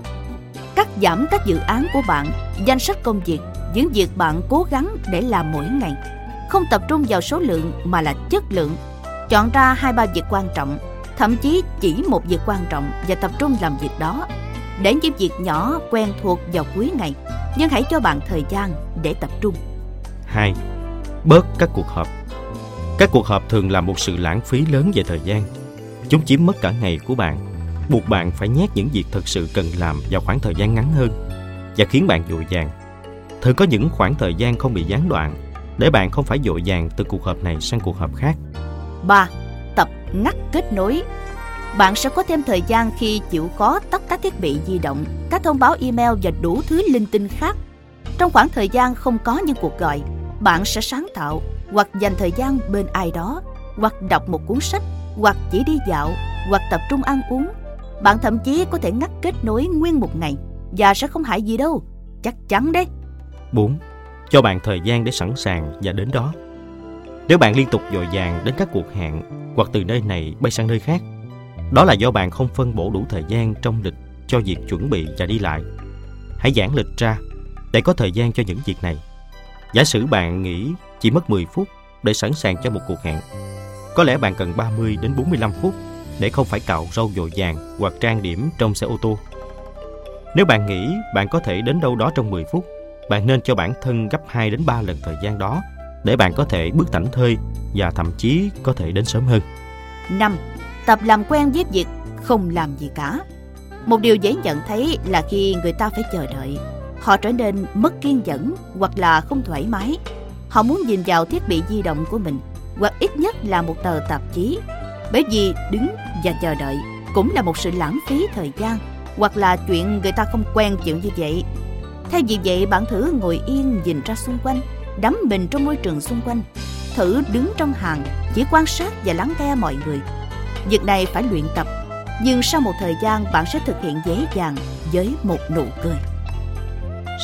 Cắt giảm các dự án của bạn, danh sách công việc, những việc bạn cố gắng để làm mỗi ngày. Không tập trung vào số lượng mà là chất lượng. Chọn ra hai ba việc quan trọng, thậm chí chỉ một việc quan trọng và tập trung làm việc đó. Để những việc nhỏ quen thuộc vào cuối ngày, nhưng hãy cho bạn thời gian để tập trung. 2. Bớt các cuộc họp các cuộc họp thường là một sự lãng phí lớn về thời gian. Chúng chiếm mất cả ngày của bạn, buộc bạn phải nhét những việc thật sự cần làm vào khoảng thời gian ngắn hơn và khiến bạn vội vàng. Thường có những khoảng thời gian không bị gián đoạn để bạn không phải vội vàng từ cuộc họp này sang cuộc họp khác. 3. Tập ngắt kết nối bạn sẽ có thêm thời gian khi chịu khó tắt các thiết bị di động, các thông báo email và đủ thứ linh tinh khác. Trong khoảng thời gian không có những cuộc gọi, bạn sẽ sáng tạo hoặc dành thời gian bên ai đó hoặc đọc một cuốn sách hoặc chỉ đi dạo hoặc tập trung ăn uống bạn thậm chí có thể ngắt kết nối nguyên một ngày và sẽ không hại gì đâu chắc chắn đấy 4. Cho bạn thời gian để sẵn sàng và đến đó. Nếu bạn liên tục dội vàng đến các cuộc hẹn hoặc từ nơi này bay sang nơi khác, đó là do bạn không phân bổ đủ thời gian trong lịch cho việc chuẩn bị và đi lại. Hãy giãn lịch ra để có thời gian cho những việc này. Giả sử bạn nghĩ chỉ mất 10 phút để sẵn sàng cho một cuộc hẹn. Có lẽ bạn cần 30 đến 45 phút để không phải cạo râu dội vàng hoặc trang điểm trong xe ô tô. Nếu bạn nghĩ bạn có thể đến đâu đó trong 10 phút, bạn nên cho bản thân gấp 2 đến 3 lần thời gian đó để bạn có thể bước thảnh thơi và thậm chí có thể đến sớm hơn. 5. Tập làm quen với việc không làm gì cả. Một điều dễ nhận thấy là khi người ta phải chờ đợi, họ trở nên mất kiên nhẫn hoặc là không thoải mái Họ muốn nhìn vào thiết bị di động của mình hoặc ít nhất là một tờ tạp chí. Bởi vì đứng và chờ đợi cũng là một sự lãng phí thời gian hoặc là chuyện người ta không quen chịu như vậy. Thay vì vậy bạn thử ngồi yên nhìn ra xung quanh, đắm mình trong môi trường xung quanh. Thử đứng trong hàng, chỉ quan sát và lắng nghe mọi người. Việc này phải luyện tập. nhưng sau một thời gian bạn sẽ thực hiện dễ dàng với một nụ cười.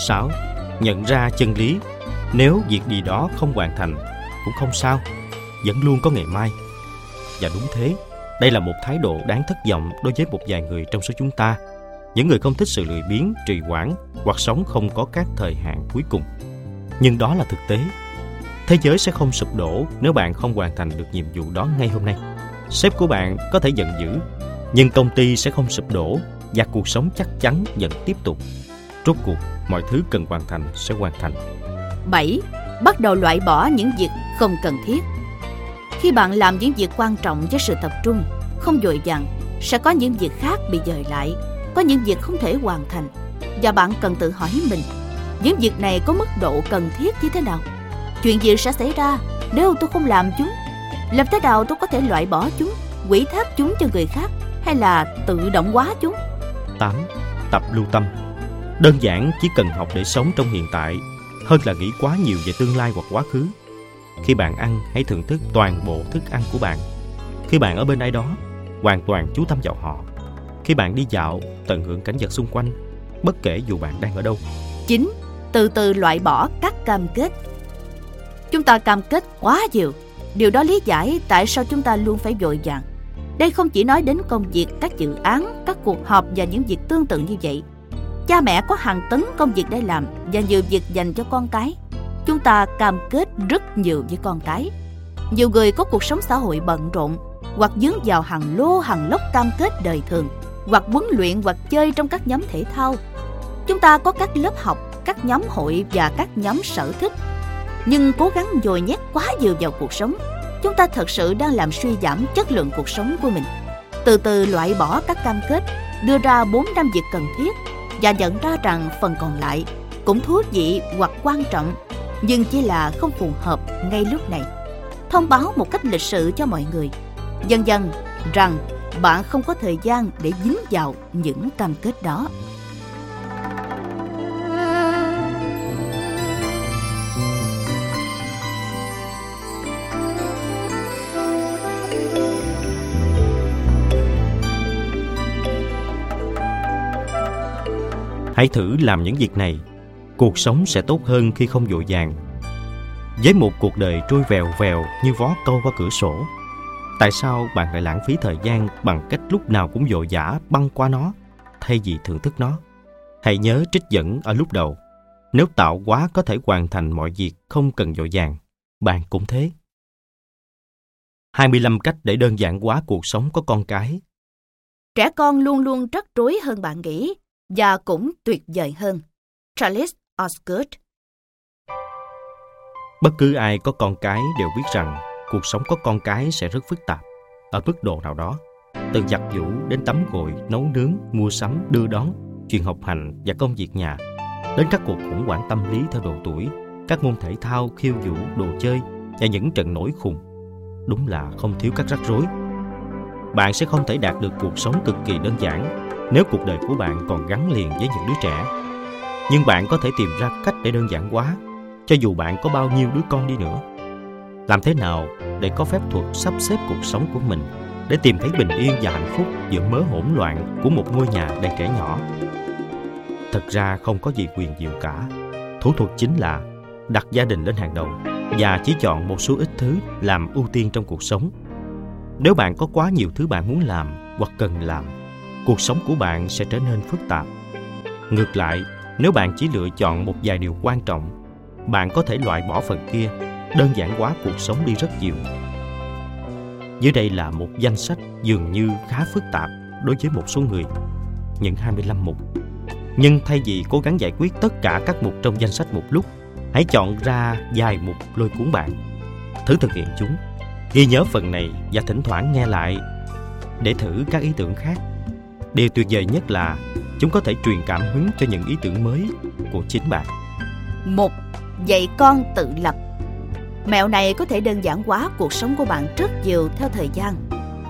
6. Nhận ra chân lý nếu việc gì đó không hoàn thành cũng không sao, vẫn luôn có ngày mai. Và đúng thế, đây là một thái độ đáng thất vọng đối với một vài người trong số chúng ta. Những người không thích sự lười biếng, trì hoãn hoặc sống không có các thời hạn cuối cùng. Nhưng đó là thực tế. Thế giới sẽ không sụp đổ nếu bạn không hoàn thành được nhiệm vụ đó ngay hôm nay. Sếp của bạn có thể giận dữ, nhưng công ty sẽ không sụp đổ và cuộc sống chắc chắn vẫn tiếp tục. Rốt cuộc, mọi thứ cần hoàn thành sẽ hoàn thành. 7. Bắt đầu loại bỏ những việc không cần thiết. Khi bạn làm những việc quan trọng với sự tập trung, không dội dàng, sẽ có những việc khác bị dời lại, có những việc không thể hoàn thành. Và bạn cần tự hỏi mình, những việc này có mức độ cần thiết như thế nào? Chuyện gì sẽ xảy ra nếu tôi không làm chúng? Làm thế nào tôi có thể loại bỏ chúng, quỷ thác chúng cho người khác hay là tự động hóa chúng? 8. Tập lưu tâm Đơn giản chỉ cần học để sống trong hiện tại hơn là nghĩ quá nhiều về tương lai hoặc quá khứ. Khi bạn ăn, hãy thưởng thức toàn bộ thức ăn của bạn. Khi bạn ở bên ai đó, hoàn toàn chú tâm vào họ. Khi bạn đi dạo, tận hưởng cảnh vật xung quanh, bất kể dù bạn đang ở đâu. 9. Từ từ loại bỏ các cam kết. Chúng ta cam kết quá nhiều. Điều đó lý giải tại sao chúng ta luôn phải vội vàng. Đây không chỉ nói đến công việc, các dự án, các cuộc họp và những việc tương tự như vậy. Cha mẹ có hàng tấn công việc để làm và nhiều việc dành cho con cái. Chúng ta cam kết rất nhiều với con cái. Nhiều người có cuộc sống xã hội bận rộn hoặc dướng vào hàng lô hàng lốc cam kết đời thường hoặc huấn luyện hoặc chơi trong các nhóm thể thao. Chúng ta có các lớp học, các nhóm hội và các nhóm sở thích. Nhưng cố gắng dồi nhét quá nhiều vào cuộc sống, chúng ta thật sự đang làm suy giảm chất lượng cuộc sống của mình. Từ từ loại bỏ các cam kết, đưa ra 4 năm việc cần thiết và nhận ra rằng phần còn lại cũng thú vị hoặc quan trọng nhưng chỉ là không phù hợp ngay lúc này. Thông báo một cách lịch sự cho mọi người, dần dần rằng bạn không có thời gian để dính vào những cam kết đó. Hãy thử làm những việc này, cuộc sống sẽ tốt hơn khi không vội vàng. Với một cuộc đời trôi vèo vèo như vó câu qua cửa sổ, tại sao bạn lại lãng phí thời gian bằng cách lúc nào cũng vội vã băng qua nó thay vì thưởng thức nó? Hãy nhớ trích dẫn ở lúc đầu. Nếu tạo quá có thể hoàn thành mọi việc không cần vội vàng, bạn cũng thế. 25 cách để đơn giản hóa cuộc sống có con cái. Trẻ con luôn luôn rắc rối hơn bạn nghĩ và cũng tuyệt vời hơn. Charles Osgood Bất cứ ai có con cái đều biết rằng cuộc sống có con cái sẽ rất phức tạp ở mức độ nào đó. Từ giặt giũ đến tắm gội, nấu nướng, mua sắm, đưa đón, chuyện học hành và công việc nhà, đến các cuộc khủng hoảng tâm lý theo độ tuổi, các môn thể thao, khiêu vũ, đồ chơi và những trận nổi khùng. Đúng là không thiếu các rắc rối. Bạn sẽ không thể đạt được cuộc sống cực kỳ đơn giản nếu cuộc đời của bạn còn gắn liền với những đứa trẻ. Nhưng bạn có thể tìm ra cách để đơn giản hóa, cho dù bạn có bao nhiêu đứa con đi nữa. Làm thế nào để có phép thuật sắp xếp cuộc sống của mình để tìm thấy bình yên và hạnh phúc giữa mớ hỗn loạn của một ngôi nhà đầy trẻ nhỏ? Thật ra không có gì quyền diệu cả. Thủ thuật chính là đặt gia đình lên hàng đầu và chỉ chọn một số ít thứ làm ưu tiên trong cuộc sống. Nếu bạn có quá nhiều thứ bạn muốn làm hoặc cần làm cuộc sống của bạn sẽ trở nên phức tạp. Ngược lại, nếu bạn chỉ lựa chọn một vài điều quan trọng, bạn có thể loại bỏ phần kia, đơn giản hóa cuộc sống đi rất nhiều. Dưới đây là một danh sách dường như khá phức tạp đối với một số người, những 25 mục. Nhưng thay vì cố gắng giải quyết tất cả các mục trong danh sách một lúc, hãy chọn ra vài mục lôi cuốn bạn. Thử thực hiện chúng, ghi nhớ phần này và thỉnh thoảng nghe lại để thử các ý tưởng khác Điều tuyệt vời nhất là chúng có thể truyền cảm hứng cho những ý tưởng mới của chính bạn. Một, dạy con tự lập. Mẹo này có thể đơn giản hóa cuộc sống của bạn rất nhiều theo thời gian.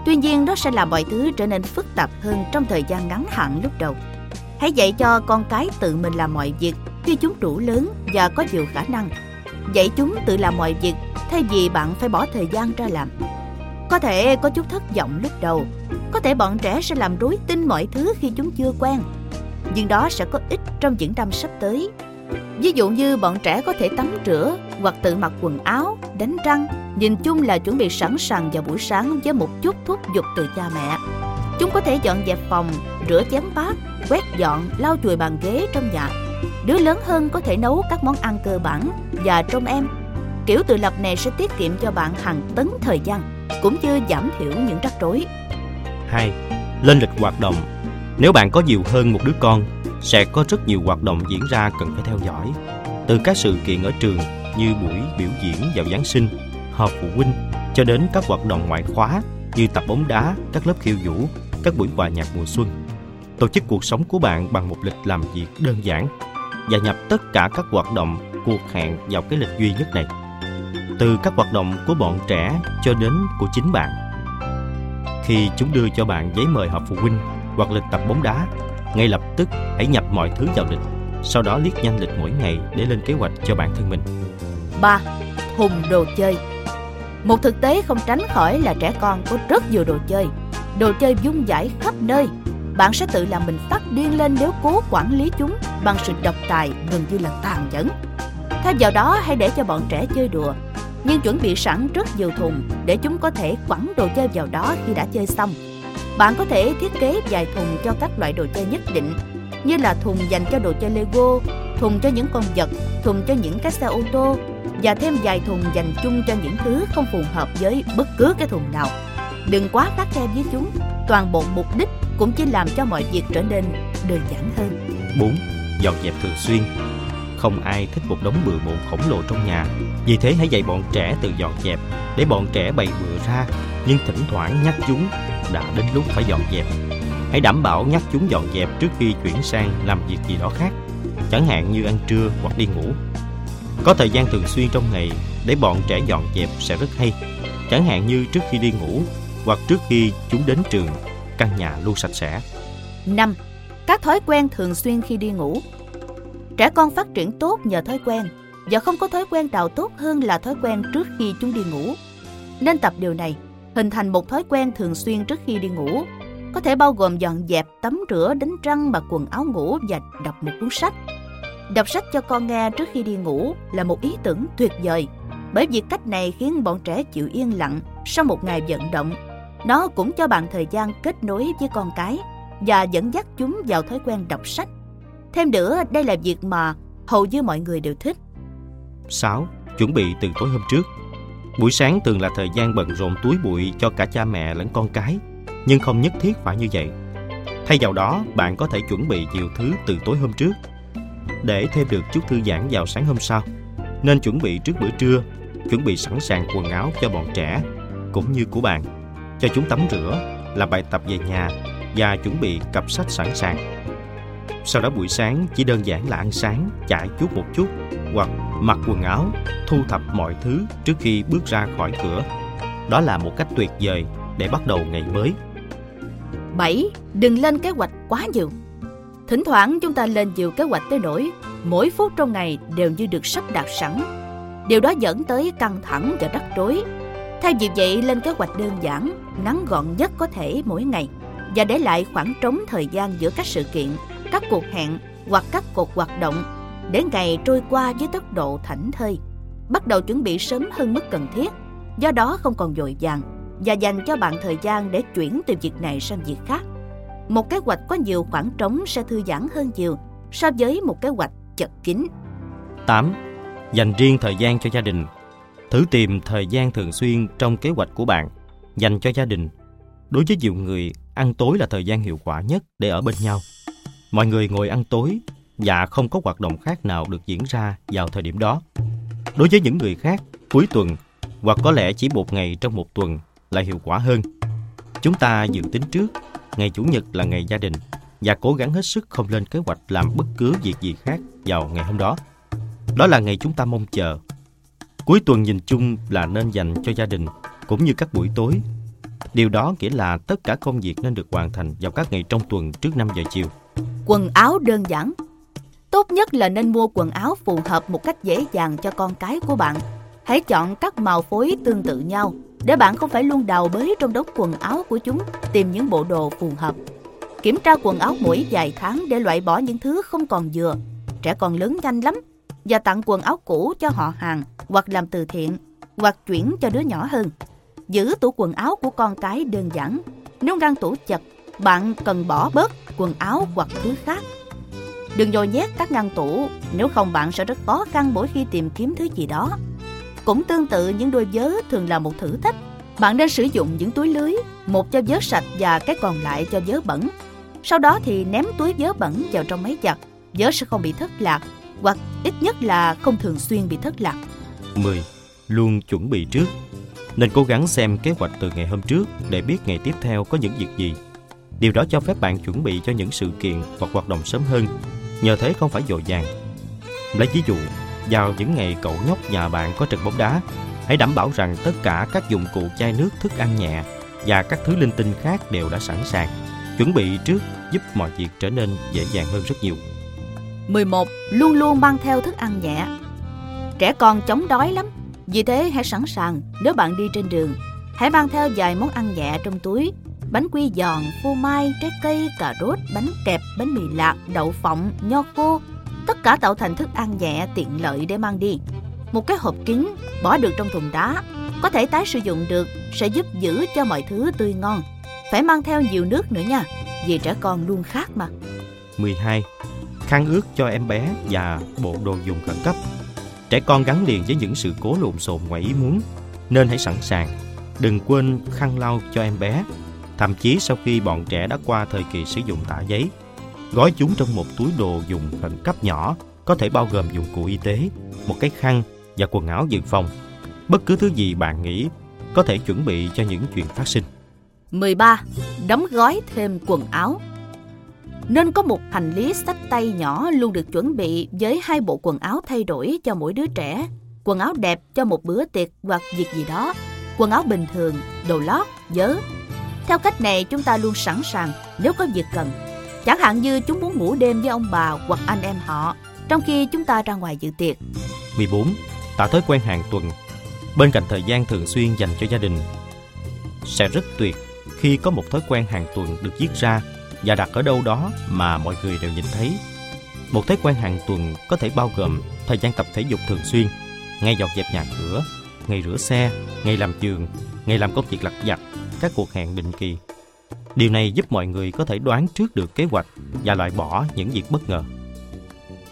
Tuy nhiên nó sẽ làm mọi thứ trở nên phức tạp hơn trong thời gian ngắn hạn lúc đầu. Hãy dạy cho con cái tự mình làm mọi việc khi chúng đủ lớn và có nhiều khả năng. Dạy chúng tự làm mọi việc thay vì bạn phải bỏ thời gian ra làm. Có thể có chút thất vọng lúc đầu, có thể bọn trẻ sẽ làm rối tin mọi thứ khi chúng chưa quen. Nhưng đó sẽ có ích trong những năm sắp tới. Ví dụ như bọn trẻ có thể tắm rửa hoặc tự mặc quần áo, đánh răng, nhìn chung là chuẩn bị sẵn sàng vào buổi sáng với một chút thúc giục từ cha mẹ. Chúng có thể dọn dẹp phòng, rửa chén bát, quét dọn, lau chùi bàn ghế trong nhà. Đứa lớn hơn có thể nấu các món ăn cơ bản và trông em. Kiểu tự lập này sẽ tiết kiệm cho bạn hàng tấn thời gian, cũng như giảm thiểu những rắc rối. 2. Lên lịch hoạt động Nếu bạn có nhiều hơn một đứa con, sẽ có rất nhiều hoạt động diễn ra cần phải theo dõi. Từ các sự kiện ở trường như buổi biểu diễn vào Giáng sinh, họp phụ huynh, cho đến các hoạt động ngoại khóa như tập bóng đá, các lớp khiêu vũ, các buổi hòa nhạc mùa xuân. Tổ chức cuộc sống của bạn bằng một lịch làm việc đơn giản và nhập tất cả các hoạt động, cuộc hẹn vào cái lịch duy nhất này. Từ các hoạt động của bọn trẻ cho đến của chính bạn. Khi chúng đưa cho bạn giấy mời họp phụ huynh hoặc lịch tập bóng đá, ngay lập tức hãy nhập mọi thứ vào lịch, sau đó liếc nhanh lịch mỗi ngày để lên kế hoạch cho bản thân mình. 3. hùng đồ chơi Một thực tế không tránh khỏi là trẻ con có rất nhiều đồ chơi. Đồ chơi dung dãi khắp nơi. Bạn sẽ tự làm mình phát điên lên nếu cố quản lý chúng bằng sự độc tài gần như là tàn nhẫn. Thay vào đó hãy để cho bọn trẻ chơi đùa, nhưng chuẩn bị sẵn rất nhiều thùng để chúng có thể quẳng đồ chơi vào đó khi đã chơi xong. Bạn có thể thiết kế vài thùng cho các loại đồ chơi nhất định, như là thùng dành cho đồ chơi Lego, thùng cho những con vật, thùng cho những cái xe ô tô và thêm vài thùng dành chung cho những thứ không phù hợp với bất cứ cái thùng nào. Đừng quá khắt khe với chúng, toàn bộ mục đích cũng chỉ làm cho mọi việc trở nên đơn giản hơn. 4. Dọn dẹp thường xuyên không ai thích một đống bừa bộn khổng lồ trong nhà. Vì thế hãy dạy bọn trẻ tự dọn dẹp, Để bọn trẻ bày bừa ra. Nhưng thỉnh thoảng nhắc chúng đã đến lúc phải dọn dẹp. Hãy đảm bảo nhắc chúng dọn dẹp trước khi chuyển sang làm việc gì đó khác, Chẳng hạn như ăn trưa hoặc đi ngủ. Có thời gian thường xuyên trong ngày để bọn trẻ dọn dẹp sẽ rất hay, Chẳng hạn như trước khi đi ngủ hoặc trước khi chúng đến trường, căn nhà luôn sạch sẽ. 5. Các thói quen thường xuyên khi đi ngủ. Trẻ con phát triển tốt nhờ thói quen và không có thói quen nào tốt hơn là thói quen trước khi chúng đi ngủ. Nên tập điều này, hình thành một thói quen thường xuyên trước khi đi ngủ. Có thể bao gồm dọn dẹp, tắm rửa, đánh răng, mặc quần áo ngủ và đọc một cuốn sách. Đọc sách cho con nghe trước khi đi ngủ là một ý tưởng tuyệt vời bởi vì cách này khiến bọn trẻ chịu yên lặng sau một ngày vận động. Nó cũng cho bạn thời gian kết nối với con cái và dẫn dắt chúng vào thói quen đọc sách. Thêm nữa, đây là việc mà hầu như mọi người đều thích. 6. Chuẩn bị từ tối hôm trước Buổi sáng thường là thời gian bận rộn túi bụi cho cả cha mẹ lẫn con cái, nhưng không nhất thiết phải như vậy. Thay vào đó, bạn có thể chuẩn bị nhiều thứ từ tối hôm trước để thêm được chút thư giãn vào sáng hôm sau. Nên chuẩn bị trước bữa trưa, chuẩn bị sẵn sàng quần áo cho bọn trẻ, cũng như của bạn, cho chúng tắm rửa, làm bài tập về nhà và chuẩn bị cặp sách sẵn sàng. Sau đó buổi sáng chỉ đơn giản là ăn sáng, chạy chút một chút hoặc mặc quần áo, thu thập mọi thứ trước khi bước ra khỏi cửa. Đó là một cách tuyệt vời để bắt đầu ngày mới. 7. Đừng lên kế hoạch quá nhiều. Thỉnh thoảng chúng ta lên nhiều kế hoạch tới nỗi mỗi phút trong ngày đều như được sắp đặt sẵn. Điều đó dẫn tới căng thẳng và rắc rối. Thay vì vậy, lên kế hoạch đơn giản, ngắn gọn nhất có thể mỗi ngày và để lại khoảng trống thời gian giữa các sự kiện, các cuộc hẹn hoặc các cuộc hoạt động để ngày trôi qua với tốc độ thảnh thơi. Bắt đầu chuẩn bị sớm hơn mức cần thiết, do đó không còn dội vàng và dành cho bạn thời gian để chuyển từ việc này sang việc khác. Một kế hoạch có nhiều khoảng trống sẽ thư giãn hơn nhiều so với một kế hoạch chật kín. 8. Dành riêng thời gian cho gia đình. Thử tìm thời gian thường xuyên trong kế hoạch của bạn dành cho gia đình. Đối với nhiều người, ăn tối là thời gian hiệu quả nhất để ở bên nhau. Mọi người ngồi ăn tối và không có hoạt động khác nào được diễn ra vào thời điểm đó. Đối với những người khác, cuối tuần hoặc có lẽ chỉ một ngày trong một tuần là hiệu quả hơn. Chúng ta dự tính trước, ngày Chủ nhật là ngày gia đình và cố gắng hết sức không lên kế hoạch làm bất cứ việc gì khác vào ngày hôm đó. Đó là ngày chúng ta mong chờ. Cuối tuần nhìn chung là nên dành cho gia đình cũng như các buổi tối. Điều đó nghĩa là tất cả công việc nên được hoàn thành vào các ngày trong tuần trước 5 giờ chiều. Quần áo đơn giản Tốt nhất là nên mua quần áo phù hợp một cách dễ dàng cho con cái của bạn. Hãy chọn các màu phối tương tự nhau để bạn không phải luôn đào bới trong đống quần áo của chúng tìm những bộ đồ phù hợp. Kiểm tra quần áo mỗi vài tháng để loại bỏ những thứ không còn vừa. Trẻ còn lớn nhanh lắm và tặng quần áo cũ cho họ hàng hoặc làm từ thiện hoặc chuyển cho đứa nhỏ hơn. Giữ tủ quần áo của con cái đơn giản. Nếu ngăn tủ chật, bạn cần bỏ bớt quần áo hoặc thứ khác. Đừng nhồi nhét các ngăn tủ, nếu không bạn sẽ rất khó khăn mỗi khi tìm kiếm thứ gì đó. Cũng tương tự những đôi vớ thường là một thử thách. Bạn nên sử dụng những túi lưới, một cho vớ sạch và cái còn lại cho vớ bẩn. Sau đó thì ném túi vớ bẩn vào trong máy giặt, vớ sẽ không bị thất lạc, hoặc ít nhất là không thường xuyên bị thất lạc. 10. Luôn chuẩn bị trước. Nên cố gắng xem kế hoạch từ ngày hôm trước để biết ngày tiếp theo có những việc gì. Điều đó cho phép bạn chuẩn bị cho những sự kiện hoặc hoạt động sớm hơn, nhờ thế không phải dội vàng. Lấy ví dụ, vào những ngày cậu nhóc nhà bạn có trận bóng đá, hãy đảm bảo rằng tất cả các dụng cụ chai nước, thức ăn nhẹ và các thứ linh tinh khác đều đã sẵn sàng. Chuẩn bị trước giúp mọi việc trở nên dễ dàng hơn rất nhiều. 11. Luôn luôn mang theo thức ăn nhẹ. Trẻ con chống đói lắm, vì thế hãy sẵn sàng nếu bạn đi trên đường. Hãy mang theo vài món ăn nhẹ trong túi. Bánh quy giòn, phô mai, trái cây, cà rốt, bánh kẹp, bánh mì lạc, đậu phộng, nho khô. Tất cả tạo thành thức ăn nhẹ tiện lợi để mang đi. Một cái hộp kín bỏ được trong thùng đá có thể tái sử dụng được sẽ giúp giữ cho mọi thứ tươi ngon. Phải mang theo nhiều nước nữa nha, vì trẻ con luôn khát mà. 12. Khăn ướt cho em bé và bộ đồ dùng khẩn cấp. Trẻ con gắn liền với những sự cố lộn xộn ngoài ý muốn, nên hãy sẵn sàng. Đừng quên khăn lau cho em bé, thậm chí sau khi bọn trẻ đã qua thời kỳ sử dụng tả giấy. Gói chúng trong một túi đồ dùng khẩn cấp nhỏ, có thể bao gồm dụng cụ y tế, một cái khăn và quần áo dự phòng. Bất cứ thứ gì bạn nghĩ có thể chuẩn bị cho những chuyện phát sinh. 13. Đóng gói thêm quần áo nên có một hành lý sách tay nhỏ luôn được chuẩn bị với hai bộ quần áo thay đổi cho mỗi đứa trẻ. Quần áo đẹp cho một bữa tiệc hoặc việc gì đó. Quần áo bình thường, đồ lót, vớ. Theo cách này chúng ta luôn sẵn sàng nếu có việc cần. Chẳng hạn như chúng muốn ngủ đêm với ông bà hoặc anh em họ trong khi chúng ta ra ngoài dự tiệc. 14. Tạo thói quen hàng tuần Bên cạnh thời gian thường xuyên dành cho gia đình Sẽ rất tuyệt khi có một thói quen hàng tuần được viết ra và đặt ở đâu đó mà mọi người đều nhìn thấy. Một thói quen hàng tuần có thể bao gồm thời gian tập thể dục thường xuyên, ngay dọn dẹp nhà cửa, ngày rửa xe, ngày làm giường, ngày làm công việc lặt vặt, các cuộc hẹn định kỳ. Điều này giúp mọi người có thể đoán trước được kế hoạch và loại bỏ những việc bất ngờ.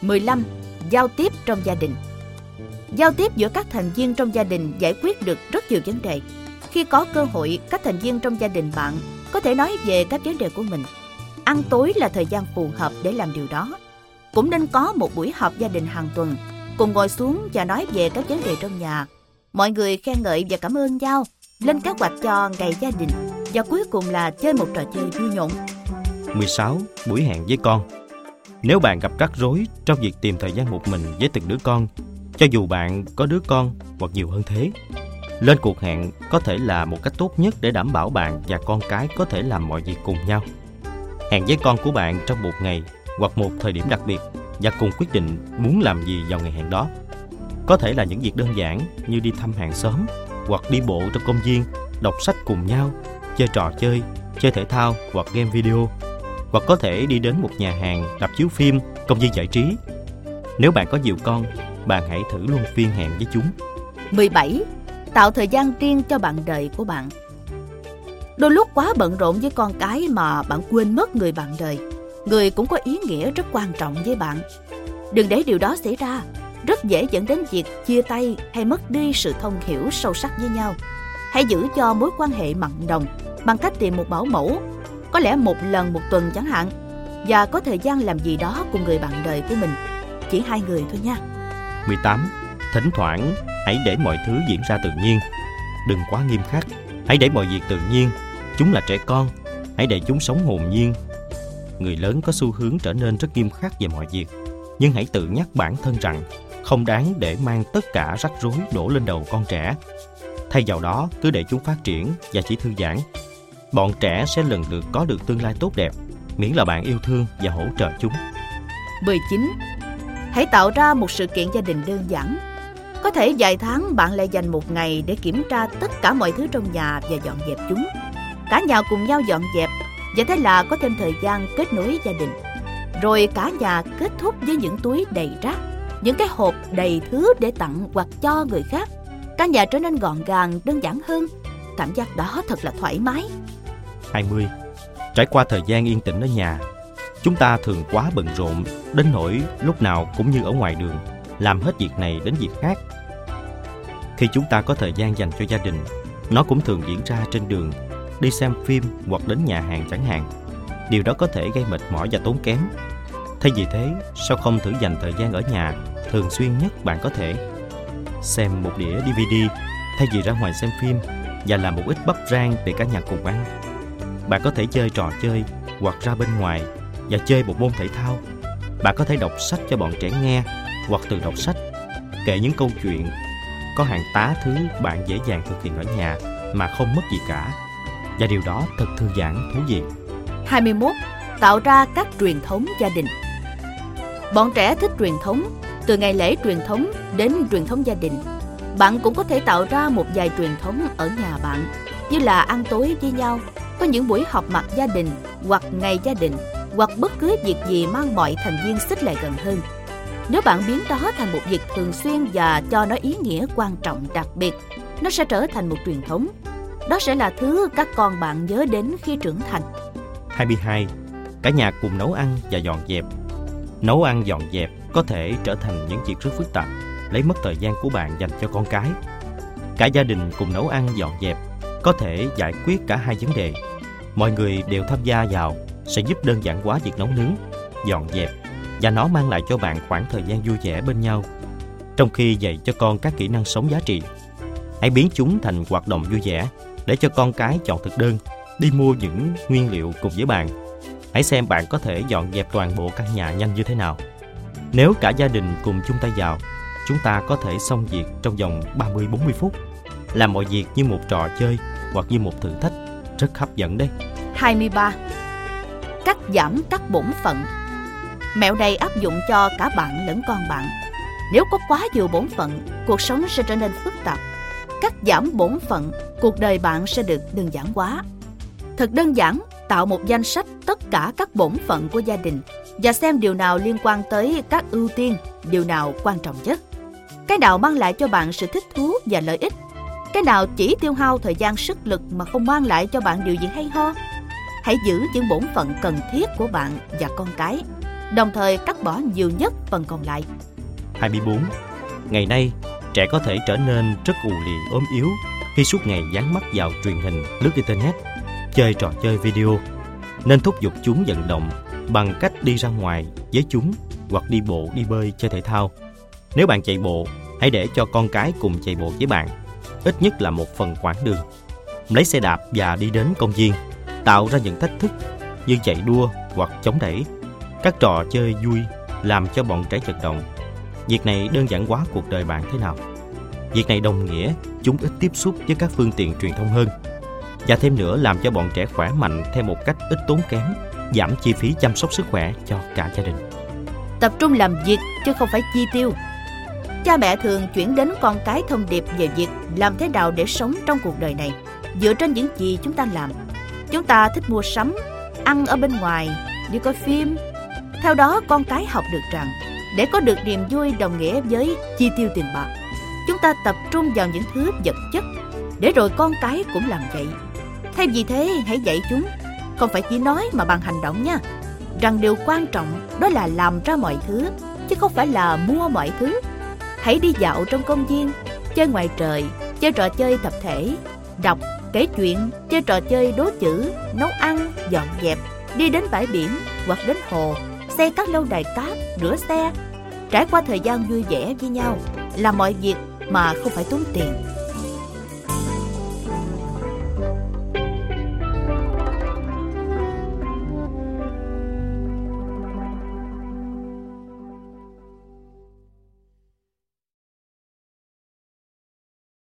15. Giao tiếp trong gia đình Giao tiếp giữa các thành viên trong gia đình giải quyết được rất nhiều vấn đề. Khi có cơ hội, các thành viên trong gia đình bạn có thể nói về các vấn đề của mình Ăn tối là thời gian phù hợp để làm điều đó. Cũng nên có một buổi họp gia đình hàng tuần, cùng ngồi xuống và nói về các vấn đề trong nhà. Mọi người khen ngợi và cảm ơn nhau, lên kế hoạch cho ngày gia đình và cuối cùng là chơi một trò chơi vui nhộn. 16. Buổi hẹn với con Nếu bạn gặp rắc rối trong việc tìm thời gian một mình với từng đứa con, cho dù bạn có đứa con hoặc nhiều hơn thế, lên cuộc hẹn có thể là một cách tốt nhất để đảm bảo bạn và con cái có thể làm mọi việc cùng nhau. Hẹn với con của bạn trong một ngày hoặc một thời điểm đặc biệt và cùng quyết định muốn làm gì vào ngày hẹn đó. Có thể là những việc đơn giản như đi thăm hàng xóm hoặc đi bộ trong công viên, đọc sách cùng nhau, chơi trò chơi, chơi thể thao hoặc game video hoặc có thể đi đến một nhà hàng, đạp chiếu phim, công viên giải trí. Nếu bạn có nhiều con, bạn hãy thử luôn phiên hẹn với chúng. 17. Tạo thời gian riêng cho bạn đời của bạn. Đôi lúc quá bận rộn với con cái mà bạn quên mất người bạn đời. Người cũng có ý nghĩa rất quan trọng với bạn. Đừng để điều đó xảy ra. Rất dễ dẫn đến việc chia tay hay mất đi sự thông hiểu sâu sắc với nhau. Hãy giữ cho mối quan hệ mặn đồng bằng cách tìm một bảo mẫu, có lẽ một lần một tuần chẳng hạn, và có thời gian làm gì đó cùng người bạn đời của mình. Chỉ hai người thôi nha. 18. Thỉnh thoảng, hãy để mọi thứ diễn ra tự nhiên. Đừng quá nghiêm khắc. Hãy để mọi việc tự nhiên Chúng là trẻ con, hãy để chúng sống hồn nhiên. Người lớn có xu hướng trở nên rất nghiêm khắc về mọi việc, nhưng hãy tự nhắc bản thân rằng không đáng để mang tất cả rắc rối đổ lên đầu con trẻ. Thay vào đó, cứ để chúng phát triển và chỉ thư giãn. Bọn trẻ sẽ lần lượt có được tương lai tốt đẹp, miễn là bạn yêu thương và hỗ trợ chúng. 19. Hãy tạo ra một sự kiện gia đình đơn giản. Có thể vài tháng bạn lại dành một ngày để kiểm tra tất cả mọi thứ trong nhà và dọn dẹp chúng. Cả nhà cùng nhau dọn dẹp và thế là có thêm thời gian kết nối gia đình. Rồi cả nhà kết thúc với những túi đầy rác, những cái hộp đầy thứ để tặng hoặc cho người khác. Căn nhà trở nên gọn gàng, đơn giản hơn. Cảm giác đó thật là thoải mái. 20. Trải qua thời gian yên tĩnh ở nhà, chúng ta thường quá bận rộn đến nỗi lúc nào cũng như ở ngoài đường, làm hết việc này đến việc khác. Khi chúng ta có thời gian dành cho gia đình, nó cũng thường diễn ra trên đường, đi xem phim hoặc đến nhà hàng chẳng hạn. Điều đó có thể gây mệt mỏi và tốn kém. Thay vì thế, sao không thử dành thời gian ở nhà thường xuyên nhất bạn có thể? Xem một đĩa DVD thay vì ra ngoài xem phim và làm một ít bắp rang để cả nhà cùng ăn. Bạn có thể chơi trò chơi hoặc ra bên ngoài và chơi một môn thể thao. Bạn có thể đọc sách cho bọn trẻ nghe hoặc tự đọc sách, kể những câu chuyện. Có hàng tá thứ bạn dễ dàng thực hiện ở nhà mà không mất gì cả. Và điều đó thật thư giãn, thú vị. 21. Tạo ra các truyền thống gia đình Bọn trẻ thích truyền thống, từ ngày lễ truyền thống đến truyền thống gia đình. Bạn cũng có thể tạo ra một vài truyền thống ở nhà bạn, như là ăn tối với nhau, có những buổi họp mặt gia đình hoặc ngày gia đình hoặc bất cứ việc gì mang mọi thành viên xích lại gần hơn. Nếu bạn biến đó thành một việc thường xuyên và cho nó ý nghĩa quan trọng đặc biệt, nó sẽ trở thành một truyền thống. Đó sẽ là thứ các con bạn nhớ đến khi trưởng thành. 22. Cả nhà cùng nấu ăn và dọn dẹp. Nấu ăn dọn dẹp có thể trở thành những việc rất phức tạp, lấy mất thời gian của bạn dành cho con cái. Cả gia đình cùng nấu ăn dọn dẹp có thể giải quyết cả hai vấn đề. Mọi người đều tham gia vào sẽ giúp đơn giản hóa việc nấu nướng, dọn dẹp và nó mang lại cho bạn khoảng thời gian vui vẻ bên nhau. Trong khi dạy cho con các kỹ năng sống giá trị, hãy biến chúng thành hoạt động vui vẻ để cho con cái chọn thực đơn, đi mua những nguyên liệu cùng với bạn. Hãy xem bạn có thể dọn dẹp toàn bộ căn nhà nhanh như thế nào. Nếu cả gia đình cùng chung tay vào, chúng ta có thể xong việc trong vòng 30-40 phút. Làm mọi việc như một trò chơi hoặc như một thử thách rất hấp dẫn đấy. 23. Cắt giảm các bổn phận Mẹo này áp dụng cho cả bạn lẫn con bạn. Nếu có quá nhiều bổn phận, cuộc sống sẽ trở nên phức tạp. Cắt giảm bổn phận, cuộc đời bạn sẽ được đơn giản quá. Thật đơn giản, tạo một danh sách tất cả các bổn phận của gia đình và xem điều nào liên quan tới các ưu tiên, điều nào quan trọng nhất. Cái nào mang lại cho bạn sự thích thú và lợi ích cái nào chỉ tiêu hao thời gian sức lực mà không mang lại cho bạn điều gì hay ho hãy giữ những bổn phận cần thiết của bạn và con cái đồng thời cắt bỏ nhiều nhất phần còn lại 24. Ngày nay, trẻ có thể trở nên rất ù lì ốm yếu khi suốt ngày dán mắt vào truyền hình, lướt internet, chơi trò chơi video. Nên thúc giục chúng vận động bằng cách đi ra ngoài với chúng hoặc đi bộ, đi bơi, chơi thể thao. Nếu bạn chạy bộ, hãy để cho con cái cùng chạy bộ với bạn ít nhất là một phần quãng đường. Lấy xe đạp và đi đến công viên, tạo ra những thách thức như chạy đua hoặc chống đẩy, các trò chơi vui làm cho bọn trẻ vận động. Việc này đơn giản hóa cuộc đời bạn thế nào? Việc này đồng nghĩa chúng ít tiếp xúc với các phương tiện truyền thông hơn và thêm nữa làm cho bọn trẻ khỏe mạnh theo một cách ít tốn kém, giảm chi phí chăm sóc sức khỏe cho cả gia đình. Tập trung làm việc chứ không phải chi tiêu. Cha mẹ thường chuyển đến con cái thông điệp về việc làm thế nào để sống trong cuộc đời này, dựa trên những gì chúng ta làm. Chúng ta thích mua sắm, ăn ở bên ngoài, đi coi phim. Theo đó, con cái học được rằng, để có được niềm vui đồng nghĩa với chi tiêu tiền bạc, chúng ta tập trung vào những thứ vật chất. Để rồi con cái cũng làm vậy. Thay vì thế, hãy dạy chúng không phải chỉ nói mà bằng hành động nha. Rằng điều quan trọng đó là làm ra mọi thứ chứ không phải là mua mọi thứ. Hãy đi dạo trong công viên, chơi ngoài trời, chơi trò chơi tập thể, đọc, kể chuyện, chơi trò chơi đố chữ, nấu ăn, dọn dẹp, đi đến bãi biển hoặc đến hồ, xây các lâu đài cát, rửa xe, trải qua thời gian vui vẻ với nhau, làm mọi việc mà không phải tốn tiền.